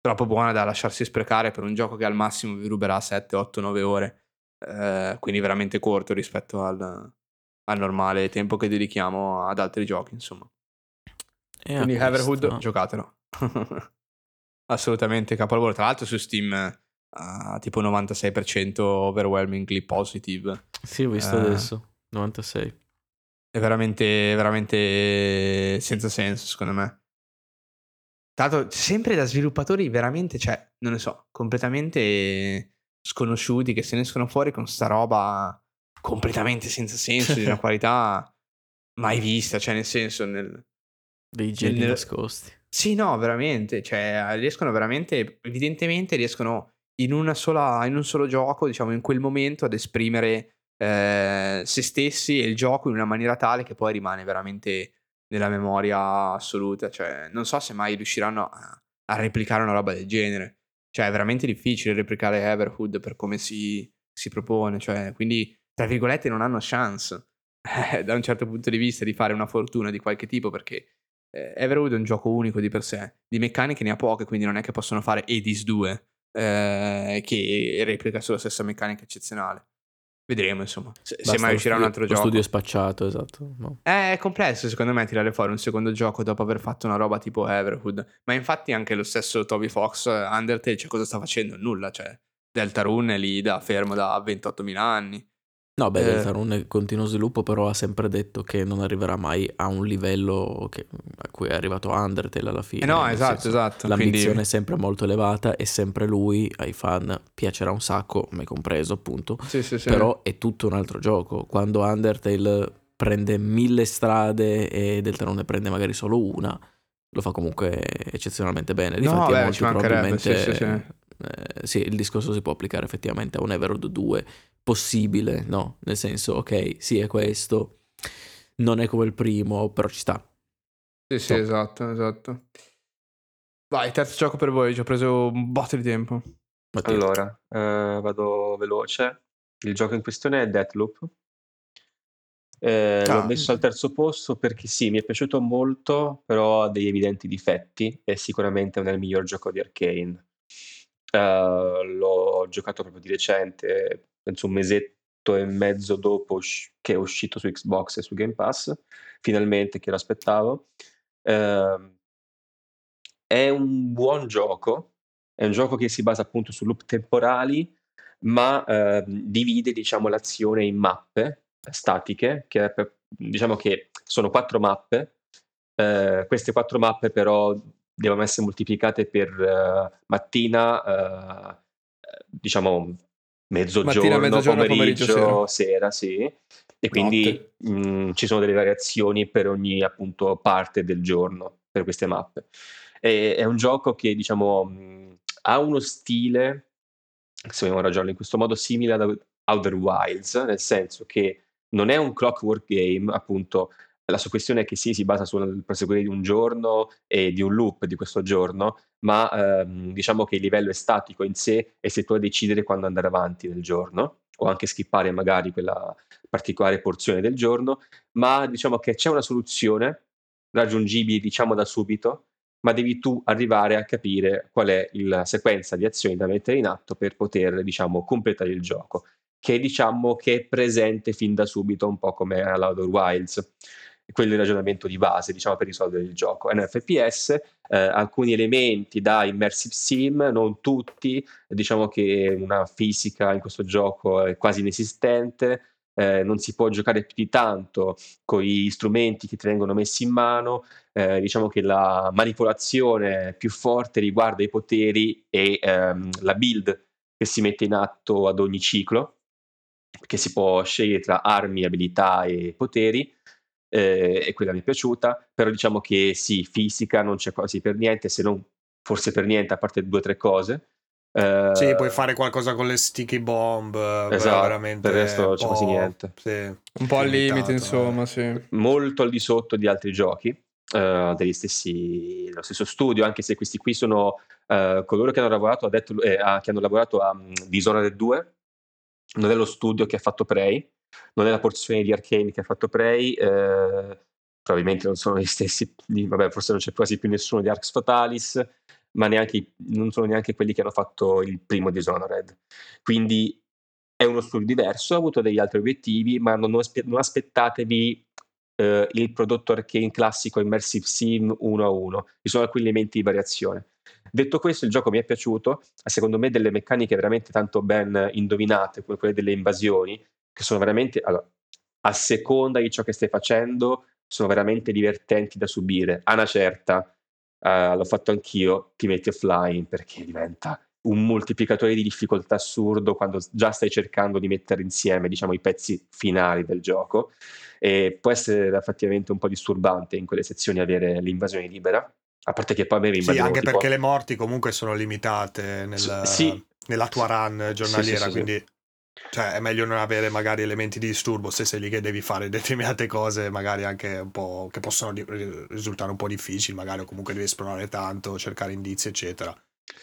troppo buona da lasciarsi sprecare per un gioco che al massimo vi ruberà 7, 8, 9 ore, eh, quindi veramente corto rispetto al, al, normale tempo che dedichiamo ad altri giochi, insomma. E quindi Everhood, giocatelo. assolutamente capolavoro. Tra l'altro su Steam a tipo 96% overwhelmingly positive. Sì, ho visto eh, adesso, 96. È veramente, veramente senza senso, secondo me. Stato sempre da sviluppatori veramente, cioè, non ne so, completamente sconosciuti che se ne escono fuori con sta roba completamente senza senso, di una qualità mai vista, cioè nel senso nel, dei geni nel, nascosti. Sì, no, veramente, cioè riescono veramente evidentemente riescono in una sola in un solo gioco, diciamo in quel momento ad esprimere eh, se stessi e il gioco in una maniera tale che poi rimane veramente nella memoria assoluta, cioè non so se mai riusciranno a, a replicare una roba del genere. Cioè, è veramente difficile replicare Everhood per come si, si propone. Cioè, quindi, tra virgolette, non hanno chance eh, da un certo punto di vista di fare una fortuna di qualche tipo perché eh, Everwood è un gioco unico di per sé. Di meccaniche ne ha poche, quindi non è che possono fare Edis 2 eh, che replica sulla stessa meccanica eccezionale. Vedremo, insomma, se, se mai uscirà un altro lo gioco. studio è spacciato, esatto. No. È complesso, secondo me, tirare fuori un secondo gioco dopo aver fatto una roba tipo Everhood. Ma infatti anche lo stesso Toby Fox, Undertale, cioè cosa sta facendo? Nulla, cioè Deltarune è lì da fermo da 28.000 anni. No, beh, eh, Deltarune è continuo sviluppo, però ha sempre detto che non arriverà mai a un livello che, a cui è arrivato Undertale alla fine. Eh no, esatto, senso, esatto. L'ambizione quindi... è sempre molto elevata e sempre lui, ai fan, piacerà un sacco, me compreso appunto. Sì, sì, sì. Però è tutto un altro gioco. Quando Undertale prende mille strade e Deltarune prende magari solo una, lo fa comunque eccezionalmente bene. Difatti no, beh, ci mancherebbe, sì, sì, sì. Eh, sì, il discorso si può applicare effettivamente a un Everwood 2 possibile, no? Nel senso, ok, sì, è questo, non è come il primo, però ci sta. Sì, sì, Top. esatto, esatto. Vai, terzo gioco per voi, ci ho preso un botto di tempo. Mattia. Allora, eh, vado veloce. Il gioco in questione è Deathloop. Eh, ah. L'ho messo al terzo posto perché sì, mi è piaciuto molto, però ha degli evidenti difetti e sicuramente non è il miglior gioco di Arkane. Uh, l'ho giocato proprio di recente, penso un mesetto e mezzo dopo che è uscito su Xbox e su Game Pass, finalmente che l'aspettavo. Uh, è un buon gioco, è un gioco che si basa appunto su loop temporali, ma uh, divide diciamo, l'azione in mappe statiche, che diciamo che sono quattro mappe. Uh, queste quattro mappe però devono essere moltiplicate per uh, mattina, uh, diciamo mezzogiorno, mattina, mezzogiorno pomeriggio, pomeriggio sera. sera. sì. E quindi mh, mm, ci sono delle variazioni per ogni appunto parte del giorno per queste mappe. E, è un gioco che diciamo mh, mm, ha uno stile, se vogliamo ragionare in questo modo, simile ad Outer Wilds, nel senso che non è un clockwork game, appunto, la sua questione è che sì, si basa sul proseguire di un giorno e di un loop di questo giorno, ma ehm, diciamo che il livello è statico in sé e se tu a decidere quando andare avanti nel giorno o anche skippare magari quella particolare porzione del giorno, ma diciamo che c'è una soluzione raggiungibile diciamo da subito, ma devi tu arrivare a capire qual è la sequenza di azioni da mettere in atto per poter diciamo completare il gioco, che diciamo che è presente fin da subito un po' come all'Outer Wilds quello è il ragionamento di base, diciamo, per risolvere il gioco. È un FPS, eh, alcuni elementi da immersive sim, non tutti, diciamo che una fisica in questo gioco è quasi inesistente, eh, non si può giocare più di tanto con gli strumenti che ti vengono messi in mano, eh, diciamo che la manipolazione più forte riguarda i poteri e ehm, la build che si mette in atto ad ogni ciclo, che si può scegliere tra armi, abilità e poteri eh, e quella mi è piaciuta, però diciamo che sì, fisica non c'è quasi per niente, se non forse per niente, a parte due o tre cose. Uh, sì, puoi fare qualcosa con le sticky bomb, esatto, veramente. Per il resto non c'è quasi niente. Sì, un po' al limite, insomma, sì. Molto al di sotto di altri giochi. Uh, degli stessi, dello stesso studio, anche se questi qui sono uh, coloro che hanno lavorato, detto, eh, a, che hanno lavorato a um, Dishonored 2, non è lo studio che ha fatto Prey, non è la porzione di Arcane che ha fatto Prey, eh, probabilmente non sono gli stessi, vabbè, forse non c'è quasi più nessuno di Arx Fatalis, ma neanche, non sono neanche quelli che hanno fatto il primo Dishonored. Quindi è uno studio diverso, ha avuto degli altri obiettivi, ma non, non aspettatevi eh, il prodotto Arcane classico Immersive Sim uno a uno, ci sono alcuni elementi di variazione. Detto questo, il gioco mi è piaciuto, ha secondo me delle meccaniche veramente tanto ben indovinate, come quelle delle invasioni, che sono veramente, allora, a seconda di ciò che stai facendo, sono veramente divertenti da subire. A una certa, uh, l'ho fatto anch'io, ti metti offline perché diventa un moltiplicatore di difficoltà assurdo quando già stai cercando di mettere insieme diciamo, i pezzi finali del gioco e può essere effettivamente un po' disturbante in quelle sezioni avere l'invasione libera a parte che poi avevi Sì, anche tipo... perché le morti comunque sono limitate nel, sì. nella tua run giornaliera, sì, sì, quindi cioè, è meglio non avere magari elementi di disturbo se sei lì che devi fare determinate cose, magari anche un po' che possono risultare un po' difficili, magari o comunque devi esplorare tanto, cercare indizi, eccetera.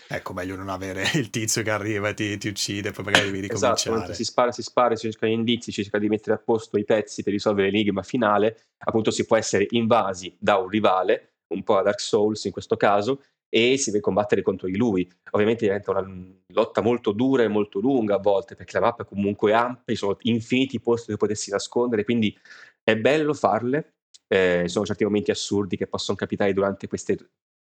Ecco, meglio non avere il tizio che arriva e ti, ti uccide, poi magari devi esatto, ricominciare. Esatto, si spara, si spara, si cerca indizi, si cerca di mettere a posto i pezzi per risolvere l'enigma finale. Appunto, si può essere invasi da un rivale, un po' a Dark Souls in questo caso, e si deve combattere contro di lui. Ovviamente diventa una lotta molto dura e molto lunga a volte, perché la mappa è comunque ampia, ci sono infiniti posti dove potersi nascondere, quindi è bello farle. Eh, sono certi momenti assurdi che possono capitare durante queste,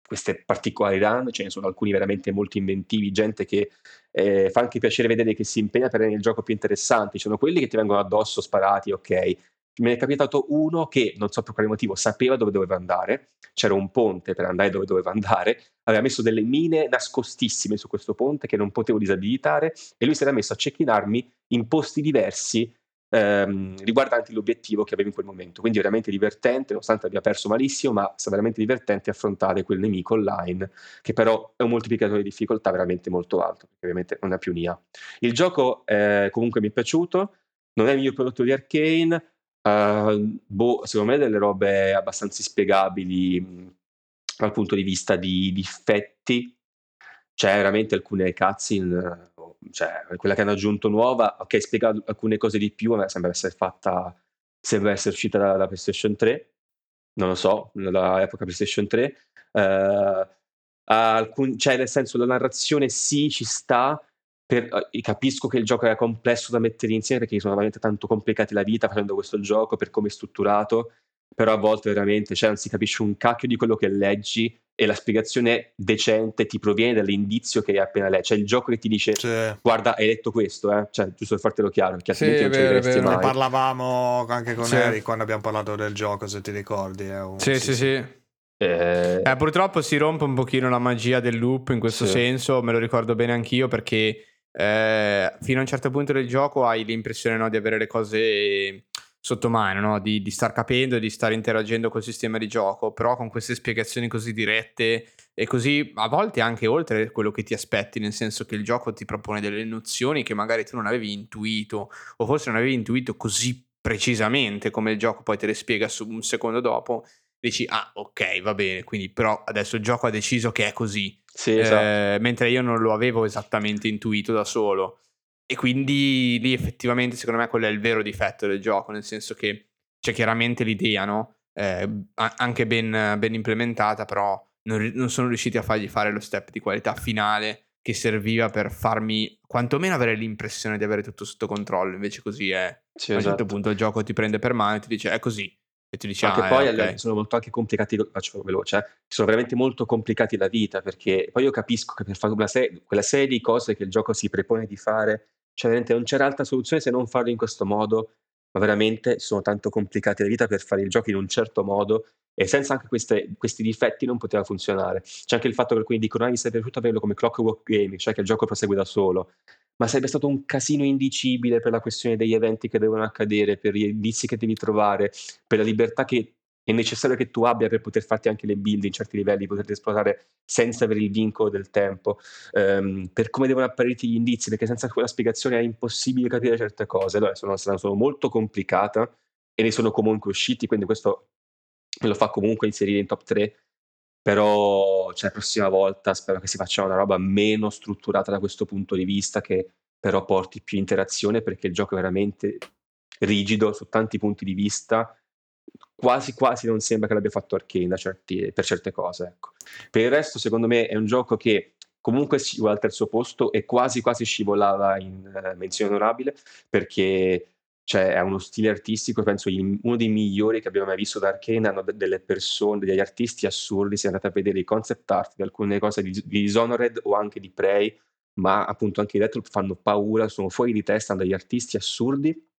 queste particolari run, ce ne sono alcuni veramente molto inventivi, gente che eh, fa anche piacere vedere che si impegna per rendere il gioco più interessante, ci sono quelli che ti vengono addosso sparati, ok, me ne è capitato uno che, non so per quale motivo, sapeva dove doveva andare, c'era un ponte per andare dove doveva andare, aveva messo delle mine nascostissime su questo ponte che non potevo disabilitare e lui si era messo a cecchinarmi in posti diversi ehm, riguardanti l'obiettivo che avevo in quel momento. Quindi veramente divertente, nonostante abbia perso malissimo, ma è veramente divertente affrontare quel nemico online, che però è un moltiplicatore di difficoltà veramente molto alto, perché ovviamente non è più NIA. Il gioco eh, comunque mi è piaciuto, non è il mio prodotto di Arcane, Uh, boh, secondo me delle robe abbastanza inspiegabili mh, dal punto di vista di difetti. C'è veramente alcune cutscene, cioè quella che hanno aggiunto nuova, ok, spiega alcune cose di più, ma sembra essere fatta, sembra essere uscita da, da PlayStation 3, non lo so, dall'epoca PlayStation 3. Uh, alcun, cioè, nel senso, la narrazione sì, ci sta, per, uh, capisco che il gioco è complesso da mettere insieme perché sono veramente tanto complicati la vita facendo questo gioco per come è strutturato, però a volte veramente cioè, non si capisce un cacchio di quello che leggi e la spiegazione decente ti proviene dall'indizio che hai appena letto. Cioè il gioco che ti dice cioè. guarda hai letto questo, eh? cioè, giusto per fartelo chiaro, perché altrimenti sì, non vero, ci vero. mai. Ne parlavamo anche con sì. Eric quando abbiamo parlato del gioco, se ti ricordi. Eh? Un... Sì, sì, sì. sì. Eh... Eh, purtroppo si rompe un pochino la magia del loop in questo senso, me lo ricordo bene anch'io perché eh, fino a un certo punto del gioco hai l'impressione no, di avere le cose sotto mano, no? di, di star capendo e di stare interagendo col sistema di gioco, però con queste spiegazioni così dirette e così a volte anche oltre quello che ti aspetti, nel senso che il gioco ti propone delle nozioni che magari tu non avevi intuito o forse non avevi intuito così precisamente come il gioco poi te le spiega su un secondo dopo, dici ah ok va bene, quindi però adesso il gioco ha deciso che è così sì, esatto. eh, mentre io non lo avevo esattamente intuito da solo. E quindi lì effettivamente secondo me quello è il vero difetto del gioco, nel senso che c'è chiaramente l'idea, no? Eh, anche ben, ben, implementata, però non, non, sono riusciti a fargli fare lo step di qualità finale che serviva per farmi quantomeno avere l'impressione di avere tutto sotto controllo. Invece così è. Sì, a un certo esatto. punto il gioco ti prende per mano e ti dice è così. E tu dici, Anche ah, poi okay. sono molto anche complicati, faccio veloce, eh, sono veramente molto complicati la vita perché poi io capisco che per fare una serie, quella serie di cose che il gioco si prepone di fare, cioè veramente non c'era altra soluzione se non farlo in questo modo, ma veramente sono tanto complicati la vita per fare il gioco in un certo modo e senza anche queste, questi difetti non poteva funzionare. C'è anche il fatto che alcuni dicono, ah, mi sarebbe piaciuto averlo come clockwork game, cioè che il gioco prosegue da solo ma sarebbe stato un casino indicibile per la questione degli eventi che devono accadere, per gli indizi che devi trovare, per la libertà che è necessario che tu abbia per poter farti anche le build in certi livelli, poterli esplorare senza avere il vincolo del tempo, um, per come devono apparirti gli indizi, perché senza quella spiegazione è impossibile capire certe cose. Allora, sono, sono molto complicata e ne sono comunque usciti, quindi questo me lo fa comunque inserire in top 3 però cioè, la prossima volta spero che si faccia una roba meno strutturata da questo punto di vista, che però porti più interazione perché il gioco è veramente rigido su tanti punti di vista. Quasi quasi non sembra che l'abbia fatto Arcane certi, per certe cose. Ecco. Per il resto, secondo me, è un gioco che comunque scivola al terzo posto e quasi quasi scivolava in uh, menzione onorabile perché cioè, è uno stile artistico, penso uno dei migliori che abbiamo mai visto da Arkane. Hanno de- delle persone, degli artisti assurdi. Se andate a vedere i concept art di alcune cose di, di Dishonored o anche di Prey, ma appunto anche i retro fanno paura, sono fuori di testa, hanno degli artisti assurdi.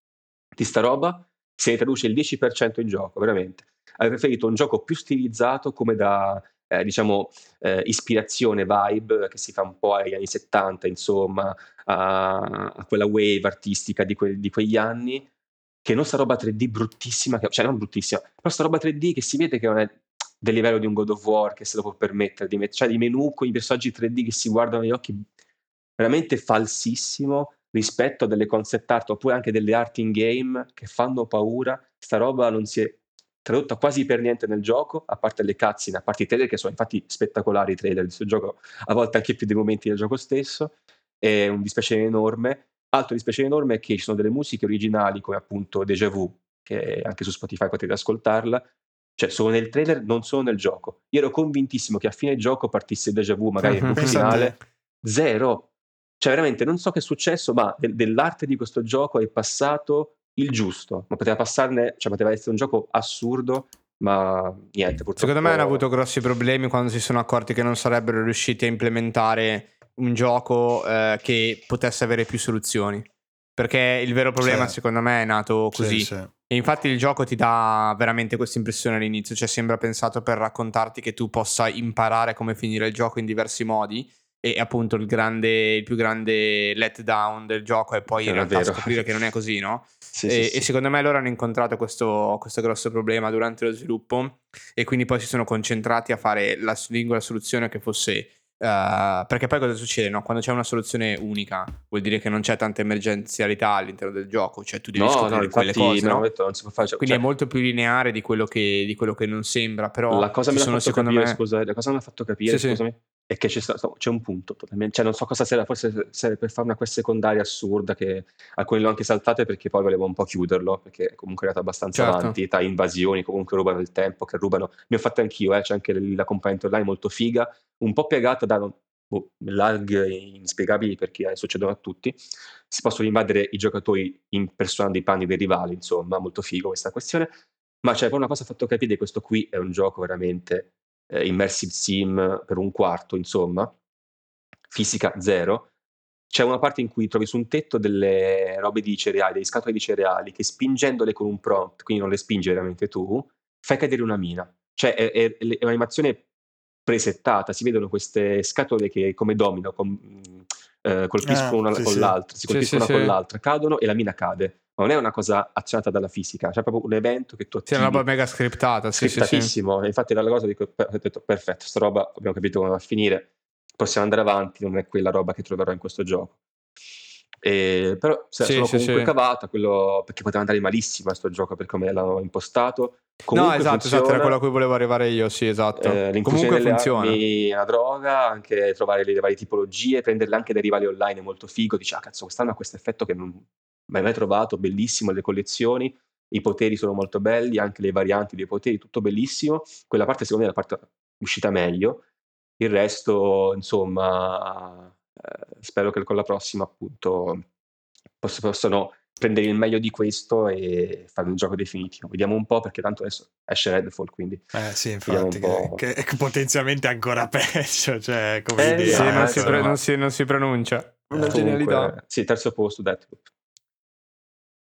Di sta roba se ne traduce il 10% in gioco, veramente. Avrei preferito un gioco più stilizzato come da eh, diciamo, eh, ispirazione, vibe che si fa un po' agli anni 70, insomma, a, a quella wave artistica di, que- di, quegli anni, che non sta roba 3D bruttissima, che, cioè non bruttissima, però sta roba 3D che si vede che non è del livello di un God of War che se lo può permettere, di met- cioè di menu con i personaggi 3D che si guardano negli occhi veramente falsissimo rispetto a delle concept art oppure anche delle art in game che fanno paura. Sta roba non si è tradotta quasi per niente nel gioco, a parte le cutscene, a parte i trailer che sono infatti spettacolari i trailer di questo gioco, a volte anche più dei momenti del gioco stesso. È un dispiacere enorme. Altro dispiacere enorme è che ci sono delle musiche originali come appunto Deja Vu, che anche su Spotify potete ascoltarla, cioè sono nel trailer, non sono nel gioco. Io ero convintissimo che a fine gioco partisse Deja Vu, magari nel uh-huh. finale. Zero. Cioè veramente non so che è successo, ma de- dell'arte di questo gioco è passato il giusto. Ma poteva passarne, cioè poteva essere un gioco assurdo, ma niente. Purtroppo... Secondo me hanno avuto grossi problemi quando si sono accorti che non sarebbero riusciti a implementare un gioco eh, che potesse avere più soluzioni. Perché il vero problema, sì. secondo me, è nato così. Sì, sì. E infatti il gioco ti dà veramente questa impressione all'inizio, cioè sembra pensato per raccontarti che tu possa imparare come finire il gioco in diversi modi. E appunto il, grande, il più grande letdown del gioco è poi in realtà vero. scoprire che non è così, no? Sì, e, sì, e, secondo me loro hanno incontrato questo, questo, grosso problema durante lo sviluppo e quindi poi si sono concentrati a fare la singola soluzione che fosse Uh, perché poi cosa succede? No? Quando c'è una soluzione unica, vuol dire che non c'è tanta emergenzialità all'interno del gioco, cioè tu devi no, scoprire no, quelle cose. No? Detto, non si può fare, cioè, Quindi cioè, è molto più lineare di quello che, di quello che non sembra. Però la cosa, me l'ha, fatto capire, me... scusa, la cosa me l'ha fatto capire, sì, scusami, è che c'è, stato, c'è un punto totalmente, cioè non so cosa serve, forse serve per fare una quest secondaria assurda che alcuni l'ho anche saltate perché poi volevo un po' chiuderlo, perché comunque è andato abbastanza certo. avanti, tra invasioni, comunque rubano il tempo, che rubano, ne ho fatte anch'io, eh, c'è anche la componente online molto figa, un po' piegata da boh, lag inspiegabili perché succedono a tutti, si possono invadere i giocatori impersonando i panni dei rivali, insomma, molto figo questa questione, ma c'è poi una cosa fatto capire, questo qui è un gioco veramente eh, immersive sim per un quarto, insomma, fisica zero, c'è una parte in cui trovi su un tetto delle robe di cereali, delle scatole di cereali, che spingendole con un prompt, quindi non le spingi veramente tu, fai cadere una mina. Cioè è, è, è un'animazione presettata, si vedono queste scatole che come domino com, eh, colpiscono ah, una sì, con sì. l'altra, si colpiscono sì, una con l'altra, cadono e la mina cade non è una cosa azionata dalla fisica, c'è proprio un evento che tu attivi. Sì, è una roba mega scriptata, sì, scriptatissimo. Sì, sì. Infatti dalla cosa dico, ho detto, perfetto, sta roba abbiamo capito come va a finire, possiamo andare avanti, non è quella roba che troverò in questo gioco. E, però se sì, sono sì, comunque sì. cavata quello, perché poteva andare malissimo questo gioco per come l'hanno impostato comunque no esatto, funziona, esatto era quello a cui volevo arrivare io sì esatto eh, comunque funziona è una droga anche trovare le varie tipologie prenderle anche dai rivali online è molto figo dici ah cazzo quest'anno ha questo effetto che non, mai mai trovato, bellissimo le collezioni, i poteri sono molto belli, anche le varianti dei poteri, tutto bellissimo. Quella parte secondo me è la parte uscita meglio, il resto insomma eh, spero che con la prossima appunto poss- possano prendere il meglio di questo e fare un gioco definitivo. Vediamo un po' perché tanto adesso esce Redfall, quindi... Eh sì, infatti, che, che, è potenzialmente ancora peggio, cioè come eh, idea. Sì, non, si pre- non, si, non, si pronuncia. Una eh, genialità. Comunque, sì, terzo posto, Deathloop.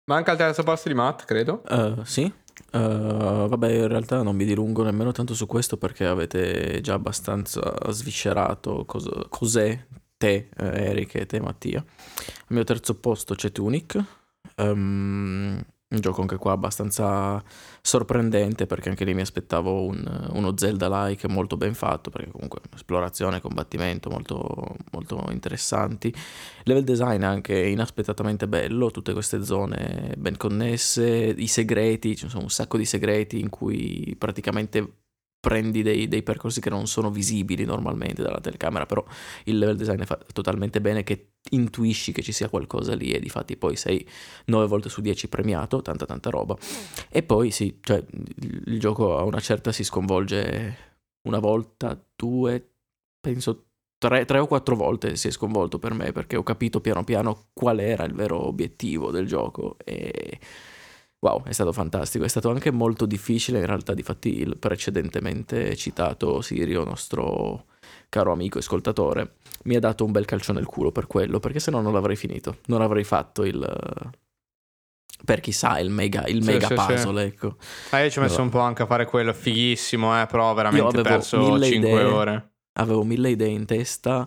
Manca il terzo posto di Matt, credo. Uh, sì. Uh, vabbè, in realtà non mi dilungo nemmeno tanto su questo perché avete già abbastanza sviscerato cos- cos'è te, eh, Eric, e te, Mattia. Al mio terzo posto c'è Tunic. Um, un gioco anche qua abbastanza sorprendente perché anche lì mi aspettavo un, uno Zelda-like molto ben fatto perché comunque esplorazione, combattimento molto, molto interessanti. Level design anche inaspettatamente bello, tutte queste zone ben connesse, i segreti, ci sono un sacco di segreti in cui praticamente prendi dei, dei, percorsi che non sono visibili normalmente dalla telecamera, però il level design è fatto totalmente bene che intuisci che ci sia qualcosa lì e di fatti poi sei 9 volte su 10 premiato, tanta tanta roba. E poi sì, cioè il gioco a una certa si sconvolge una volta, due, penso tre, tre o quattro volte si è sconvolto per me perché ho capito piano piano qual era il vero obiettivo del gioco e Wow, è stato fantastico, è stato anche molto difficile in realtà, difatti il precedentemente citato Sirio, nostro caro amico e ascoltatore, mi ha dato un bel calcio nel culo per quello, perché se no non l'avrei finito, non avrei fatto il, per chi sa il mega, il mega sì, puzzle, sì. ecco. Ah, io ci ho messo allora. un po' anche a fare quello, fighissimo, eh, però veramente ho perso 5 idee, ore. Avevo mille idee in testa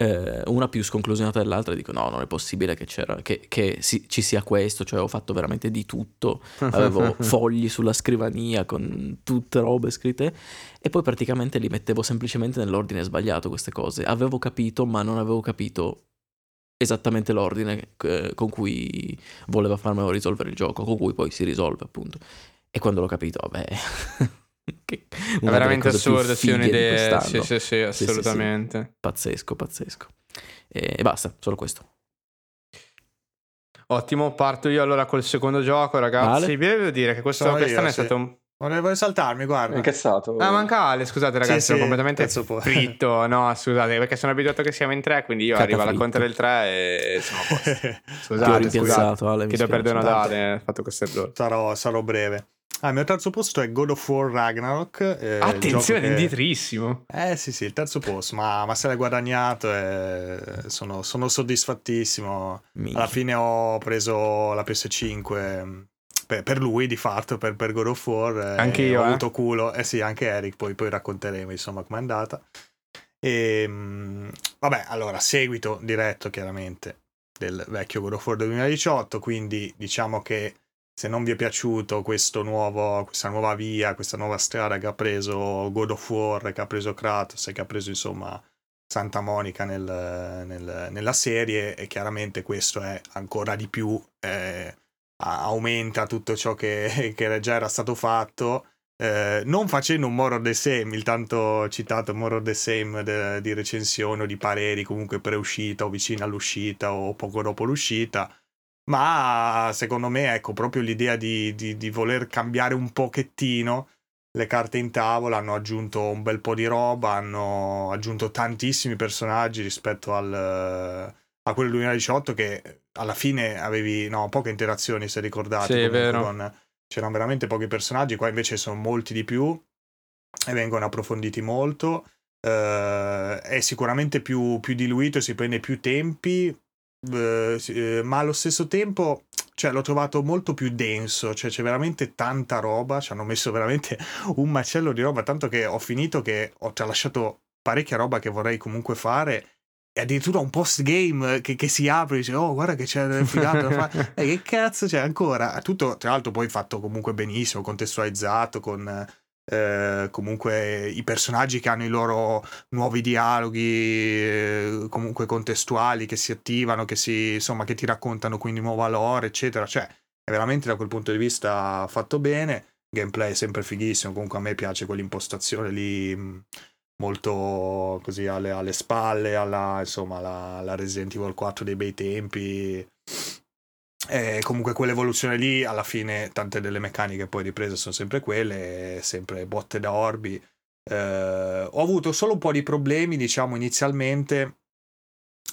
eh, una più sconclusionata dell'altra, dico no, non è possibile che, che, che si, ci sia questo, cioè ho fatto veramente di tutto, avevo fogli sulla scrivania con tutte robe scritte e poi praticamente li mettevo semplicemente nell'ordine sbagliato queste cose, avevo capito ma non avevo capito esattamente l'ordine eh, con cui voleva farmelo risolvere il gioco, con cui poi si risolve appunto. E quando l'ho capito, vabbè, che è veramente assurdo, sì, un'idea. Sì, sì, sì, assolutamente. Sì, sì, pazzesco, pazzesco. E, e basta, solo questo. Ottimo, parto io allora col secondo gioco, ragazzi. Vale. Vi devo dire che questo, quest'anno è stato un Volevo saltarmi, guarda. Incazzato. Ah, manca Ale, scusate ragazzi, sì, sono sì, completamente fritto. No, scusate, perché sono abituato che siamo in tre, quindi io Cata arrivo alla conta del tre e sono a posto. Scusate, scusate. Ale, Chiedo perdono ad Ale, ho fatto questo errore. Sarò, sarò breve. Ah, il mio terzo posto è God of War Ragnarok. Eh, Attenzione, che... indietrissimo. Eh sì, sì, il terzo posto, ma, ma se l'hai guadagnato e sono, sono soddisfattissimo. Minchia. Alla fine ho preso la PS5 mm, per, per lui di fatto, per, per God of War. Eh, anche io. Ho eh? avuto culo. Eh sì, anche Eric, poi, poi racconteremo insomma com'è andata. E mm, vabbè, allora, seguito diretto chiaramente del vecchio God of War 2018, quindi diciamo che se non vi è piaciuto nuovo, questa nuova via, questa nuova strada che ha preso God of War, che ha preso Kratos e che ha preso insomma Santa Monica nel, nel, nella serie, e chiaramente questo è ancora di più, eh, aumenta tutto ciò che, che, già era stato fatto. Eh, non facendo un more the same, il tanto citato more of the same de, di recensione o di pareri comunque pre-uscita o vicino all'uscita o poco dopo l'uscita, ma secondo me, ecco, proprio l'idea di, di, di, voler cambiare un pochettino le carte in tavola, hanno aggiunto un bel po' di roba, hanno aggiunto tantissimi personaggi rispetto al, a quello del 2018 che alla fine avevi no, poche interazioni, se ricordate. Sì, è vero. Con, c'erano veramente pochi personaggi, qua invece sono molti di più e vengono approfonditi molto. Uh, è sicuramente più, più diluito, si prende più tempi, eh, ma allo stesso tempo cioè, l'ho trovato molto più denso, cioè c'è veramente tanta roba, ci hanno messo veramente un macello di roba, tanto che ho finito che ho tralasciato parecchia roba che vorrei comunque fare e addirittura un post game che, che, si apre e dice oh guarda che c'è del figato da fare e che cazzo c'è ancora. Tutto tra l'altro poi fatto comunque benissimo contestualizzato con eh, comunque i personaggi che hanno i loro nuovi dialoghi eh, comunque contestuali che si attivano, che, si, insomma, che ti raccontano quindi nuova lore, eccetera. Cioè, è veramente da quel punto di vista fatto bene. Gameplay è sempre fighissimo. Comunque a me piace quell'impostazione lì mm, molto così alle, alle spalle, alla, insomma, la, la Resident Evil 4 dei bei tempi. E comunque quell'evoluzione lì, alla fine, tante delle meccaniche poi riprese sono sempre quelle, sempre botte da orbi. Eh, ho avuto solo un po' di problemi, diciamo, inizialmente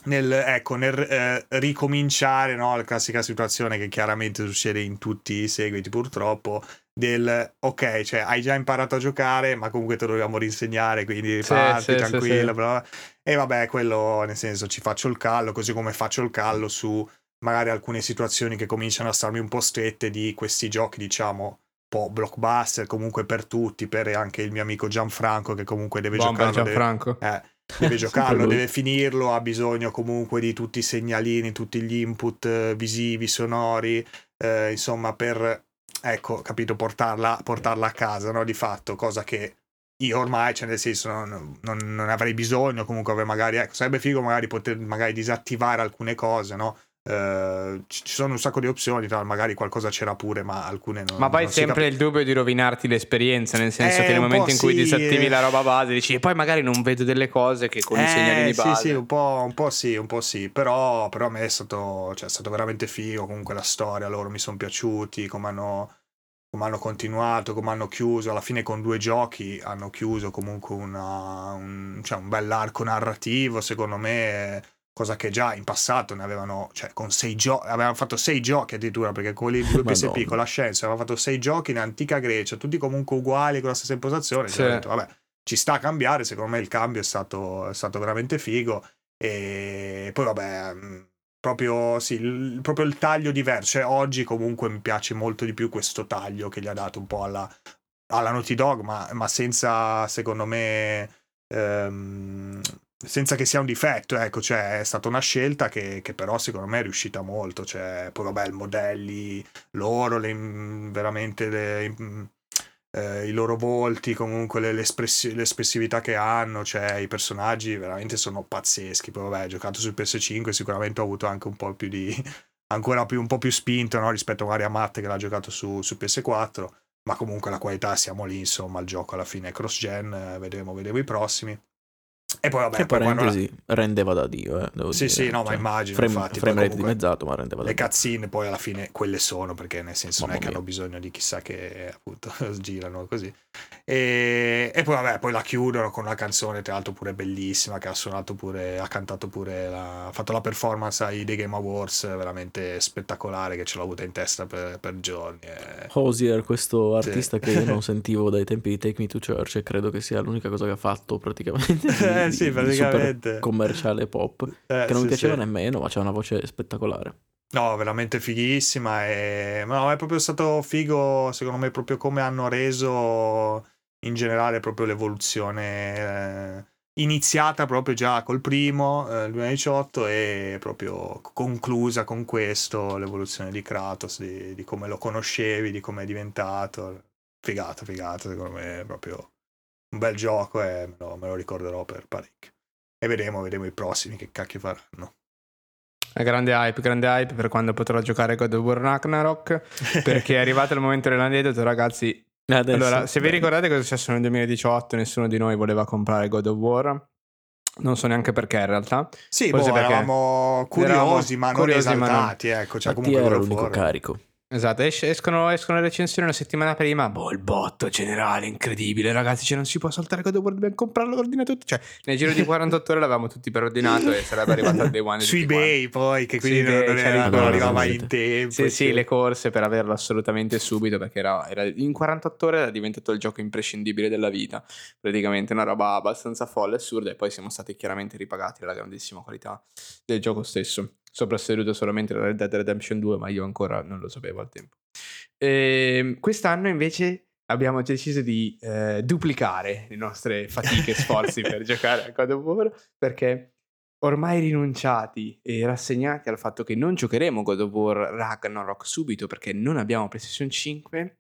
nel, ecco, nel eh, ricominciare, no? La classica situazione che chiaramente succede in tutti i seguiti, purtroppo, del ok, cioè hai già imparato a giocare, ma comunque te lo dobbiamo rinsegnare, quindi sì, parti sì, tranquillo, sì, sì. E vabbè, quello nel senso ci faccio il callo, così come faccio il callo su magari alcune situazioni che cominciano a starmi un po' strette di questi giochi, diciamo, un po' blockbuster, comunque per tutti, per anche il mio amico Gianfranco che comunque deve Bomba giocarlo. Gianfranco. Deve, eh, deve giocarlo, deve finirlo, ha bisogno comunque di tutti i segnalini, tutti gli input eh, visivi, sonori, eh, insomma, per, ecco, capito, portarla, portarla a casa, no? Di fatto, cosa che io ormai, cioè nel senso, non, non, non avrei bisogno, comunque avrei magari, ecco, sarebbe figo magari poter magari disattivare alcune cose, no? Uh, ci sono un sacco di opzioni, magari qualcosa c'era pure, ma alcune non. Ma poi non sempre cap- il dubbio di rovinarti l'esperienza, nel senso eh, che nel momento in cui sì, disattivi eh. la roba base dici e poi magari non vedo delle cose che con eh, i segnalini base. Sì, sì, un po', un po', sì, un po' sì, però, però a me è stato, cioè, è stato veramente figo, comunque la storia, loro mi sono piaciuti, come hanno, come hanno continuato, come hanno chiuso, alla fine con due giochi hanno chiuso comunque una, un, cioè, un bell'arco narrativo, secondo me cosa che già in passato ne avevano, cioè con sei giochi, avevano fatto sei giochi addirittura, perché di due PSP con la scienza avevano fatto sei giochi in antica Grecia, tutti comunque uguali, con la stessa impostazione, sì. detto, vabbè, ci sta a cambiare, secondo me il cambio è stato, è stato veramente figo, e poi vabbè, mm, proprio, sì, il, proprio il taglio diverso. Cioè, oggi comunque mi piace molto di più questo taglio che gli ha dato un po' alla, alla Naughty Dog, ma, ma senza, secondo me, ehm, senza che sia un difetto, ecco, cioè è stata una scelta che, che, però secondo me è riuscita molto, cioè poi vabbè, i modelli loro, le, veramente le, eh, i loro volti, comunque le, l'espressività che hanno, cioè i personaggi veramente sono pazzeschi. Poi vabbè, giocato sul PS5 sicuramente ho avuto anche un po' più di... ancora più, un po' più spinto no? rispetto a Matte che l'ha giocato su, su, PS4, ma comunque la qualità siamo lì, insomma, il gioco alla fine è cross-gen, vedremo, vedremo i prossimi. E poi vabbè, che poi parentesi la... rendeva da Dio, eh, Sì, dire. sì, no, cioè, ma immagino, frame, infatti. Frame rate dimezzato, ma rendeva da le Dio. Le cutscene poi alla fine quelle sono, perché nel senso Mamma non è che mia. hanno bisogno di chissà che appunto girano così. E, e, poi vabbè, poi la chiudono con una canzone, tra l'altro pure bellissima, che ha suonato pure, ha cantato pure, la, ha fatto la performance ai The Game Awards, veramente spettacolare, che ce l'ho avuta in testa per, per giorni. E... Hosier, questo artista sì. che io non sentivo dai tempi di Take Me to Church, e credo che sia l'unica cosa che ha fatto praticamente. sì, praticamente. commerciale pop, eh, che non sì, mi piaceva sì. nemmeno, ma c'è una voce spettacolare. No, veramente fighissima. E... No, è proprio stato figo, secondo me, proprio come hanno reso in generale proprio l'evoluzione eh, iniziata proprio già col primo eh, 2018 e proprio conclusa con questo l'evoluzione di Kratos, di, di come lo conoscevi, di come è diventato. Figata, figata, secondo me proprio un bel gioco e me lo, me lo ricorderò per parecchio. E vedremo, vedremo i prossimi che cacchio faranno. Grande hype, grande hype per quando potrò giocare God of War Ragnarok perché è arrivato il momento dell'aneddoto ragazzi Adesso, allora, se vi ricordate cosa è successo nel 2018, nessuno di noi voleva comprare God of War. Non so neanche perché in realtà. Sì, boh, eravamo curiosi, ma non curiosi, esaltati. Ma non... Ecco, cioè, comunque era l'unico carico. Esatto, escono, escono, le recensioni una settimana prima. Boh, il botto generale, incredibile, ragazzi. Cioè, non si può saltare God of War, dobbiamo comprarlo, ordinato tutto. Cioè, nel giro di 48 ore l'avevamo tutti per ordinato e sarebbe arrivato al day one. Su eBay, poi, che quindi non, non, era, non arrivava mai in tempo. Sì, sì, le corse per averlo assolutamente subito, perché era, era, in 48 ore era diventato il gioco imprescindibile della vita. Praticamente una roba abbastanza folle, assurda. E poi siamo stati chiaramente ripagati dalla grandissima qualità del gioco stesso soprasseduto solamente da Red Dead Redemption 2, ma io ancora non lo sapevo al tempo. E ehm, quest'anno invece abbiamo deciso di eh, duplicare le nostre fatiche e sforzi per giocare a God of War perché ormai rinunciati e rassegnati al fatto che non giocheremo God of War Ragnarok subito perché non abbiamo PlayStation 5,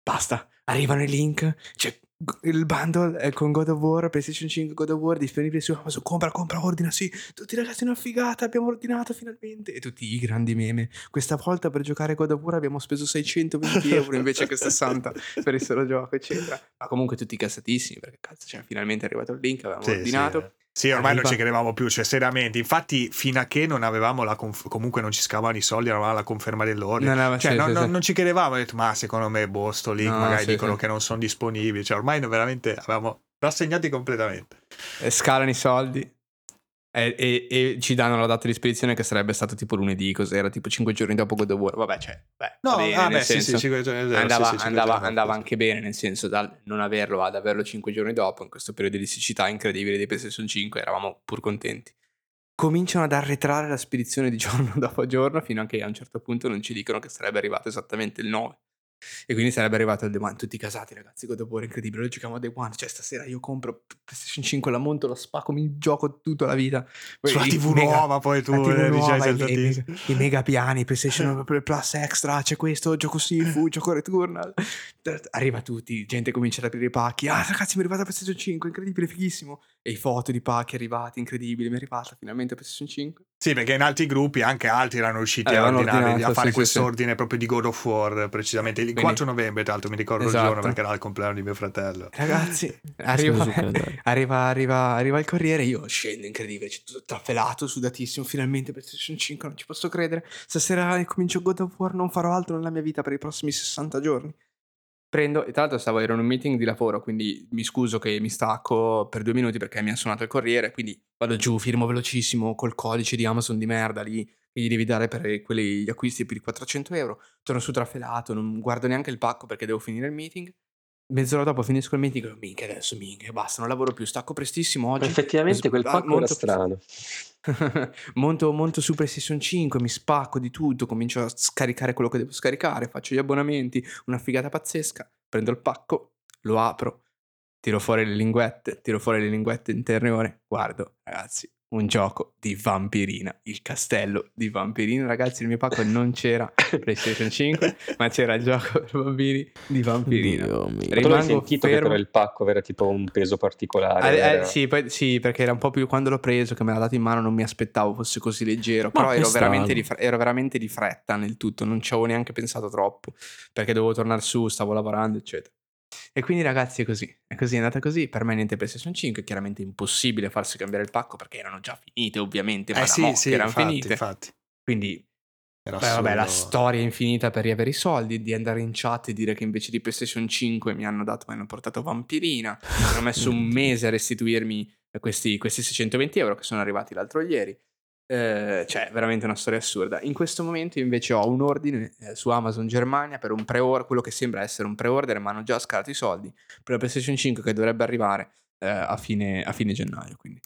basta, arrivano i link, c'è il bundle è con God of War, PlayStation 5 God of War disponibile su Amazon. Compra, compra, ordina. Sì, tutti ragazzi, una figata. Abbiamo ordinato finalmente. E tutti i grandi meme. Questa volta per giocare God of War abbiamo speso 620 euro invece che 60 per il solo gioco, eccetera. Ma comunque tutti cassatissimi perché cazzo, cioè, finalmente è arrivato il link. Avevamo sì, ordinato. Sì. Sì, ormai Arriva. non ci credevamo più, cioè seriamente. Infatti, fino a che non avevamo la conf- comunque non ci scavavano i soldi, non avevamo la conferma dell'ordine. No, no, cioè, sì, non, sì, non, sì. non, ci credevamo, ho detto, ma secondo me, boh, sto no, magari dicono che non sono disponibili. Cioè, ormai veramente avevamo rassegnati completamente. E scalano i soldi. E, e, e, ci danno la data di spedizione che sarebbe stato tipo lunedì, cos'era? Tipo 5 giorni dopo God of War. Vabbè, cioè, beh, no, bene, ah, beh, sì, sì, giorni, andava, sì, sì, andava, andava anche bene, nel senso dal non averlo ad averlo 5 giorni dopo, in questo periodo di siccità incredibile di PlayStation 5, eravamo pur contenti. Cominciano ad arretrare la spedizione di giorno dopo giorno, fino a che a un certo punto non ci dicono che sarebbe arrivato esattamente il 9. E quindi sarebbe arrivato il Day One, tutti casati ragazzi, God of War incredibile, lo giochiamo a Day One, cioè stasera io compro PlayStation 5, la monto, la spacco, mi gioco tutta la vita. Sulla TV mega, nuova poi tu, TV eh, nuova, i, i, mega, i, mega piani, PlayStation Plus Extra, c'è questo, gioco Sifu, gioco Returnal. Arriva tutti, gente comincia ad aprire i pacchi, ah ragazzi mi è arrivata PlayStation 5, incredibile, fighissimo. E i foto di pacchi arrivati, incredibili, mi è arrivata finalmente PlayStation 5. Sì, perché in altri gruppi anche altri erano riusciti eh, a, ordinare, a fare sì, questo sì, ordine sì. proprio di God of War, precisamente. Il Quindi, 4 novembre, tra l'altro, mi ricordo esatto. il giorno perché era il compleanno di mio fratello. Ragazzi, arriva, arriva, arriva, arriva, il corriere, io scendo, incredibile, c'è tutto traffelato, sudatissimo, finalmente PlayStation 5, non ci posso credere. Stasera comincio God of War, non farò altro nella mia vita per i prossimi 60 giorni prendo, e tra l'altro stavo, ero in un meeting di lavoro, quindi mi scuso che mi stacco per due minuti perché mi ha suonato il corriere, quindi vado giù, firmo velocissimo col codice di Amazon di merda lì, che gli devi dare per quelli, gli acquisti per i 400 euro, torno su trafelato, non guardo neanche il pacco perché devo finire il meeting, mezz'ora dopo finisco il meeting e minchia adesso minchia basta non lavoro più stacco prestissimo oggi. Effettivamente quel pacco era strano monto, monto su PlayStation 5 mi spacco di tutto comincio a scaricare quello che devo scaricare faccio gli abbonamenti una figata pazzesca prendo il pacco lo apro tiro fuori le linguette tiro fuori le linguette interiore guardo ragazzi un gioco di vampirina, il castello di vampirina. Ragazzi, nel mio pacco non c'era PlayStation 5, ma c'era il gioco per bambini di vampirina. Dio mio. Rimango sentito fermo. che il pacco aveva tipo un peso particolare. Eh, eh, sì, poi, sì, perché era un po' più quando l'ho preso, che me l'ha dato in mano, non mi aspettavo fosse così leggero. Ma però ero veramente, di, ero veramente di fretta nel tutto, non ci avevo neanche pensato troppo, perché dovevo tornare su, stavo lavorando, eccetera. E quindi ragazzi è così, è così, è andata così, per me niente PlayStation 5, è chiaramente impossibile farsi cambiare il pacco perché erano già finite ovviamente, ma eh sì, sì, erano infatti, finite. Infatti. Quindi beh, vabbè, la storia infinita per riavere i soldi, di andare in chat e dire che invece di PlayStation 5 mi hanno dato, mi hanno portato Vampirina, hanno messo un mese a restituirmi questi, questi 620 euro che sono arrivati l'altro ieri. Eh, cioè, veramente una storia assurda. In questo momento invece ho un ordine eh, su Amazon Germania per un pre-order, quello che sembra essere un pre-order, ma hanno già scalato i soldi per la PlayStation 5 che dovrebbe arrivare eh, a, fine, a, fine, gennaio. Quindi.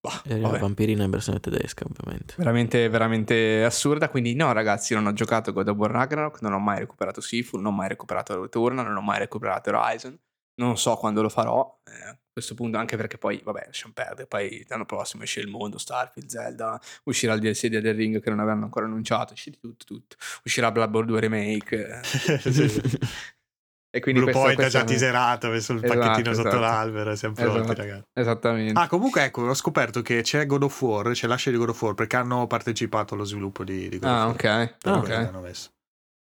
Bah, e la vampirina in versione tedesca, ovviamente. Veramente, veramente assurda. Quindi, no, ragazzi, non ho giocato God of War Ragnarok, non ho mai recuperato Sifu, non ho mai recuperato Returnal, non ho mai recuperato Horizon. Non so quando lo farò. Eh, questo punto, anche perché poi, vabbè, lasciamo perdere. Poi l'anno prossimo esce il mondo, Starfield, Zelda, uscirà il DLC di del Ring che non avevano ancora annunciato, uscirà tutto, tutto. Uscirà Bloodborne 2 Remake. e quindi Blue Point ha già teaserato, ha messo il esatto, pacchettino esatto. sotto l'albero, siamo pronti esatto, ragazzi. Esattamente. Ah, comunque ecco, ho scoperto che c'è God of War, c'è l'ascia di God of War, perché hanno partecipato allo sviluppo di, di God ah, of War. ok. Ah, ok.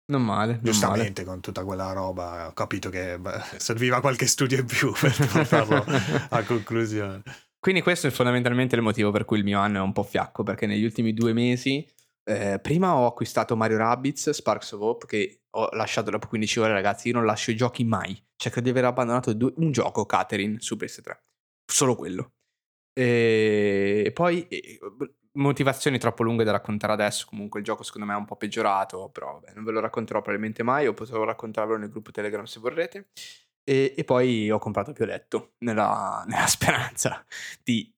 Non male. Giustamente, non con tutta quella roba, ho capito che beh, serviva qualche studio in più per portarlo a conclusione. Quindi questo è fondamentalmente il motivo per cui il mio anno è un po' fiacco, perché negli ultimi due mesi, eh, prima ho acquistato Mario Rabbids, Sparks of Hope, che ho lasciato dopo 15 ore, ragazzi, io non lascio i giochi mai. Cioè, credo di aver abbandonato due, un gioco, Catherine, su PS3. Solo quello. E poi motivazioni troppo lunghe da raccontare adesso. Comunque il gioco secondo me è un po' peggiorato, però vabbè, non ve lo racconterò probabilmente mai, o potrò raccontarvelo nel gruppo Telegram se vorrete. E, e poi ho comprato Pioletto nella, nella speranza di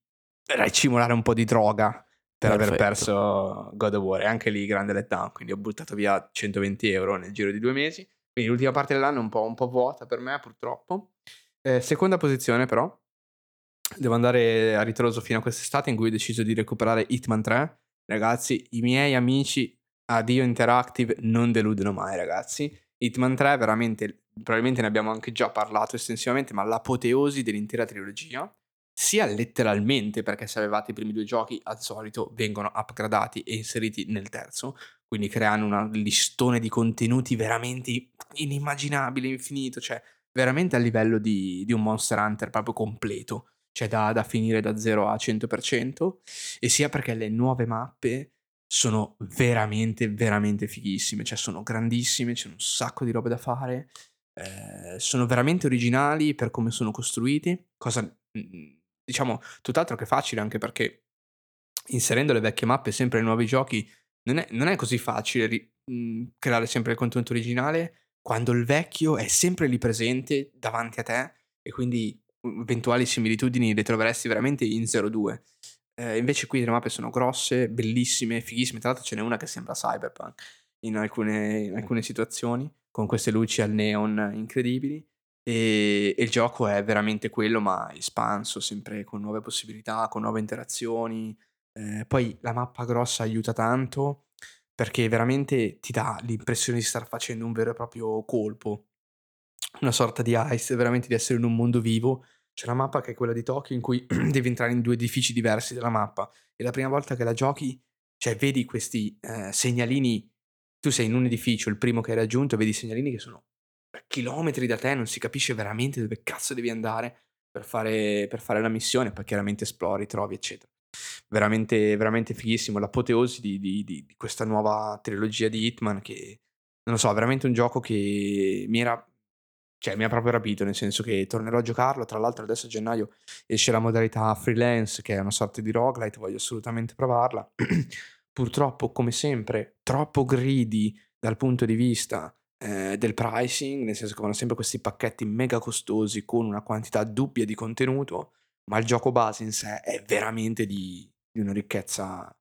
racimolare un po' di droga per Perfetto. aver perso God of War. E anche lì grande letdown, quindi ho buttato via 120 euro nel giro di due mesi. Quindi l'ultima parte dell'anno è un po', un po vuota per me, purtroppo. Eh, seconda posizione, però, devo andare a ritroso fino a quest'estate in cui ho deciso di recuperare Hitman 3. Ragazzi, i miei amici Addio Interactive non deludono mai, ragazzi. Hitman 3 veramente, probabilmente ne abbiamo anche già parlato estensivamente, ma l'apoteosi dell'intera trilogia, sia letteralmente perché se avevate i primi due giochi al solito vengono upgradati e inseriti nel terzo, quindi creano un listone di contenuti veramente inimmaginabile, infinito, cioè veramente a livello di, di un Monster Hunter proprio completo cioè da, da finire da 0 a 100%, e sia perché le nuove mappe sono veramente, veramente fighissime, cioè sono grandissime, c'è un sacco di robe da fare, eh, sono veramente originali per come sono costruiti, cosa mm, diciamo tutt'altro che facile anche perché inserendo le vecchie mappe sempre nei nuovi giochi non è, non è così facile ri, mm, creare sempre il contenuto originale quando il vecchio è sempre lì presente davanti a te e quindi eventuali similitudini le troveresti veramente in 0-2. Eh, invece qui le mappe sono grosse, bellissime, fighissime. Tra l'altro ce n'è una che sembra cyberpunk in alcune, in alcune situazioni, con queste luci al neon incredibili. E, e, il gioco è veramente quello, ma espanso, sempre con nuove possibilità, con nuove interazioni. Eh, poi la mappa grossa aiuta tanto perché veramente ti dà l'impressione di star facendo un vero e proprio colpo una sorta di heist, veramente di essere in un mondo vivo. C'è una mappa che è quella di Tokyo in cui devi entrare in due edifici diversi della mappa e la prima volta che la giochi, cioè vedi questi eh, segnalini, tu sei in un edificio, il primo che hai raggiunto, vedi i segnalini che sono chilometri da te, non si capisce veramente dove cazzo devi andare per fare, per fare la missione, poi chiaramente esplori, trovi, eccetera. Veramente, veramente fighissimo, l'apoteosi di, di, di, di questa nuova trilogia di Hitman che, non lo so, veramente un gioco che mi era cioè mi ha proprio rapito, nel senso che tornerò a giocarlo. Tra l'altro, adesso a gennaio esce la modalità freelance, che è una sorta di roguelite, voglio assolutamente provarla. Purtroppo, come sempre, troppo greedy dal punto di vista eh, del pricing, nel senso che vanno sempre questi pacchetti mega costosi con una quantità dubbia di contenuto, ma il gioco base in sé è veramente di, di una ricchezza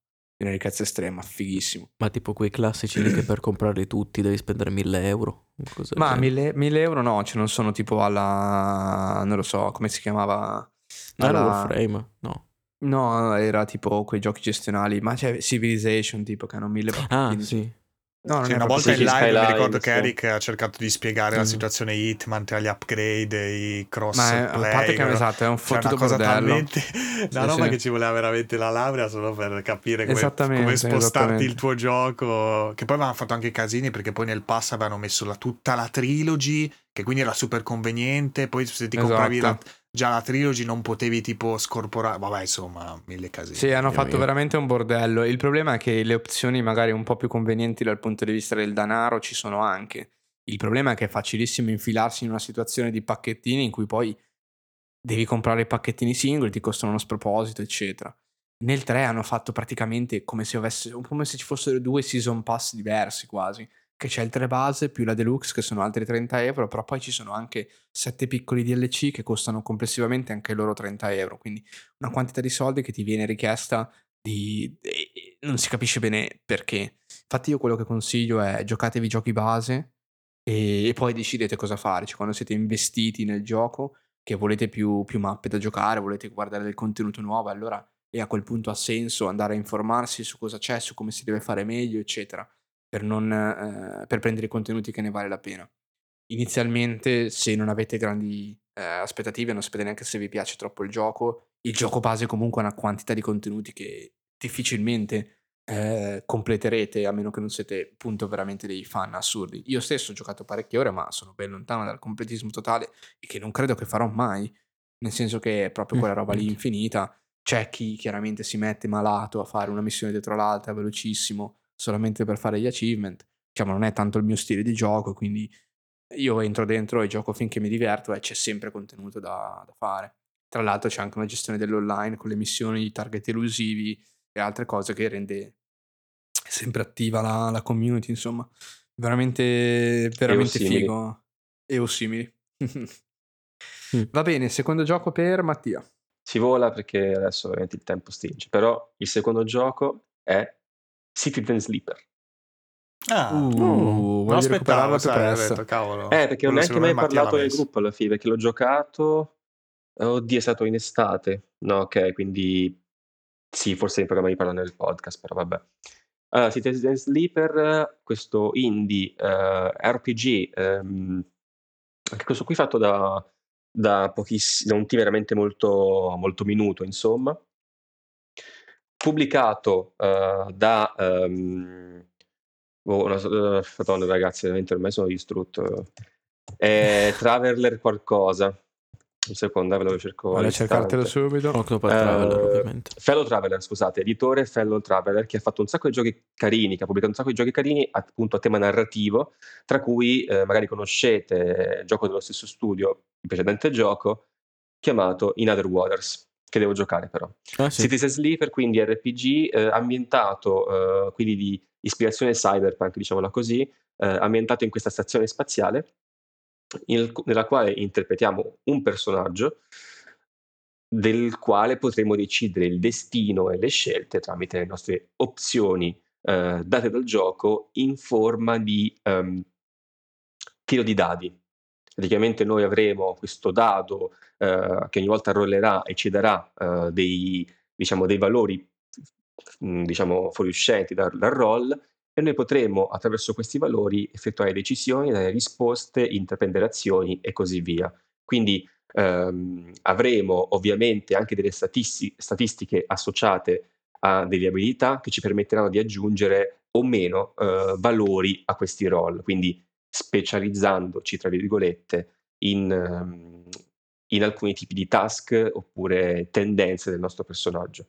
di una ricchezza estrema, fighissimo. Ma tipo quei classici lì che per comprarli tutti devi spendere 1000 euro? Ma 1000, 1000 euro no, ce non sono tipo alla... non lo so, come si chiamava? Non alla... Warframe, no. No, era tipo quei giochi gestionali, ma c'è Civilization tipo che hanno mille Ah, sì. No, non sì, una volta in live mi ricordo che Eric ha cercato di spiegare mm. la situazione Hitman tra gli upgrade e i cross Ma è, play. A parte che esatto, è un fottuto cioè, una cosa bordello. talmente una roba sì. che ci voleva veramente la laurea solo per capire come, come spostarti il tuo gioco. Che poi avevano fatto anche casini perché poi nel pass avevano messo la, tutta la trilogy, che quindi era super conveniente. Poi se ti esatto. compravi la già la trilogy non potevi tipo scorporare, vabbè insomma, mille casini. Sì, hanno fatto io. veramente un bordello. Il problema è che le opzioni magari un po' più convenienti dal punto di vista del denaro ci sono anche. Il problema è che è facilissimo infilarsi in una situazione di pacchettini in cui poi devi comprare i pacchettini singoli, ti costano uno sproposito, eccetera. Nel 3 hanno fatto praticamente come se, avesse, come se ci fossero due season pass diversi quasi che c'è il 3 base più la deluxe che sono altri 30 euro, però poi ci sono anche 7 piccoli DLC che costano complessivamente anche loro 30 euro, quindi una quantità di soldi che ti viene richiesta di... non si capisce bene perché. Infatti io quello che consiglio è giocatevi giochi base e, e poi decidete cosa fare, cioè quando siete investiti nel gioco che volete più, più mappe da giocare, volete guardare del contenuto nuovo, allora e a quel punto ha senso andare a informarsi su cosa c'è, su come si deve fare meglio, eccetera per, non, eh, per prendere i contenuti che ne vale la pena. Inizialmente, se non avete grandi eh, aspettative, non sapete neanche se vi piace troppo il gioco, il gioco base comunque ha una quantità di contenuti che difficilmente eh, completerete a meno che non siete appunto veramente dei fan assurdi. Io stesso ho giocato parecchie ore, ma sono ben lontano dal completismo totale e che non credo che farò mai, nel senso che è proprio quella roba lì infinita. C'è chi chiaramente si mette malato a fare una missione dietro l'altra velocissimo solamente per fare gli achievement. Diciamo, non è tanto il mio stile di gioco, quindi io entro dentro e gioco finché mi diverto e c'è sempre contenuto da, da fare. Tra l'altro c'è anche una gestione dell'online con le missioni, i target elusivi e altre cose che rende sempre attiva la, la community, insomma. Veramente, veramente e figo. E o simili. mm. Va bene, secondo gioco per Mattia. Si vola perché adesso ovviamente il tempo stringe, però il secondo gioco è Citizen Sleeper. Ah, uh, uh, voglio recuperarlo più presto. Detto, cavolo. Eh, perché non ho neanche mai parlato nel gruppo alla fine, perché l'ho giocato... Oddio, è stato in estate. No, ok, quindi... Sì, forse in programma di parlare nel podcast, però vabbè. Allora, Citizen Sleeper, questo indie uh, eh, RPG, um, ehm, anche questo qui fatto da, da pochissimo, da un team veramente molto, molto minuto, insomma pubblicato uh, da... Um, oh, no, uh, madonna ragazzi, veramente ormai sono distrutto. È Traveler qualcosa. Un secondo, ve lo cerco. Vuole cercartelo subito. Octopath uh, Traveler, ovviamente. Fellow Traveler, scusate, editore Fellow Traveler, che ha fatto un sacco di giochi carini, che ha pubblicato un sacco di giochi carini appunto a tema narrativo, tra cui eh, magari conoscete il gioco dello stesso studio, il precedente gioco, chiamato In Other Waters che devo giocare però. Ah, sì. Citizen Sleeper, quindi RPG eh, ambientato, eh, quindi di ispirazione cyberpunk, diciamola così, eh, ambientato in questa stazione spaziale, in, nella quale interpretiamo un personaggio del quale potremo decidere il destino e le scelte tramite le nostre opzioni eh, date dal gioco in forma di um, tiro di dadi. Praticamente noi avremo questo dado eh, che ogni volta rollerà e ci darà eh, dei, diciamo, dei valori mm, diciamo, fuoriuscenti dal, dal roll e noi potremo attraverso questi valori effettuare decisioni, dare risposte, intraprendere azioni e così via. Quindi ehm, avremo ovviamente anche delle statisti- statistiche associate a delle abilità che ci permetteranno di aggiungere o meno eh, valori a questi roll. Quindi specializzandoci, tra virgolette, in, ehm, in alcuni tipi di task oppure tendenze del nostro personaggio.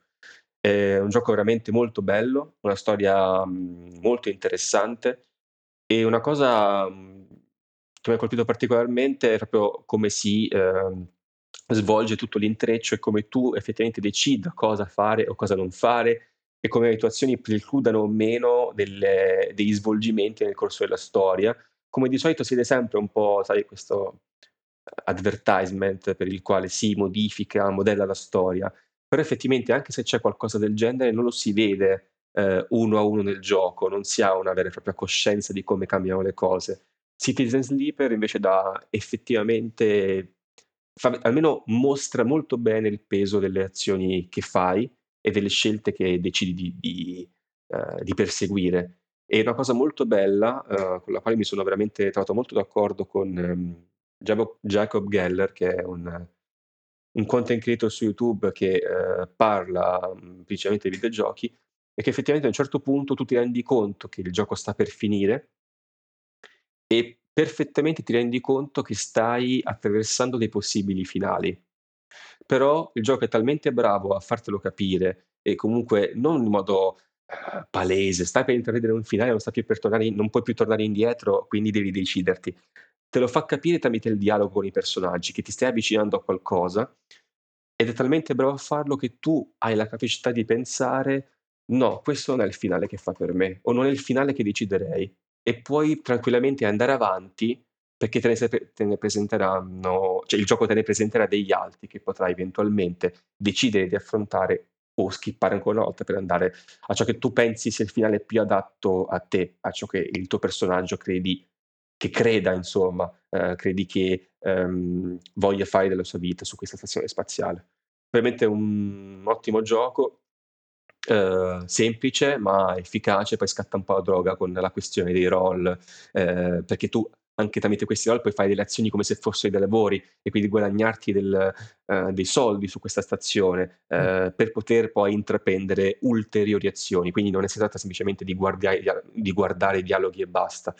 È un gioco veramente molto bello, una storia mhmm, molto interessante e una cosa mhmm, che mi ha colpito particolarmente è proprio come si eh, svolge tutto l'intreccio e come tu effettivamente decida cosa fare o cosa non fare e come le tue precludano o meno delle, degli svolgimenti nel corso della storia come di solito si vede sempre un po', sai, questo advertisement per il quale si modifica, modella la storia, però effettivamente anche se c'è qualcosa del genere non lo si vede eh, uno a uno nel gioco, non si ha una vera e propria coscienza di come cambiano le cose. Citizen Sleeper invece dà effettivamente, fa, almeno mostra molto bene il peso delle azioni che fai e delle scelte che decidi di, di, uh, di perseguire. E una cosa molto bella, uh, con la quale mi sono veramente trovato molto d'accordo con um, Jacob Geller, che è un, un content creator su YouTube che eh, parla um, principalmente di videogiochi, è che effettivamente a un certo punto tu ti rendi conto che il gioco sta per finire e perfettamente ti rendi conto che stai attraversando dei possibili finali. Però il gioco è talmente bravo a fartelo capire e comunque non in modo palese, stai per intravedere un finale, non, più tornare non puoi più tornare indietro, quindi devi deciderti. Te lo fa capire tramite il dialogo con i personaggi, che ti stai avvicinando a qualcosa ed è talmente bravo a farlo che tu hai la capacità di pensare no, questo non è il finale che fa per me o non è il finale che deciderei e puoi tranquillamente andare avanti perché te ne, te ne presenteranno, cioè il gioco te ne presenterà degli altri che potrai eventualmente decidere di affrontare o skippare ancora una volta per andare a ciò che tu pensi sia il finale più adatto a te, a ciò che il tuo personaggio credi che creda, insomma, eh, credi che ehm, voglia fare della sua vita su questa stazione spaziale. Veramente un, ottimo gioco, eh, semplice ma efficace, poi scatta un po' la droga con la questione dei roll, eh, perché tu anche tramite questi roll puoi fare delle azioni come se fossero dei lavori e quindi guadagnarti del, uh, dei soldi su questa stazione uh, per poter poi intraprendere ulteriori azioni. Quindi non si tratta semplicemente di, guardare, di guardare i dialoghi e basta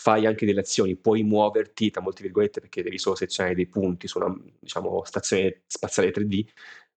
fai anche delle azioni, puoi muoverti, tra molte virgolette, perché devi solo selezionare dei punti su una diciamo, stazione spaziale 3D,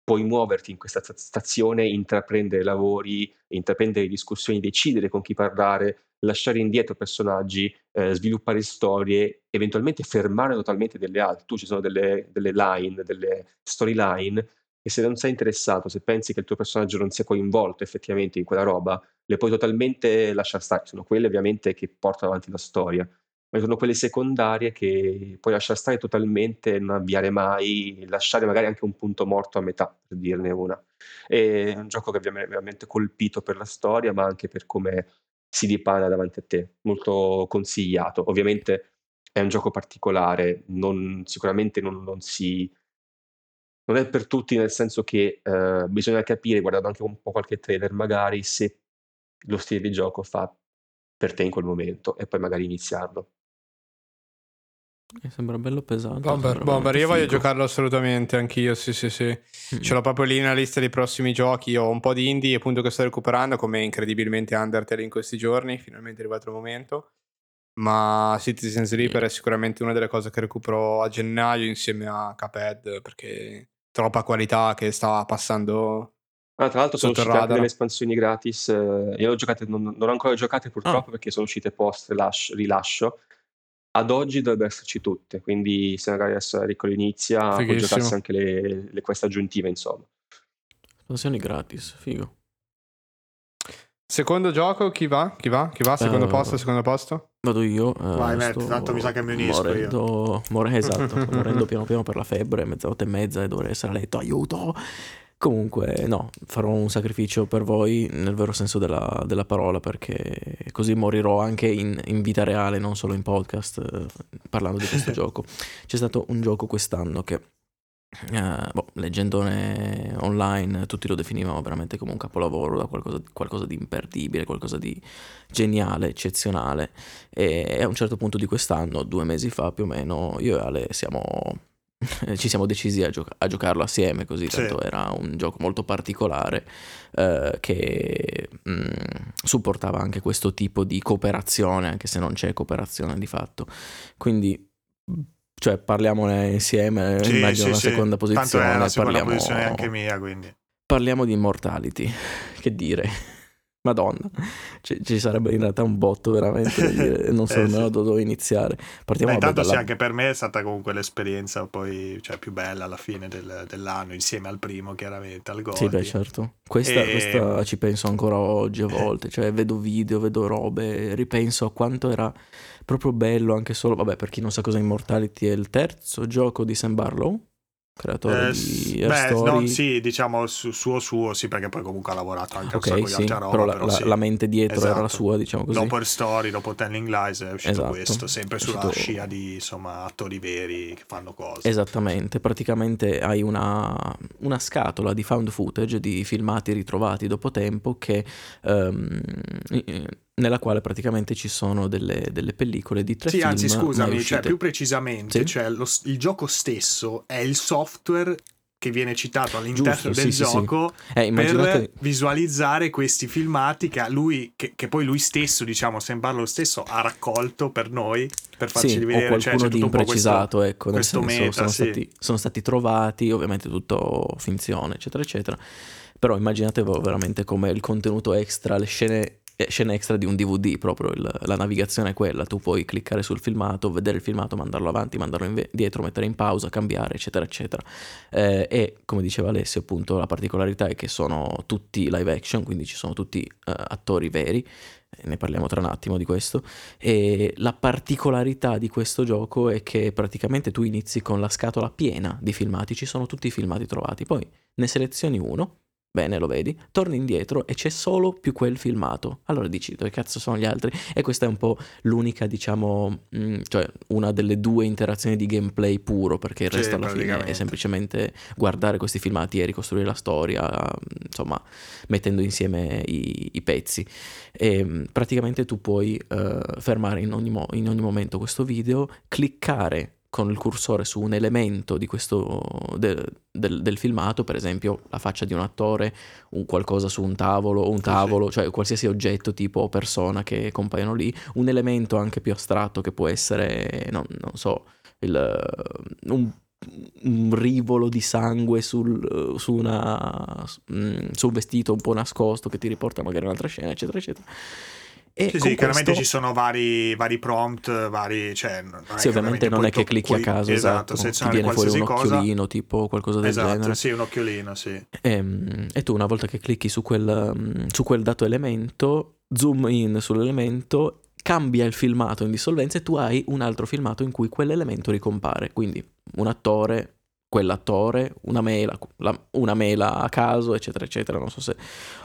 puoi muoverti in questa stazione, intraprendere lavori, intraprendere discussioni, decidere con chi parlare, lasciare indietro personaggi, eh, sviluppare storie, eventualmente fermare totalmente delle altre. Tu ci sono delle, delle line, delle storyline e se non sei interessato, se pensi che il tuo personaggio non sia coinvolto effettivamente in quella roba, le puoi totalmente lasciare stare. Sono quelle ovviamente che portano avanti la storia, ma sono quelle secondarie che puoi lasciare stare totalmente, non avviare mai, lasciare magari anche un punto morto a metà, per dirne una. È un gioco che mi ha veramente colpito per la storia, ma anche per come si dipana davanti a te. Molto consigliato. Ovviamente è un gioco particolare, non, sicuramente non, non si non è per tutti, nel senso che eh, bisogna capire, guardando anche un po' qualche trailer, magari se lo stile di gioco fa per te in quel momento e poi magari iniziarlo. Mi sembra bello pesante. Bomber, Bomber io voglio giocarlo assolutamente, anch'io, sì sì sì. Mm. Ce l'ho proprio lì nella lista dei prossimi giochi. Ho un po' di indie appunto che sto recuperando, come incredibilmente Undertale in questi giorni, finalmente è arrivato il momento. Ma Citizen Sleeper è sicuramente una delle cose che recupero a gennaio insieme a Cuphead, perché troppa qualità che sta passando. Ah, tra l'altro sono uscite delle espansioni gratis. Eh, io ho giocate, non, non ho ancora giocate purtroppo ah. perché sono uscite post rilascio, rilascio. Ad oggi dovrebbero esserci tutte, quindi se magari adesso Enrico inizia, può giocarsi anche le, le quest aggiuntive, insomma. Espansioni gratis, figo. Secondo gioco, chi va? Chi va? Chi va? Secondo uh, posto? Secondo posto? Vado io. Uh, Vai, Matt, tanto mi sa che mi unisco morendo, io. More, esatto, morendo piano piano per la febbre, mezzanotte e mezza e dovrei essere a letto, aiuto! Comunque, no, farò un sacrificio per voi nel vero senso della, della parola, perché così morirò anche in, in, vita reale, non solo in podcast, eh, parlando di questo gioco. C'è stato un gioco quest'anno che Uh, boh, leggendone online tutti lo definivano veramente come un capolavoro, da qualcosa, qualcosa, di imperdibile, qualcosa di geniale, eccezionale. E a un certo punto di quest'anno, due mesi fa più o meno, io e Ale siamo, ci siamo decisi a, gioca- a, giocarlo assieme, così sì. tanto era un gioco molto particolare uh, che mh, mm, supportava anche questo tipo di cooperazione, anche se non c'è cooperazione di fatto. Quindi cioè parliamone insieme, sì, immagino sì, la seconda posizione. Tanto è la seconda parliamo... posizione anche mia, quindi. Parliamo di Immortality, che dire. Madonna, ci, ci, sarebbe in realtà un botto veramente, non so eh, nemmeno sì. da dove iniziare. Partiamo Beh, intanto dalla... sì, anche per me è stata comunque l'esperienza poi, cioè, più bella alla fine del, dell'anno, insieme al primo chiaramente, al Godi. Sì, beh certo. Questa, e... questa ci penso ancora oggi a eh. volte, cioè vedo video, vedo robe, ripenso a quanto era proprio bello anche solo, vabbè per chi non sa cosa Immortality è il terzo gioco di Sam Barlow creatore eh, di beh, no, sì, diciamo su, suo suo, sì, perché poi comunque ha lavorato anche okay, un sacco sì, di altra roba. Però, la, però la, sì. la, mente dietro esatto. era la sua, diciamo così. Dopo il story, dopo Telling Lies è uscito esatto. questo, sempre sulla uscito... scia di insomma attori veri che fanno cose. Esattamente, praticamente hai una, una scatola di found footage di filmati ritrovati dopo tempo che um, nella quale praticamente ci sono delle, delle pellicole di tre sì, film. Sì, anzi, scusami, cioè, più precisamente, sì? cioè, lo, il gioco stesso è il software che viene citato all'interno Giusto, del sì, gioco sì, sì. Eh, immaginate... per visualizzare questi filmati che lui, che, che, poi lui stesso, diciamo, sembra lo stesso, ha raccolto per noi, per farci sì, rivedere. O cioè, qualcuno cioè, di imprecisato, questo, ecco, nel senso, meta, sono, stati, sono stati trovati, ovviamente tutto finzione, eccetera, eccetera. Però immaginatevi veramente come il contenuto extra, le scene scena extra di un DVD, proprio il, la navigazione è quella, tu puoi cliccare sul filmato, vedere il filmato, mandarlo avanti, mandarlo indietro, mettere in pausa, cambiare, eccetera, eccetera. Eh, e come diceva Alessio, appunto, la particolarità è che sono tutti live action, quindi ci sono tutti uh, attori veri, ne parliamo tra un attimo di questo, e la particolarità di questo gioco è che praticamente tu inizi con la scatola piena di filmati, ci sono tutti i filmati trovati, poi ne selezioni uno, Bene, lo vedi, torni indietro e c'è solo più quel filmato. Allora dici, dove cazzo sono gli altri? E questa è un po' l'unica, diciamo, mh, mm, cioè una delle due interazioni di gameplay puro, perché il resto sì, alla fine è semplicemente guardare questi filmati e ricostruire la storia, insomma, mettendo insieme i, i pezzi. E mm, praticamente tu puoi uh, fermare in ogni, mo- in ogni momento questo video, cliccare con il cursore su un elemento di questo, de, del, del, filmato, per esempio la faccia di un attore, un qualcosa su un tavolo, un tavolo, cioè qualsiasi oggetto tipo o persona che compaiono lì, un elemento anche più astratto che può essere, non, non so, il, un, un, rivolo di sangue sul, su, una, mm, su un vestito un po' nascosto che ti riporta magari un'altra scena, eccetera, eccetera. E sì, sì, chiaramente questo... ci sono vari, vari prompt, vari... Cioè, non sì, ovviamente non è che clicchi puoi, a caso, esatto, esatto ti viene fuori un cosa. occhiolino, tipo qualcosa del esatto, genere. sì, un occhiolino, sì. E, ehm, e, tu una volta che clicchi su quel, su quel dato elemento, zoom in sull'elemento, cambia il filmato in dissolvenza e tu hai un altro filmato in cui quell'elemento ricompare. Quindi un attore quell'attore, una mela, una mela a caso, eccetera, eccetera. Non so se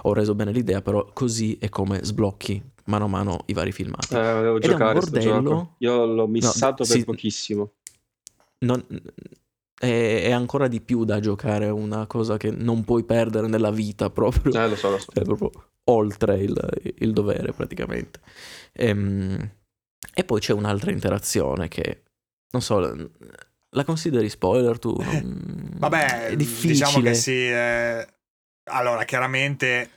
ho reso bene l'idea, però così è come sblocchi mano a mano i vari filmati. Eh, devo Ed giocare un bordello. Io l'ho missato no, per sì, pochissimo. Non, è, è, ancora di più da giocare, una cosa che non puoi perdere nella vita proprio. Eh, lo so, lo so. È proprio oltre il, il dovere praticamente. E, ehm, e poi c'è un'altra interazione che, non so, la consideri spoiler tu? Non... Vabbè, è difficile. Diciamo che sì. Eh... Allora, chiaramente,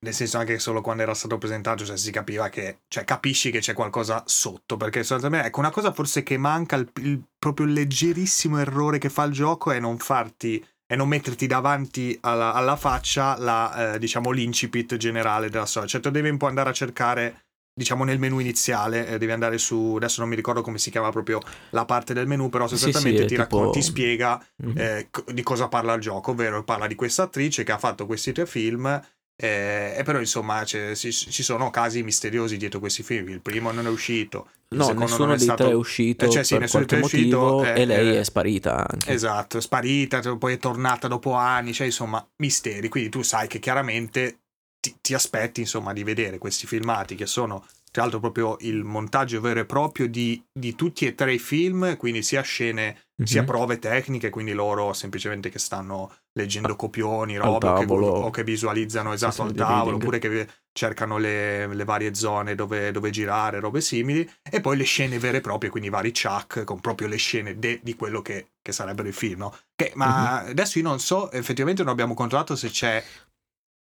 nel senso anche che solo quando era stato presentato, cioè, si capiva che, cioè, capisci che c'è qualcosa sotto. Perché sostanzialmente, ecco, una cosa forse che manca, il, il proprio leggerissimo errore che fa il gioco è non farti e non metterti davanti alla, alla faccia la, eh, diciamo, l'incipit generale della storia. Cioè, tu devi un po' andare a cercare diciamo nel menu iniziale eh, devi andare su adesso non mi ricordo come si chiama proprio la parte del menu però sostanzialmente sì, sì, ti, tipo... raccon- ti spiega mm-hmm. eh, di cosa parla il gioco ovvero parla di questa attrice che ha fatto questi tre film eh, e però insomma ci, ci, sono casi misteriosi dietro questi film il primo non è uscito il no nessuno dei stato... tre è uscito eh, cioè, sì, per qualche motivo uscito, e lei eh, è sparita anche. esatto è sparita poi è tornata dopo anni cioè insomma misteri quindi tu sai che chiaramente ti, ti, aspetti insomma di vedere questi filmati che sono tra l'altro proprio il montaggio vero e proprio di, di tutti e tre i film, quindi sia scene. Sia prove tecniche, quindi loro semplicemente che stanno leggendo copioni, robe o che, o che, visualizzano esatto al tavolo, oppure che cercano le, le varie zone dove, dove, girare, robe simili, e poi le scene vere e proprie, quindi vari chuck con proprio le scene de, di quello che, che sarebbero il film. No? Che, ma mm-hmm. adesso io non so, effettivamente non abbiamo controllato se c'è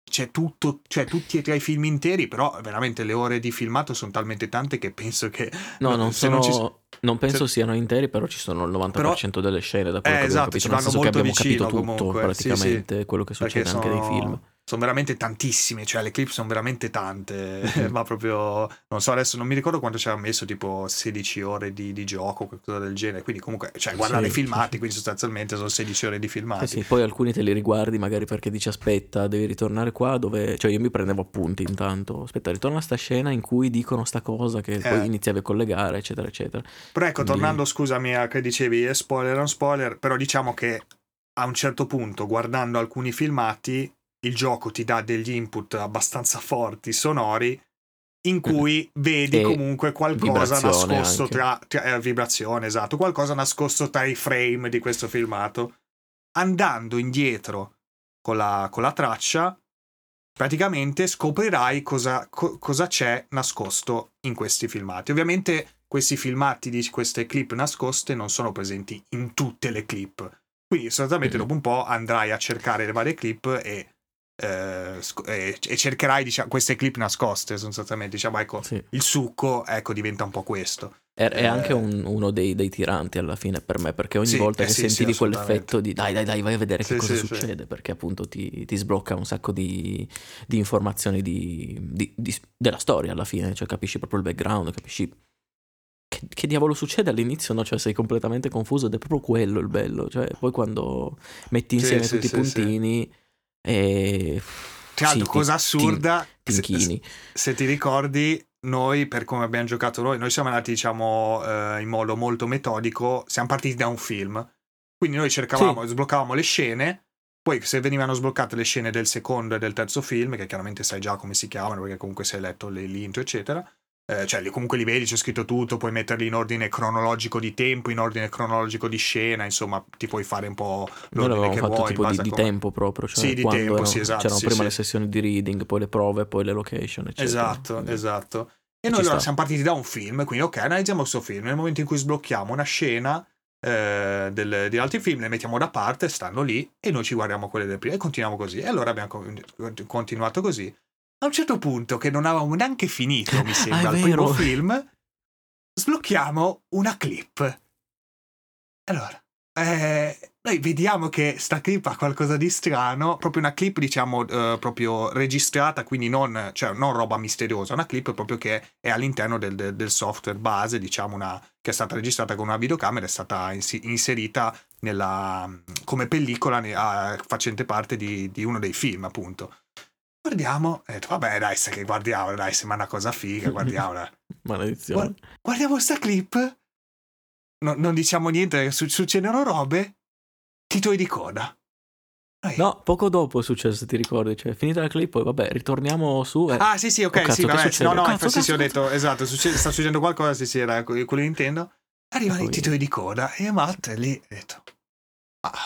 c'è tutto, cioè tutti e tre i film interi, però veramente le ore di filmato sono talmente tante che penso che... No, non, sono, non, ci... non penso se... siano interi, però ci sono il 90% però... delle scene da quello eh, che esatto, abbiamo capito, nel senso che abbiamo capito tutto comunque. praticamente, sì, sì. quello che succede sono... anche nei film. Sono veramente tantissime, cioè le clip sono veramente tante, mm-hmm. ma proprio, non so, adesso non mi ricordo quanto ci aveva messo, tipo 16 ore di, di gioco, qualcosa del genere, quindi comunque, cioè guardare sì. i filmati, quindi sostanzialmente sono 16 ore di filmati. Eh sì, poi alcuni te li riguardi magari perché dici aspetta, devi ritornare qua dove, cioè io mi prendevo appunti intanto, aspetta, ritorna a sta scena in cui dicono sta cosa che eh. poi iniziavi a collegare, eccetera, eccetera. Però ecco, quindi... tornando, scusami, a che dicevi, spoiler, non spoiler, però diciamo che a un certo punto, guardando alcuni filmati, il gioco ti dà degli input abbastanza forti, sonori, in cui vedi e comunque qualcosa nascosto tra, tra eh, vibrazione, esatto, qualcosa nascosto tra i frame di questo filmato. Andando indietro con la, con la traccia, praticamente scoprirai cosa, co- cosa, c'è nascosto in questi filmati. Ovviamente questi filmati di queste clip nascoste non sono presenti in tutte le clip. Quindi sostanzialmente mm-hmm. dopo un po' andrai a cercare le varie clip e eh, e, e, cercherai diciamo, queste clip nascoste sostanzialmente diciamo ecco sì. il succo ecco diventa un po' questo è, è eh, anche un, uno dei, dei, tiranti alla fine per me perché ogni sì, volta eh che sì, sentivi quell'effetto di dai dai dai vai a vedere che cosa succede perché appunto ti, ti, sblocca un sacco di, di informazioni di, di, della storia alla fine cioè capisci proprio il background capisci che, che, diavolo succede all'inizio, no? Cioè sei completamente confuso ed è proprio quello il bello. Cioè, poi quando metti insieme tutti i puntini. E... Tra l'altro, sì, cosa assurda, se, se, ti ricordi, noi per come abbiamo giocato noi, noi siamo andati diciamo eh, in modo molto metodico, siamo partiti da un film, quindi noi cercavamo, sì. sbloccavamo le scene, poi se venivano sbloccate le scene del secondo e del terzo film, che chiaramente sai già come si chiamano perché comunque è letto l'intro eccetera, eh, cioè comunque li vedi, c'è scritto tutto, puoi metterli in ordine cronologico di tempo, in ordine cronologico di scena, insomma, ti puoi fare un po' l'ordine che fatto vuoi. tipo di, di tempo proprio, cioè sì, di tempo, erano, sì, esatto. C'erano sì, prima sì. le sessioni di reading, poi le prove, poi le location, eccetera. Esatto, quindi, esatto. E noi allora siamo partiti da un film, quindi ok, analizziamo questo film, nel momento in cui sblocchiamo una scena eh, del, di altri film, le mettiamo da parte, stanno lì e noi ci guardiamo quelle del primo e continuiamo così. E allora abbiamo continuato così a un certo punto, che non avevamo neanche finito, mi sembra, ah, il primo film, sblocchiamo una clip. Allora, eh, noi vediamo che sta clip ha qualcosa di strano, proprio una clip, diciamo, eh, proprio registrata, quindi non, cioè, non, roba misteriosa, una clip proprio che è all'interno del, del, del software base, diciamo, una, che è stata registrata con una videocamera, è stata inserita nella, come pellicola a, facente parte di, di uno dei film, appunto. Guardiamo, e detto, vabbè, dai, se che guardiamo, dai, sembra una cosa figa, guardiamola. Maledizione. Guard- guardiamo sta clip. No, non diciamo niente, su- succedono robe. Titoli di coda. Noi. No, poco dopo è successo, ti ricordi? Cioè, finita la clip, poi vabbè, ritorniamo su. E... Ah, sì, sì, ok, oh, cazzo, sì, vabbè. No, no, cazzo, sì, sì, ho detto, esatto, succede, sta succedendo qualcosa, sì, sì, era quello di Nintendo. Arrivano i titoli di coda e Matt lì, ho detto.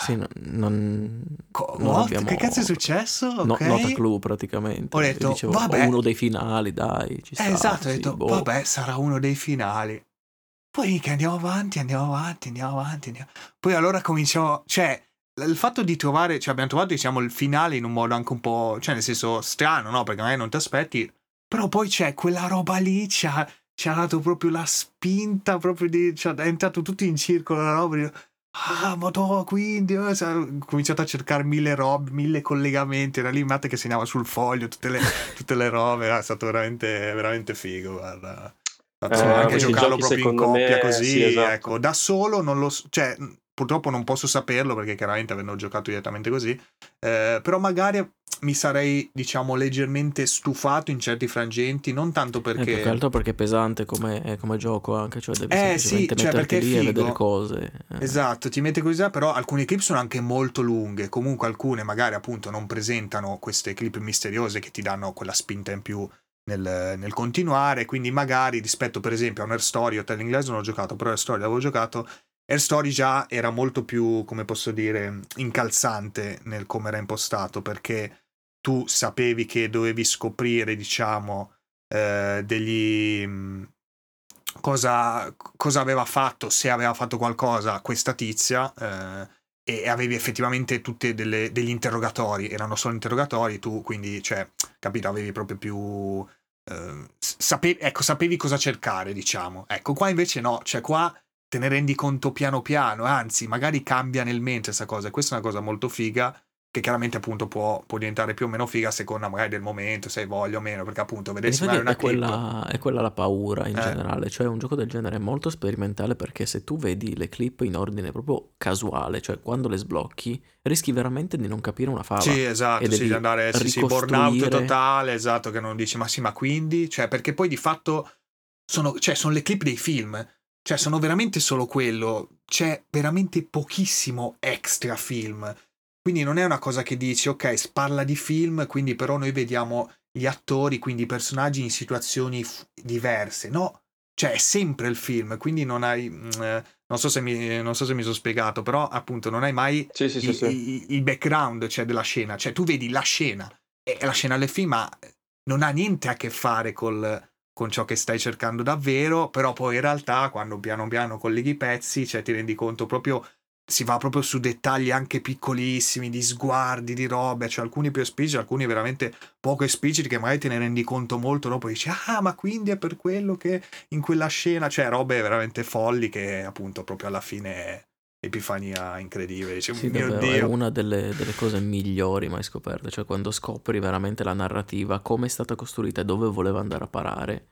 Sì, no, non, Co- non abbiamo... Che cazzo è successo? Okay. No, nota clue praticamente. Ho detto, dicevo, vabbè. uno dei finali, dai. Ci sta, eh, esatto, sì, ho detto, boh. vabbè, sarà uno dei finali. Poi che andiamo avanti, andiamo avanti, andiamo avanti. Andiamo... Poi allora cominciamo, cioè, il fatto di trovare, cioè abbiamo trovato, diciamo, il finale in un modo anche un po', cioè nel senso strano, no? Perché magari non ti aspetti, però poi c'è quella roba lì, ci ha, ci ha dato proprio la spinta, proprio di, cioè, è entrato tutto in circolo la roba, Ah, ma no, quindi ho eh, cominciato a cercare mille robe, mille collegamenti. Era lì Matt che segnava sul foglio tutte le, tutte le robe. È stato veramente, veramente figo. Guarda. Eh, anche giocarlo proprio in coppia me, così, sì, esatto. ecco, da solo non lo cioè, purtroppo non posso saperlo perché chiaramente avendo giocato direttamente così, eh, però magari mi sarei, diciamo, leggermente stufato in certi frangenti, non tanto eh, perché... Eh, più che altro perché è pesante come, come gioco anche, cioè devi eh, sì, cioè perché lì e vedere cose. Eh. Esatto, ti mette così, però alcune clip sono anche molto lunghe, comunque alcune magari appunto non presentano queste clip misteriose che ti danno quella spinta in più nel, nel, continuare, quindi magari rispetto per esempio a un Air Story, o Telling Glass non ho giocato, però Air Story l'avevo giocato, Air Story già era molto più, come posso dire, incalzante nel come era impostato, perché tu sapevi che dovevi scoprire, diciamo, eh, degli... Mm, cosa, cosa, aveva fatto, se aveva fatto qualcosa questa tizia, eh, e avevi effettivamente tutti degli interrogatori, erano solo interrogatori, tu quindi, cioè, capito, avevi proprio più... Eh, sapevi, ecco, sapevi cosa cercare, diciamo. Ecco, qua invece no, cioè qua te ne rendi conto piano piano, anzi, magari cambia nel mente questa cosa, e questa è una cosa molto figa, che chiaramente appunto può, può, diventare più o meno figa a seconda magari del momento, se hai voglia o meno, perché appunto vedersi magari una è quella, è quella la paura in Eh. generale, cioè un gioco del genere è molto sperimentale perché se tu vedi le clip in ordine proprio casuale, cioè quando le sblocchi, rischi veramente di non capire una fava. Sì, esatto, e sì, di andare sì, sì, burnout ricostruire- totale, esatto, che non dici ma sì, ma quindi, cioè perché poi di fatto sono, cioè, sono le clip dei film, cioè sono veramente solo quello, c'è veramente pochissimo extra film. Quindi non è una cosa che dici, ok, parla di film, quindi però noi vediamo gli attori, quindi i personaggi in situazioni f- diverse. No, cioè è sempre il film, quindi non hai... mm, eh, non, so se mi, non so se mi sono spiegato, però appunto non hai mai Sì, sì, il, sì. il- il background cioè, della scena. Cioè tu vedi la scena e la scena del film ma non ha niente a che fare col- con ciò che stai cercando davvero, però poi in realtà quando piano piano colleghi i pezzi, cioè ti rendi conto proprio si va proprio su dettagli anche piccolissimi, di sguardi, di robe, cioè alcuni più espliciti, alcuni veramente poco espliciti che magari te ne rendi conto molto dopo dici ah ma quindi è per quello che in quella scena, cioè robe veramente folli che appunto proprio alla fine epifania incredibile, dici Sì, mio davvero, è Dio. una delle, delle cose migliori mai scoperte, cioè quando scopri veramente la narrativa, come è stata costruita e dove voleva andare a parare.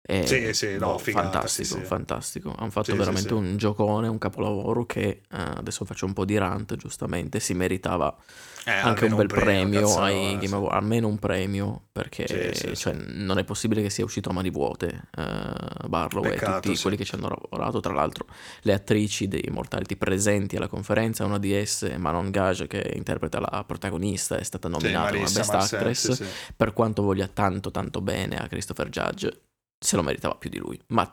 È Sì, sì, no, boh, figata, fantastico, sì, sì. fantastico. Hanno fatto Sì, sì, veramente sì. un giocone, un capolavoro che eh, adesso faccio un po' di rant, giustamente, si meritava Eh, anche un bel premio, cazzo, ai eh, Game sì. Award, almeno un premio, perché Sì, sì, cioè, non è possibile che sia uscito a mani vuote eh, Barlow e Peccato, tutti sì. quelli che ci hanno lavorato, tra l'altro le attrici dei Mortality presenti alla conferenza, una di esse, Manon Gage, che interpreta la protagonista, è stata Sì, nominata come Marissa Best Marcel, Actress, sì, sì. per quanto voglia tanto tanto bene a Christopher Judge, se lo meritava più di lui, ma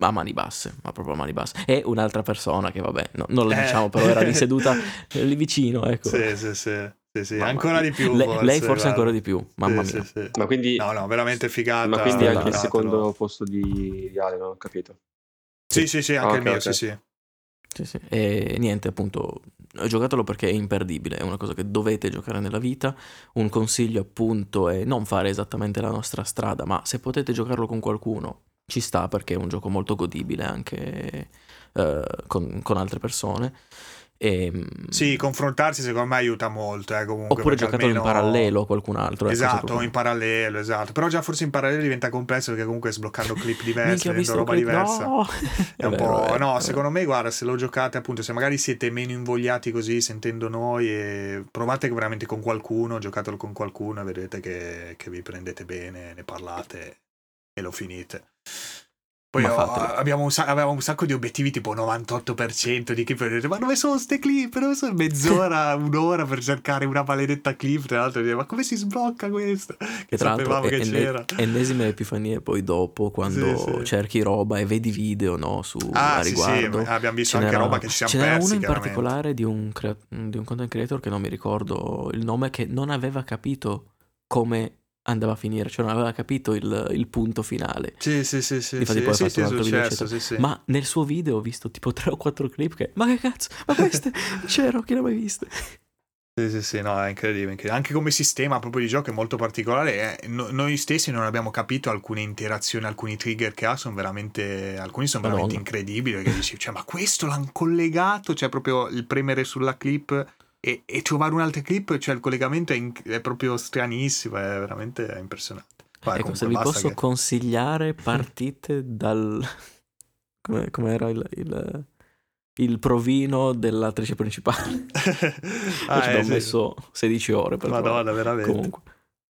a mani basse, ma proprio a mani basse. E un'altra persona che vabbè, no- non lo Eh. diciamo, però era lì seduta eh, lì vicino, ecco. Sì, sì, sì, sì, sì, Mamma ancora mia. di più. Le- forse, lei forse guarda. ancora di più, mamma Sì, mia. sì, sì. Ma quindi, No, no, veramente figata. ma quindi anche il secondo posto di, di Ale, non ho capito. Sì, sì, sì, anche Ah, il mio, ok, sì, sì. Sì, sì. E niente, appunto, giocatelo perché è imperdibile, è una cosa che dovete giocare nella vita. Un consiglio, appunto, è non fare esattamente la nostra strada, ma se potete giocarlo con qualcuno, ci sta perché è un gioco molto godibile anche eh, con, con altre persone. E, Sì, confrontarsi secondo me aiuta molto, eh, comunque. oppure perché giocatelo in almeno- parallelo a qualcun altro. ecco, Esatto, in parallelo, esatto. Però già forse in parallelo diventa complesso perché comunque sbloccando clip diversi, vedendo roba clip- diversa. No! È un vero, po'... vero, no, secondo me, guarda, se lo giocate appunto, se magari siete meno invogliati così sentendo noi e provate veramente con qualcuno, giocatelo con qualcuno e vedete che, che vi prendete bene, ne parlate e lo finite. Poi ho- abbiamo un, avevamo un sacco di obiettivi, tipo 98% di clip. Ma dove sono ste clip? Dove sono mezz'ora, un'ora per cercare una maledetta clip? Tra l'altro, ma come si sblocca questo? Che tra l'altro è, che enne- c'era. ennesime epifanie poi dopo quando Sì, sì. cerchi roba e vedi video no, su, Ah, sì, riguardo. sì, abbiamo visto Ce anche roba che ci siamo Ce n'era persi. uno in particolare di un, crea- di un content creator che non mi ricordo il nome, che non aveva capito come andava a finire, cioè non aveva capito il, il punto finale. Sì, sì, sì, sì, Difatti sì, poi ha sì, fatto sì, un altro video, successo, sì, sì. Ma nel suo video ho visto tipo 3 o 4 clip che... Ma che cazzo? Ma queste c'ero, chi le ha mai viste? Sì, sì, sì, no, è incredibile, incredibile. Anche come sistema proprio di gioco è molto particolare. eh. No- noi stessi non abbiamo capito alcune interazioni, alcuni trigger che ha, sono veramente, alcuni sono veramente Madonna. incredibili, perché dici, cioè, ma questo l'hanno collegato, cioè proprio il premere sulla clip e, e trovare un'altra clip, cioè il collegamento è, inc- è proprio stranissimo, è veramente impressionante. Vabbè, ecco, se vi posso che- consigliare partite dal... come, com'era il, il, il provino dell'attrice principale? Ah, ci eh, ho sì. messo 16 ore per Madonna, provare. veramente. Comunque,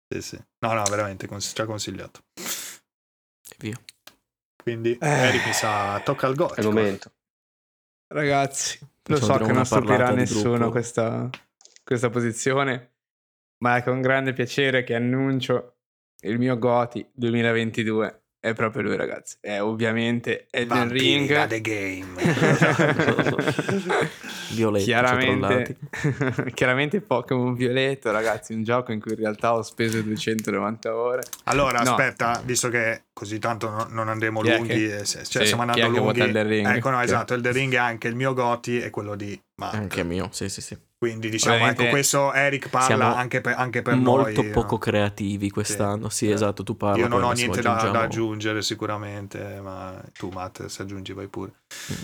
Sì, sì. No, no, veramente, cons- ci ha consigliato. e via. Quindi, Eh. Eric mi sa, tocca al È gotico. il momento. Ragazzi, lo Facciamo so che non stupirà nessuno questa, questa posizione, ma è con grande piacere che annuncio il mio Goti 2022. È proprio lui, ragazzi. È ovviamente Elden Vampiri da Ring. The Game. Violetto, chiaramente, chiaramente Pokémon Violetto, ragazzi. Un gioco in cui in realtà ho speso 290 ore. Allora, No. aspetta, visto che così tanto no- non andremo Chi lunghi, che- cioè sì, stiamo andando lunghi. Elden? Ecco, no, esatto, il The Ring è anche il mio Goti e quello di Mark. Anche mio, sì, sì, sì. Quindi diciamo, ecco, ecco, questo Eric parla anche per, anche per molto noi. poco no? creativi quest'anno, sì, sì, esatto, tu parli. Io non ho niente da, da, aggiungere sicuramente, ma tu Matt, se aggiungi vai pure.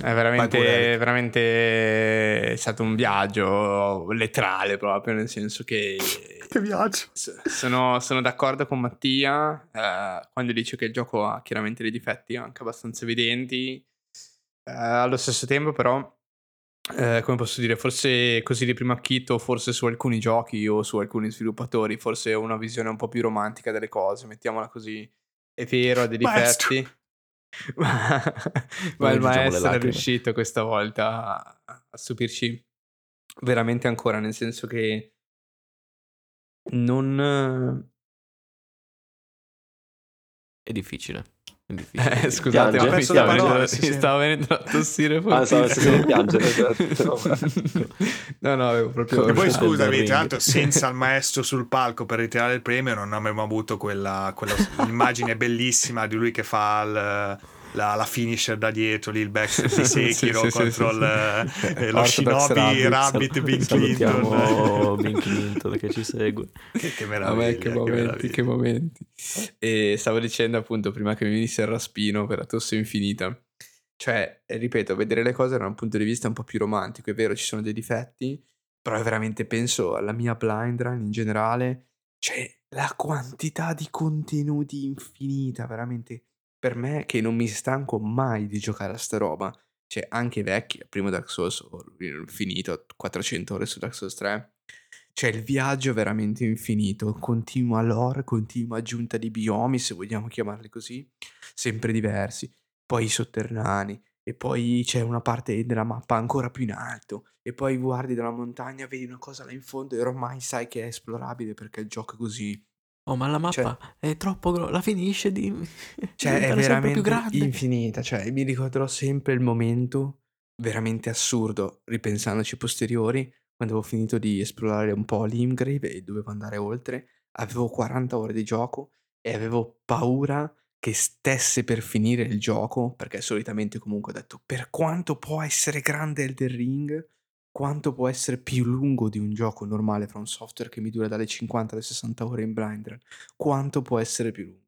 È veramente, pure, veramente è stato un viaggio letterale proprio, nel senso che... che viaggio! Sono, sono d'accordo con Mattia eh, quando dice che il gioco ha chiaramente dei difetti anche abbastanza evidenti. Eh, allo stesso tempo però eh, come posso dire, forse così di primo acchito, forse su alcuni giochi o su alcuni sviluppatori, forse una visione un po' più romantica delle cose, mettiamola così. È vero, ha dei difetti. ma, ma il maestro è riuscito questa volta a, a stupirci veramente ancora, nel senso che non... È difficile. Eh, scusate, ho perso le parole, mi stava venendo a tossire Ah, stavo sentendo piangere. Esatto. no, no, avevo proprio... E poi scusami, tra l'altro senza il maestro sul palco per ritirare il premio non avremmo avuto quella, quella immagine bellissima di lui che fa il la, la, finisher da dietro lì il backstep di Sekiro sì, sì, contro sì, il, eh, lo Shinobi Rabbit, Bin Clinton. Bin Clinton che ci segue. Che, che meraviglia, che, momenti, che momenti. E stavo dicendo appunto prima che mi venisse il raspino per la tosse infinita. Cioè ripeto vedere le cose da un punto di vista un po' più romantico è vero ci sono dei difetti però veramente penso alla mia blind run in generale cioè la quantità di contenuti infinita veramente per me che non mi stanco mai di giocare a sta roba, cioè anche i vecchi, il primo Dark Souls ho finito 400 ore su Dark Souls 3, cioè il viaggio è veramente infinito, continua lore, continua aggiunta di biomi, se vogliamo chiamarli così, sempre diversi, poi i sotterranei, e poi c'è una parte della mappa ancora più in alto, e poi guardi dalla montagna, vedi una cosa là in fondo e ormai sai che è esplorabile perché il gioco è così. Oh, ma la mappa cioè, è troppo grossa, la finisce di... Cioè, è veramente infinita, cioè, mi ricorderò sempre il momento veramente assurdo, ripensandoci posteriori, quando avevo finito di esplorare un po' l'Imgrave e dovevo andare oltre, avevo 40 ore di gioco e avevo paura che stesse per finire il gioco, perché solitamente comunque ho detto, per quanto può essere grande Elden Ring, quanto può essere più lungo di un gioco normale fra un software che mi dura dalle 50 alle 60 ore in blind run, quanto può essere più lungo.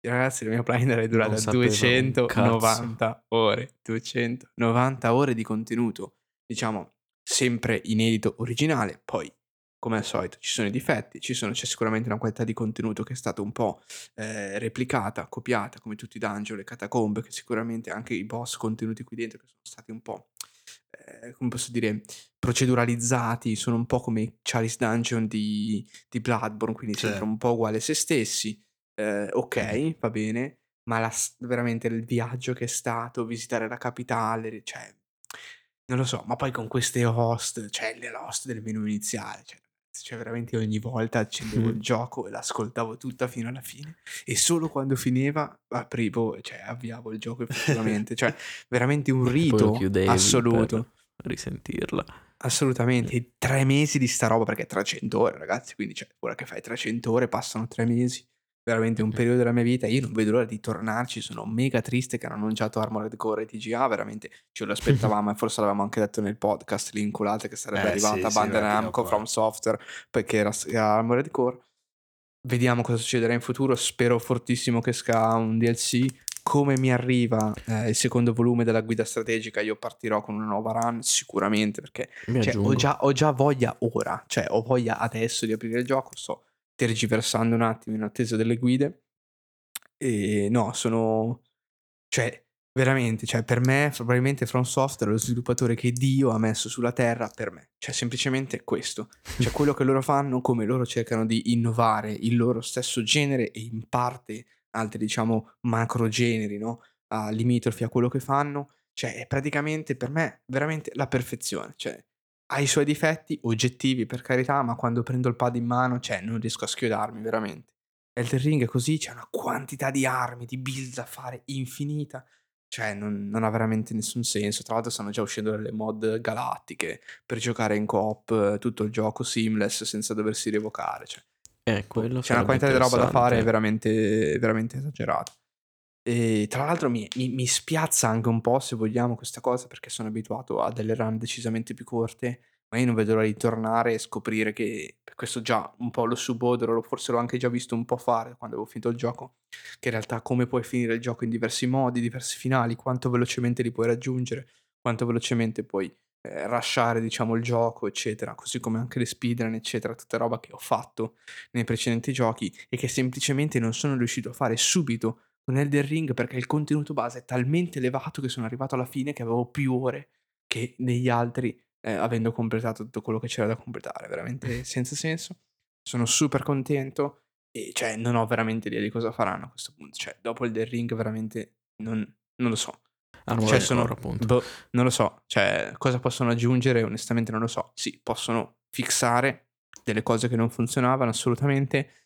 Ragazzi, la mia blind run è durata 290 ore, 290 ore di contenuto, diciamo, sempre inedito originale, poi come al solito ci sono i difetti, sono, c'è sicuramente una qualità di contenuto che è stata un po' eh, replicata, copiata, come tutti i dungeon, le catacombe, che sicuramente anche i boss contenuti qui dentro che sono stati un po' eh, come posso dire, proceduralizzati, sono un po' come i Charles Dungeon di, di Bloodborne, quindi sì. sembrano un po' uguali a se stessi. Eh, ok, va bene, ma la, veramente il viaggio che è stato, visitare la capitale, cioè, non lo so, ma poi con queste host, cioè le host del menu iniziale, cioè, cioè veramente ogni volta accendevo il gioco e l'ascoltavo tutta fino alla fine. E solo quando finiva aprivo, cioè avviavo il gioco effettivamente, cioè veramente un rito assoluto. risentirla. Assolutamente, tre mesi di sta roba perché 300 ore ragazzi, quindi cioè, ora che fai 300 ore passano tre mesi veramente un periodo della mia vita. Io non vedo l'ora di tornarci. Sono mega triste che hanno annunciato Armored Core e TGA. Veramente ce lo aspettavamo e forse l'avevamo anche detto nel podcast. L'inculate che sarebbe eh, arrivata sì, Bandai sì, Namco From Software perché era, era Armored Core. Vediamo cosa succederà in futuro. Spero fortissimo che esca un DLC. Come mi arriva eh, il secondo volume della guida strategica, io partirò con una nuova run sicuramente perché cioè, ho, già, ho già voglia ora, cioè ho voglia adesso di aprire il gioco. Sto tergiversando un attimo in attesa delle guide. E no, sono... Cioè, veramente, cioè per me probabilmente From Software è lo sviluppatore che Dio ha messo sulla terra per me. Cioè semplicemente questo. Cioè quello che loro fanno, come loro cercano di innovare il loro stesso genere e in parte altri diciamo macro generi, no? A limitrofi a quello che fanno. Cioè è praticamente per me veramente la perfezione. Cioè ha i suoi difetti oggettivi per carità, ma quando prendo il pad in mano, cioè, non riesco a schiodarmi veramente. Elden Ring è così, c'è una quantità di armi, di build da fare infinita, cioè non, non, ha veramente nessun senso. Tra l'altro stanno già uscendo delle mod galattiche per giocare in coop tutto il gioco seamless senza doversi rievocare. Cioè. Eh, c'è una quantità di roba da fare veramente, veramente esagerata. E tra l'altro mi, mi, mi, spiazza anche un po', se vogliamo, questa cosa, perché sono abituato a delle run decisamente più corte, ma io non vedo l'ora di tornare e scoprire che questo già un po' lo subodoro, forse l'ho anche già visto un po' fare quando avevo finito il gioco, che in realtà come puoi finire il gioco in diversi modi, diversi finali, quanto velocemente li puoi raggiungere, quanto velocemente puoi eh, rushare diciamo il gioco eccetera, così come anche le speedrun eccetera, tutta roba che ho fatto nei precedenti giochi e che semplicemente non sono riuscito a fare subito con Elden Ring perché il contenuto base è talmente elevato che sono arrivato alla fine che avevo più ore che negli altri eh, avendo completato tutto quello che c'era da completare, veramente senza senso. Sono super contento e cioè non ho veramente idea di cosa faranno a questo punto, cioè dopo il The Ring veramente non, non lo so. Ah, cioè, sono, appunto. Boh, non lo so, cioè cosa possono aggiungere onestamente non lo so. Sì, possono fissare delle cose che non funzionavano assolutamente,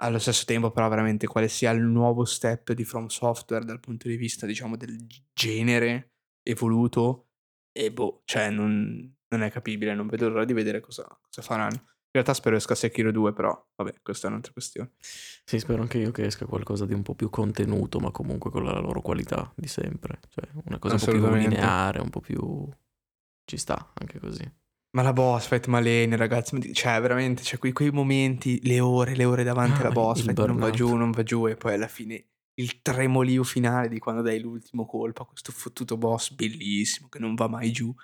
allo stesso tempo però veramente quale sia il nuovo step di From Software dal punto di vista diciamo del genere evoluto e boh, cioè non, non è capibile, non vedo l'ora di vedere cosa, cosa faranno. In realtà spero esca Sekiro 2, però vabbè, questa è un'altra questione. Sì, spero anche io che esca qualcosa di un po' più contenuto, ma comunque con la loro qualità di sempre. Cioè, una cosa un po' più lineare, un po' più... ci sta anche così. Ma la boss fight Malene, ragazzi, cioè veramente, cioè quei, quei momenti, le ore, le ore davanti ah, alla boss fight, non va giù, non va giù, e poi alla fine il tremolio finale di quando dai l'ultimo colpo a questo fottuto boss bellissimo che non va mai giù.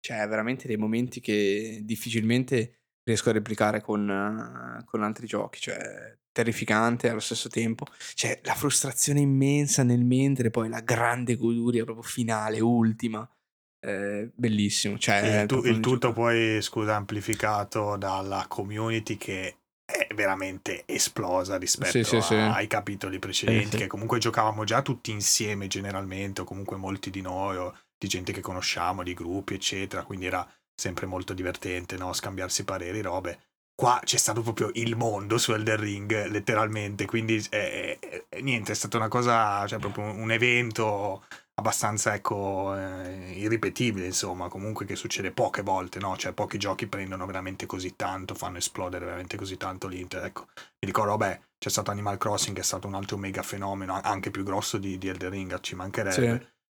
Cioè, veramente dei momenti che difficilmente riesco a replicare con, uh, con altri giochi. Cioè, terrificante allo stesso tempo. Cioè, la frustrazione immensa nel mentre, poi la grande goduria proprio finale, ultima. Eh, bellissimo. Cioè, il, tu, il tutto poi, scusa, amplificato dalla community che è veramente esplosa rispetto sì, sì, sì. ai capitoli precedenti, che comunque giocavamo già tutti insieme generalmente, o comunque molti di noi, o di gente che conosciamo, di gruppi, eccetera, quindi era sempre molto divertente, no? Scambiarsi pareri, robe. Qua c'è stato proprio il mondo su Elder Ring, letteralmente, quindi eh, eh, niente, è stata una cosa, cioè proprio un evento abbastanza ecco eh, irripetibile insomma comunque che succede poche volte no? Cioè pochi giochi prendono veramente così tanto fanno esplodere veramente così tanto l'Inter ecco. Mi ricordo vabbè c'è stato Animal Crossing che è stato un altro mega fenomeno anche più grosso di, di Elder Ring ci mancherebbe.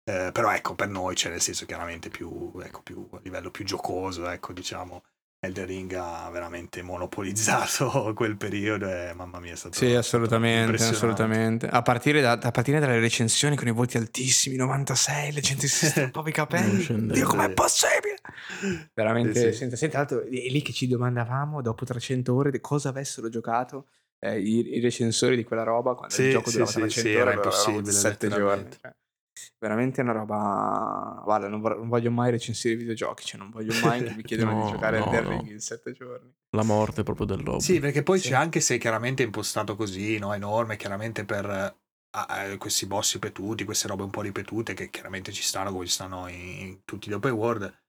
Sì. eh, però ecco per noi c'è nel senso chiaramente più, ecco, più a livello più giocoso ecco diciamo Elden Ring ha veramente monopolizzato quel periodo e mamma mia è stato Sì, assolutamente, assolutamente. A partire, da, a partire, dalle recensioni con i voti altissimi, 96, la gente si strappava i capelli. Dio, com'è possibile? Veramente, sì, sì. Senta, senta, altro, è lì che ci domandavamo dopo 300 ore di cosa avessero giocato eh, i, i, recensori di quella roba quando sì, il gioco durava 300 ore, era impossibile, 7 giorni. Cioè veramente una roba. Guarda, non, vor- non voglio mai recensire i videogiochi, cioè non voglio mai che mi chiedano no, di giocare no, a Ring no. in sette giorni. La morte proprio dell'uomo. Sì, perché poi sì. c'è anche se chiaramente è impostato così, no? enorme, chiaramente per uh, questi boss ripetuti, queste robe un po' ripetute che chiaramente ci stanno come ci stanno in, in tutti gli open world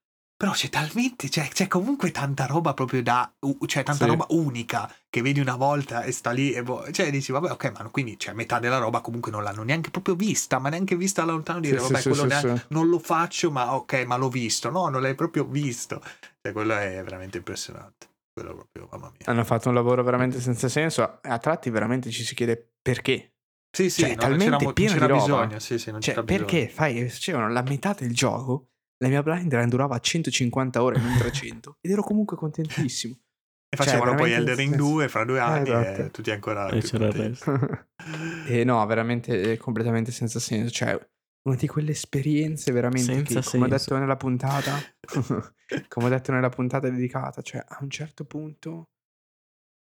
però c'è talmente, cioè, c'è comunque tanta roba proprio da, cioè tanta sì. roba unica che vedi una volta e sta lì e boh, cioè dici vabbè ok ma quindi cioè, metà della roba comunque non l'hanno neanche proprio vista, ma neanche vista da lontano dire sì, vabbè sì, quello neanche, non lo faccio ma ok ma l'ho visto, no non l'hai proprio visto, cioè quello è veramente impressionante. Quello proprio, mamma mia. Hanno fatto un lavoro veramente senza senso, a tratti veramente ci si chiede perché. Sì, sì, cioè, no, talmente pieno di roba. Bisogno, sì, sì, non cioè, perché fai, facevano la metà del gioco la mia blind run durava 150 ore, non 300, ed ero comunque contentissimo. E cioè, facevano poi Elder Ring 2 fra due anni eh, esatto. e tutti ancora e c'era il resto. e no, veramente completamente senza senso. Cioè, una di quelle esperienze veramente senza che, come ho detto nella puntata, come ho detto nella puntata dedicata, cioè a un certo punto,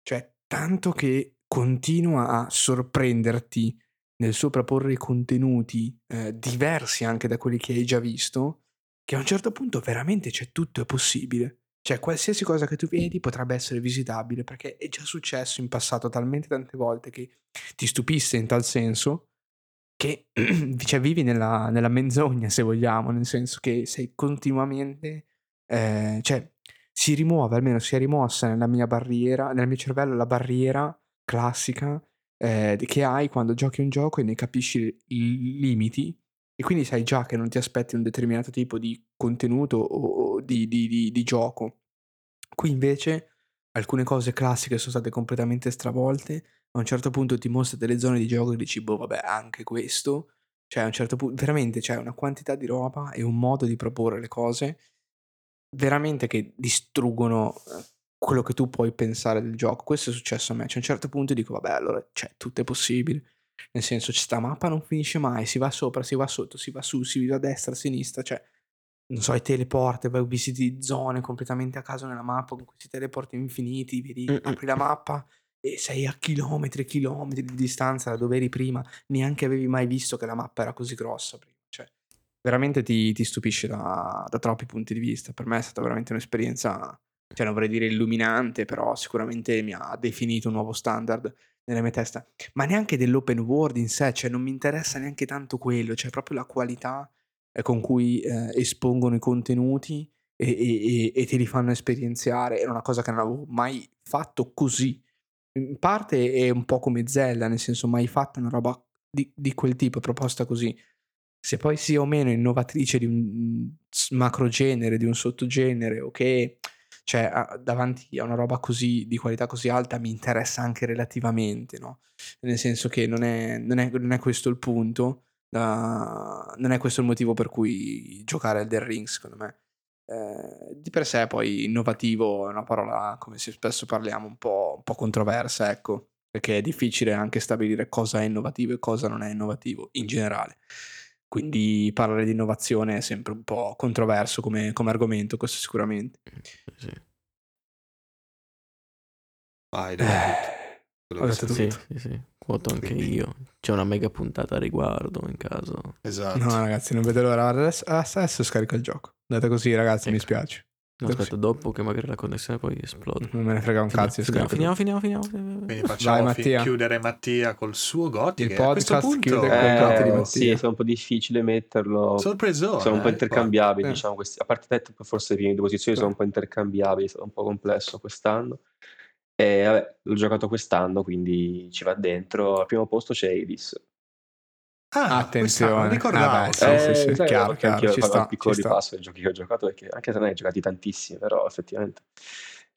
cioè tanto che continua a sorprenderti nel suo proporre contenuti eh, diversi anche da quelli che hai già visto, che a un certo punto veramente c'è tutto è possibile. Cioè, qualsiasi cosa che tu vedi potrebbe essere visitabile, perché è già successo in passato talmente tante volte che ti stupisse in tal senso che cioè, vivi nella, nella, menzogna, se vogliamo, nel senso che sei continuamente... Eh, cioè, si rimuove, almeno si è rimossa nella mia barriera, nel mio cervello la barriera classica eh, che hai quando giochi un gioco e ne capisci i limiti e quindi sai già che non ti aspetti un determinato tipo di contenuto o di, di, di, di gioco. Qui invece alcune cose classiche sono state completamente stravolte. A un certo punto ti mostra delle zone di gioco e dici, boh, vabbè, anche questo. Cioè, a un certo punto, veramente c'è una quantità di roba e un modo di proporre le cose veramente che distruggono eh, quello che tu puoi pensare del gioco. Questo è successo a me. Cioè, un certo punto dico, vabbè, allora, cioè, tutto è possibile. Nel senso, sta mappa non finisce mai, si va sopra, si va sotto, si va su, si va a destra, a sinistra, cioè, non so, i teleporti, vai, visiti zone completamente a caso nella mappa con questi teleporti infiniti, vedi, Mm-mm. apri la mappa e sei a chilometri e chilometri di distanza da dove eri prima, neanche avevi mai visto che la mappa era così grossa prima. Cioè, veramente ti, ti stupisce da, da troppi punti di vista. Per me è stata veramente un'esperienza cioè non vorrei dire illuminante, però sicuramente mi ha definito un nuovo standard nella mia testa. Ma neanche dell'open world in sé, cioè non mi interessa neanche tanto quello, cioè proprio la qualità eh, con cui eh, espongono i contenuti e, e, e, ti li fanno esperienziare. Era una cosa che non avevo mai fatto così. In parte è un po' come Zelda, nel senso mai fatta una roba di, di quel tipo, proposta così. Se poi sia o meno innovatrice di un macro genere, di un sottogenere, o che cioè davanti a una roba così di qualità così alta mi interessa anche relativamente, no? Nel senso che non è, non è, non è questo il punto, uh, non è questo il motivo per cui giocare al The Ring, secondo me. Eh, di per sé poi innovativo è una parola, come spesso parliamo, un po', un po' controversa, ecco, perché è difficile anche stabilire cosa è innovativo e cosa non è innovativo in generale. Quindi parlare di innovazione è sempre un po' controverso come, come argomento, questo sicuramente. Sì. Vai, eh, ho detto sì, sì, sì, quoto anche Quindi... io. C'è una mega puntata a riguardo in caso. Esatto. No, ragazzi, non vedo l'ora. Adesso, adesso scarico il gioco. Andate così, ragazzi, ecco. mi spiace. No, aspetta, dopo che magari la connessione poi esplode. Non me ne frega un cazzo. Finiamo, finiamo, finiamo, finiamo, Quindi facciamo Vai, Mattia. chiudere Mattia col suo Gotti. Il podcast punto... chiude col eh, di Mattia. Sì, è un po' difficile metterlo. Sorpreso. Sono un po' intercambiabili, eh. diciamo. Questi. A parte te, forse le prime due posizioni sono un po' intercambiabili, è stato un po' complesso quest'anno. E vabbè, l'ho giocato quest'anno, quindi ci va dentro. Al primo posto c'è Hades. Ah, attenzione, ricordavo. Ah, beh, sì, eh, sì, sì, sai, chiaro, chiaro, ci sta, un piccolo ripasso ai giochi che ho giocato, perché anche se non hai giocati tantissimi, però effettivamente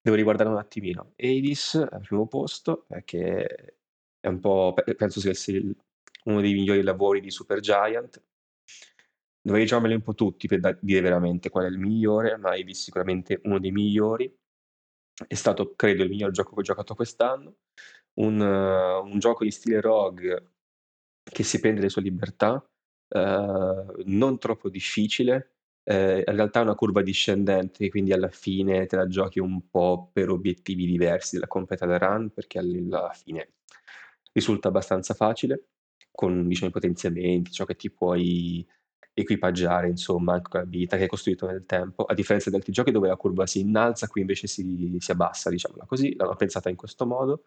devo riguardare un attimino. Hades al primo posto, perché è un po', penso sia uno dei migliori lavori di Supergiant. Dovrei giocarmeli un po' tutti per dire veramente qual è il migliore, ma Hades sicuramente uno dei migliori. È stato, credo, il miglior gioco che ho giocato quest'anno. Un, uh, un gioco in stile rogue che si prende le sue libertà, eh, non troppo difficile, eh, in realtà è una curva discendente, quindi alla fine te la giochi un po' per obiettivi diversi della completed run, perché alla fine risulta abbastanza facile, con diciamo, i potenziamenti, ciò che ti puoi equipaggiare, insomma, anche con l'abilità che hai costruito nel tempo, a differenza di altri giochi dove la curva si innalza, qui invece si, si abbassa, diciamola così, l'hanno pensata in questo modo.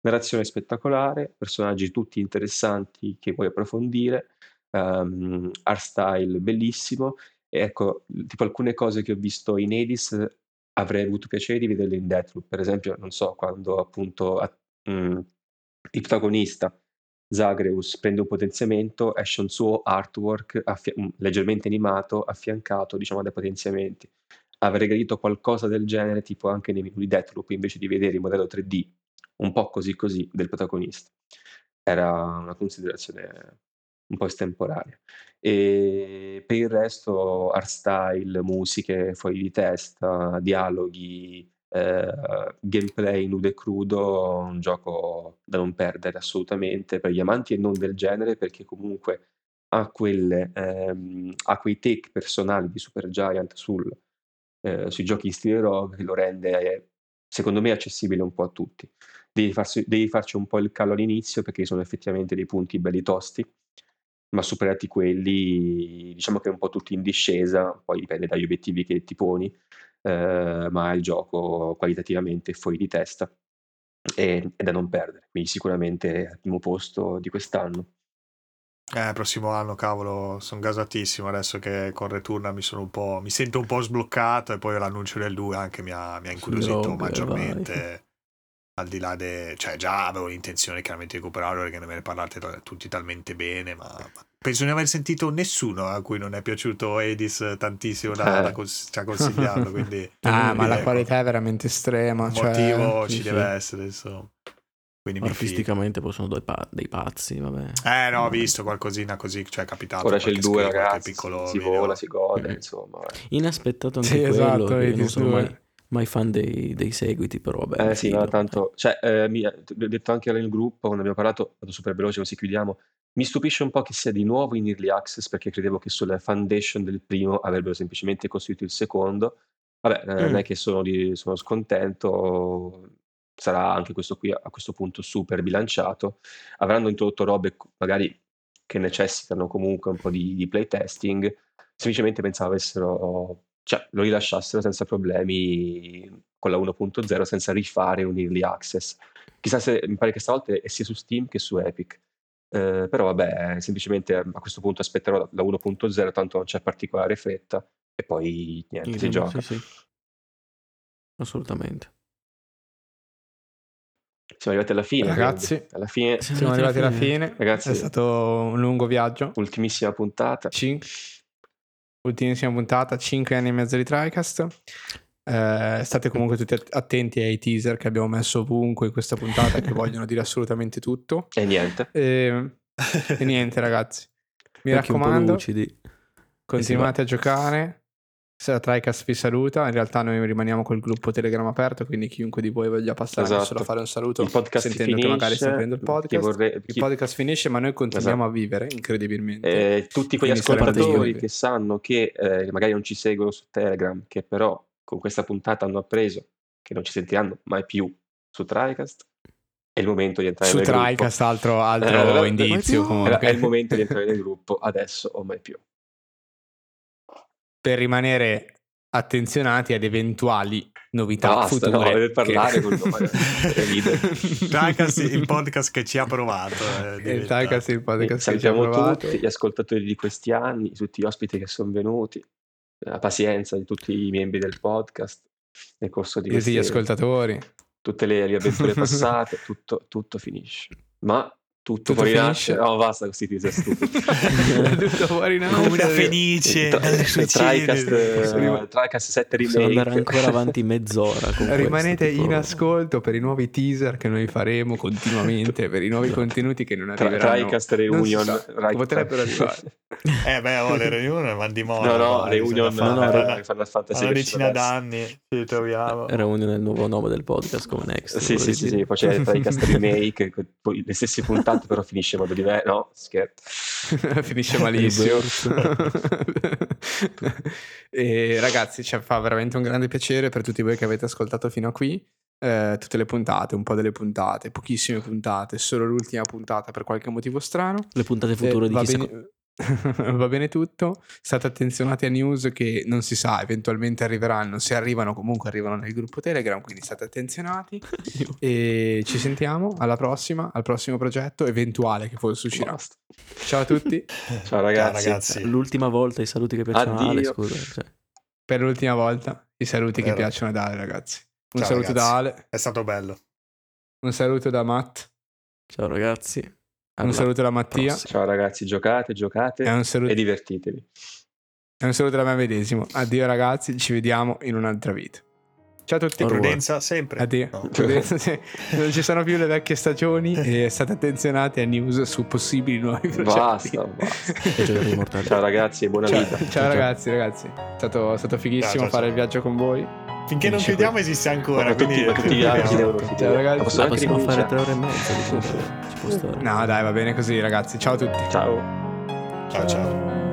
Narrazione spettacolare, personaggi tutti interessanti che vuoi approfondire, um, art style bellissimo. E ecco, tipo alcune cose che ho visto in Edis avrei avuto piacere di vederle in Deathloop. Per esempio, non so, quando appunto a, mm, il protagonista Zagreus prende un potenziamento, esce un suo artwork affia- mm, leggermente animato, affiancato diciamo dai potenziamenti. Avrei gradito qualcosa del genere, tipo anche nei menu di Deathloop, invece di vedere il modello 3D un po' così così del protagonista. Era una considerazione un po' estemporanea. E per il resto, art style, musiche fuori di testa, dialoghi, eh, gameplay nudo e crudo, un gioco da non perdere assolutamente per gli amanti e non del genere, perché comunque ha, quelle, ehm, ha quei take personali di Supergiant sul, eh, sui giochi in stile rogue che lo rende, secondo me, accessibile un po' a tutti devi, farsi, devi farci un po' il callo all'inizio perché sono effettivamente dei punti belli tosti, ma superati quelli, diciamo che è un po' tutti in discesa, poi dipende dagli obiettivi che ti poni, eh, ma il gioco qualitativamente fuori di testa e, è da non perdere, quindi sicuramente al primo posto di quest'anno. Eh, prossimo anno, cavolo, sono gasatissimo adesso che con Returna mi sono un po'. mi sento un po' sbloccato e poi l'annuncio del 2 anche mi ha, mi ha incuriosito sì, maggiormente. Vai al di là de... cioè già avevo l'intenzione chiaramente di recuperarlo perché ne me ne parlate tutti talmente bene, ma penso di non aver sentito nessuno a cui non è piaciuto Edis tantissimo da, eh. da cons- cioè, consigliarlo, quindi... ah, ma la ecco. qualità è veramente estrema. Un cioè... motivo ci deve essere, insomma. Quindi Artisticamente poi sono pa- dei pazzi, vabbè. Eh no, ho visto qualcosina così, cioè è capitato. Ora c'è il 2 ragazzi, piccolo si, si vola, si gode, mm. insomma. Inaspettato anche sì, quello, esatto, non sono mai, mai, fan dei, dei, seguiti, però vabbè. Eh sì, no, tanto, cioè, eh, mi, ho detto anche nel gruppo, quando abbiamo parlato, vado super veloce così chiudiamo, mi stupisce un po' che sia di nuovo in Early Access perché credevo che sulla foundation del primo avrebbero semplicemente costruito il secondo. Vabbè, mm. non è che sono, di, sono scontento, sarà anche questo qui a questo punto super bilanciato. Avranno introdotto robe magari che necessitano comunque un po' di, di playtesting, semplicemente pensavo avessero, cioè lo rilasciassero senza problemi con la 1.0 senza rifare un early access. Chissà se mi pare che stavolta è sia su Steam che su Epic. Eh, però vabbè, semplicemente a questo punto aspetterò la 1.0, tanto non c'è particolare fretta e poi niente, sì, si gioca. Sì, sì. Assolutamente. Siamo arrivati alla fine. Ragazzi, alla fine. siamo, siamo arrivati alla fine. fine. Ragazzi, è stato un lungo viaggio. Ultimissima puntata. Cin- ultimissima puntata, 5 anni e mezzo di TriCast. Eh, state comunque tutti attenti ai teaser che abbiamo messo ovunque in questa puntata che vogliono dire assolutamente tutto. E niente. E, e niente ragazzi. Mi Perché raccomando, continuate a giocare se la TriCast vi saluta, in realtà noi rimaniamo col gruppo Telegram aperto, quindi chiunque di voi voglia passare esatto. solo a fare un saluto, il podcast sentendo finisce, che magari sta prendendo il podcast. Vorrei, chi... Il podcast finisce, ma noi continuiamo esatto. a vivere incredibilmente. Eh, tutti quegli ascoltatori che sanno che eh, magari non ci seguono su Telegram, che però con questa puntata hanno appreso che non ci sentiranno mai più su TriCast, è il momento di entrare su nel gruppo. Su TriCast altro, altro eh, indizio. È il momento di entrare nel gruppo, adesso o mai più per rimanere attenzionati ad eventuali novità Basta, future. No, deve parlare che... con il podcast che ci ha provato. Eh, il Takas il podcast che ci ha provato. tutti gli ascoltatori di questi anni, tutti gli ospiti che sono venuti, la pazienza di tutti i membri del podcast nel corso di questi, gli ascoltatori. Tutte le, le avventure passate, tutto, tutto finisce. Ma tutto, tutto fuori finisce. No, basta questi teaser stupidi. tutto fuori nasce. Come una fenice. Tricast, Tricast 7 remake. andare ancora avanti mezz'ora. Rimanete in ascolto per i nuovi teaser che noi faremo continuamente, per i nuovi esatto. contenuti che non arriveranno. Tricast Reunion. So, potrebbero arrivare. eh beh, oh, le Reunion van di moda. No, no, Reunion no, no, no, Final Fantasy. Una decina d'anni ci troviamo. Reunion è il nuovo nome del podcast come Next. Sì, sì, sì, poi c'è Tricast Remake, le stesse puntate tanto però finisce in modo diverso. No, scherzo. finisce malissimo. e ragazzi, ci fa veramente un grande piacere per tutti voi che avete ascoltato fino a qui. Eh, tutte le puntate, un po' delle puntate, pochissime puntate, solo l'ultima puntata per qualche motivo strano. Le puntate future eh, di chissà, bene... va bene tutto. State attenzionati a news che non si sa, eventualmente arriveranno. Se arrivano, comunque arrivano nel gruppo Telegram. Quindi state attenzionati. e ci sentiamo alla prossima, al prossimo progetto eventuale che forse uscirà. Basta. Ciao a tutti. Ciao ragazzi. Ciao ragazzi. L'ultima volta i saluti che piacciono a Ale, scusa. Cioè. Per l'ultima volta i saluti Vero. che piacciono ad Ale, ragazzi. Un Ciao, saluto ragazzi. da Ale. È stato bello. Un saluto da Matt. Ciao ragazzi. Un saluto da Mattia. Ciao ragazzi, giocate, giocate e, saluto... e divertitevi. E un saluto da me medesimo. Addio ragazzi, ci vediamo in un'altra vita. Ciao a tutti. Prudenza sempre. Addio. No. Prudenza, sì. Non ci sono più le vecchie stagioni e state attenzionati a news su possibili nuovi progetti. Basta, basta. ciao ragazzi e buona ciao, vita. Ciao, ciao, ragazzi, ragazzi. È stato, è stato fighissimo ciao, fare il viaggio con voi. Finché non chiudiamo qui. esiste ancora. Quindi tutti, tutti gli altri. Posso anche possiamo fare tre ore e mezza di ci può stare. No dai va bene così ragazzi. Ciao a tutti. Ciao. Ciao ciao. ciao.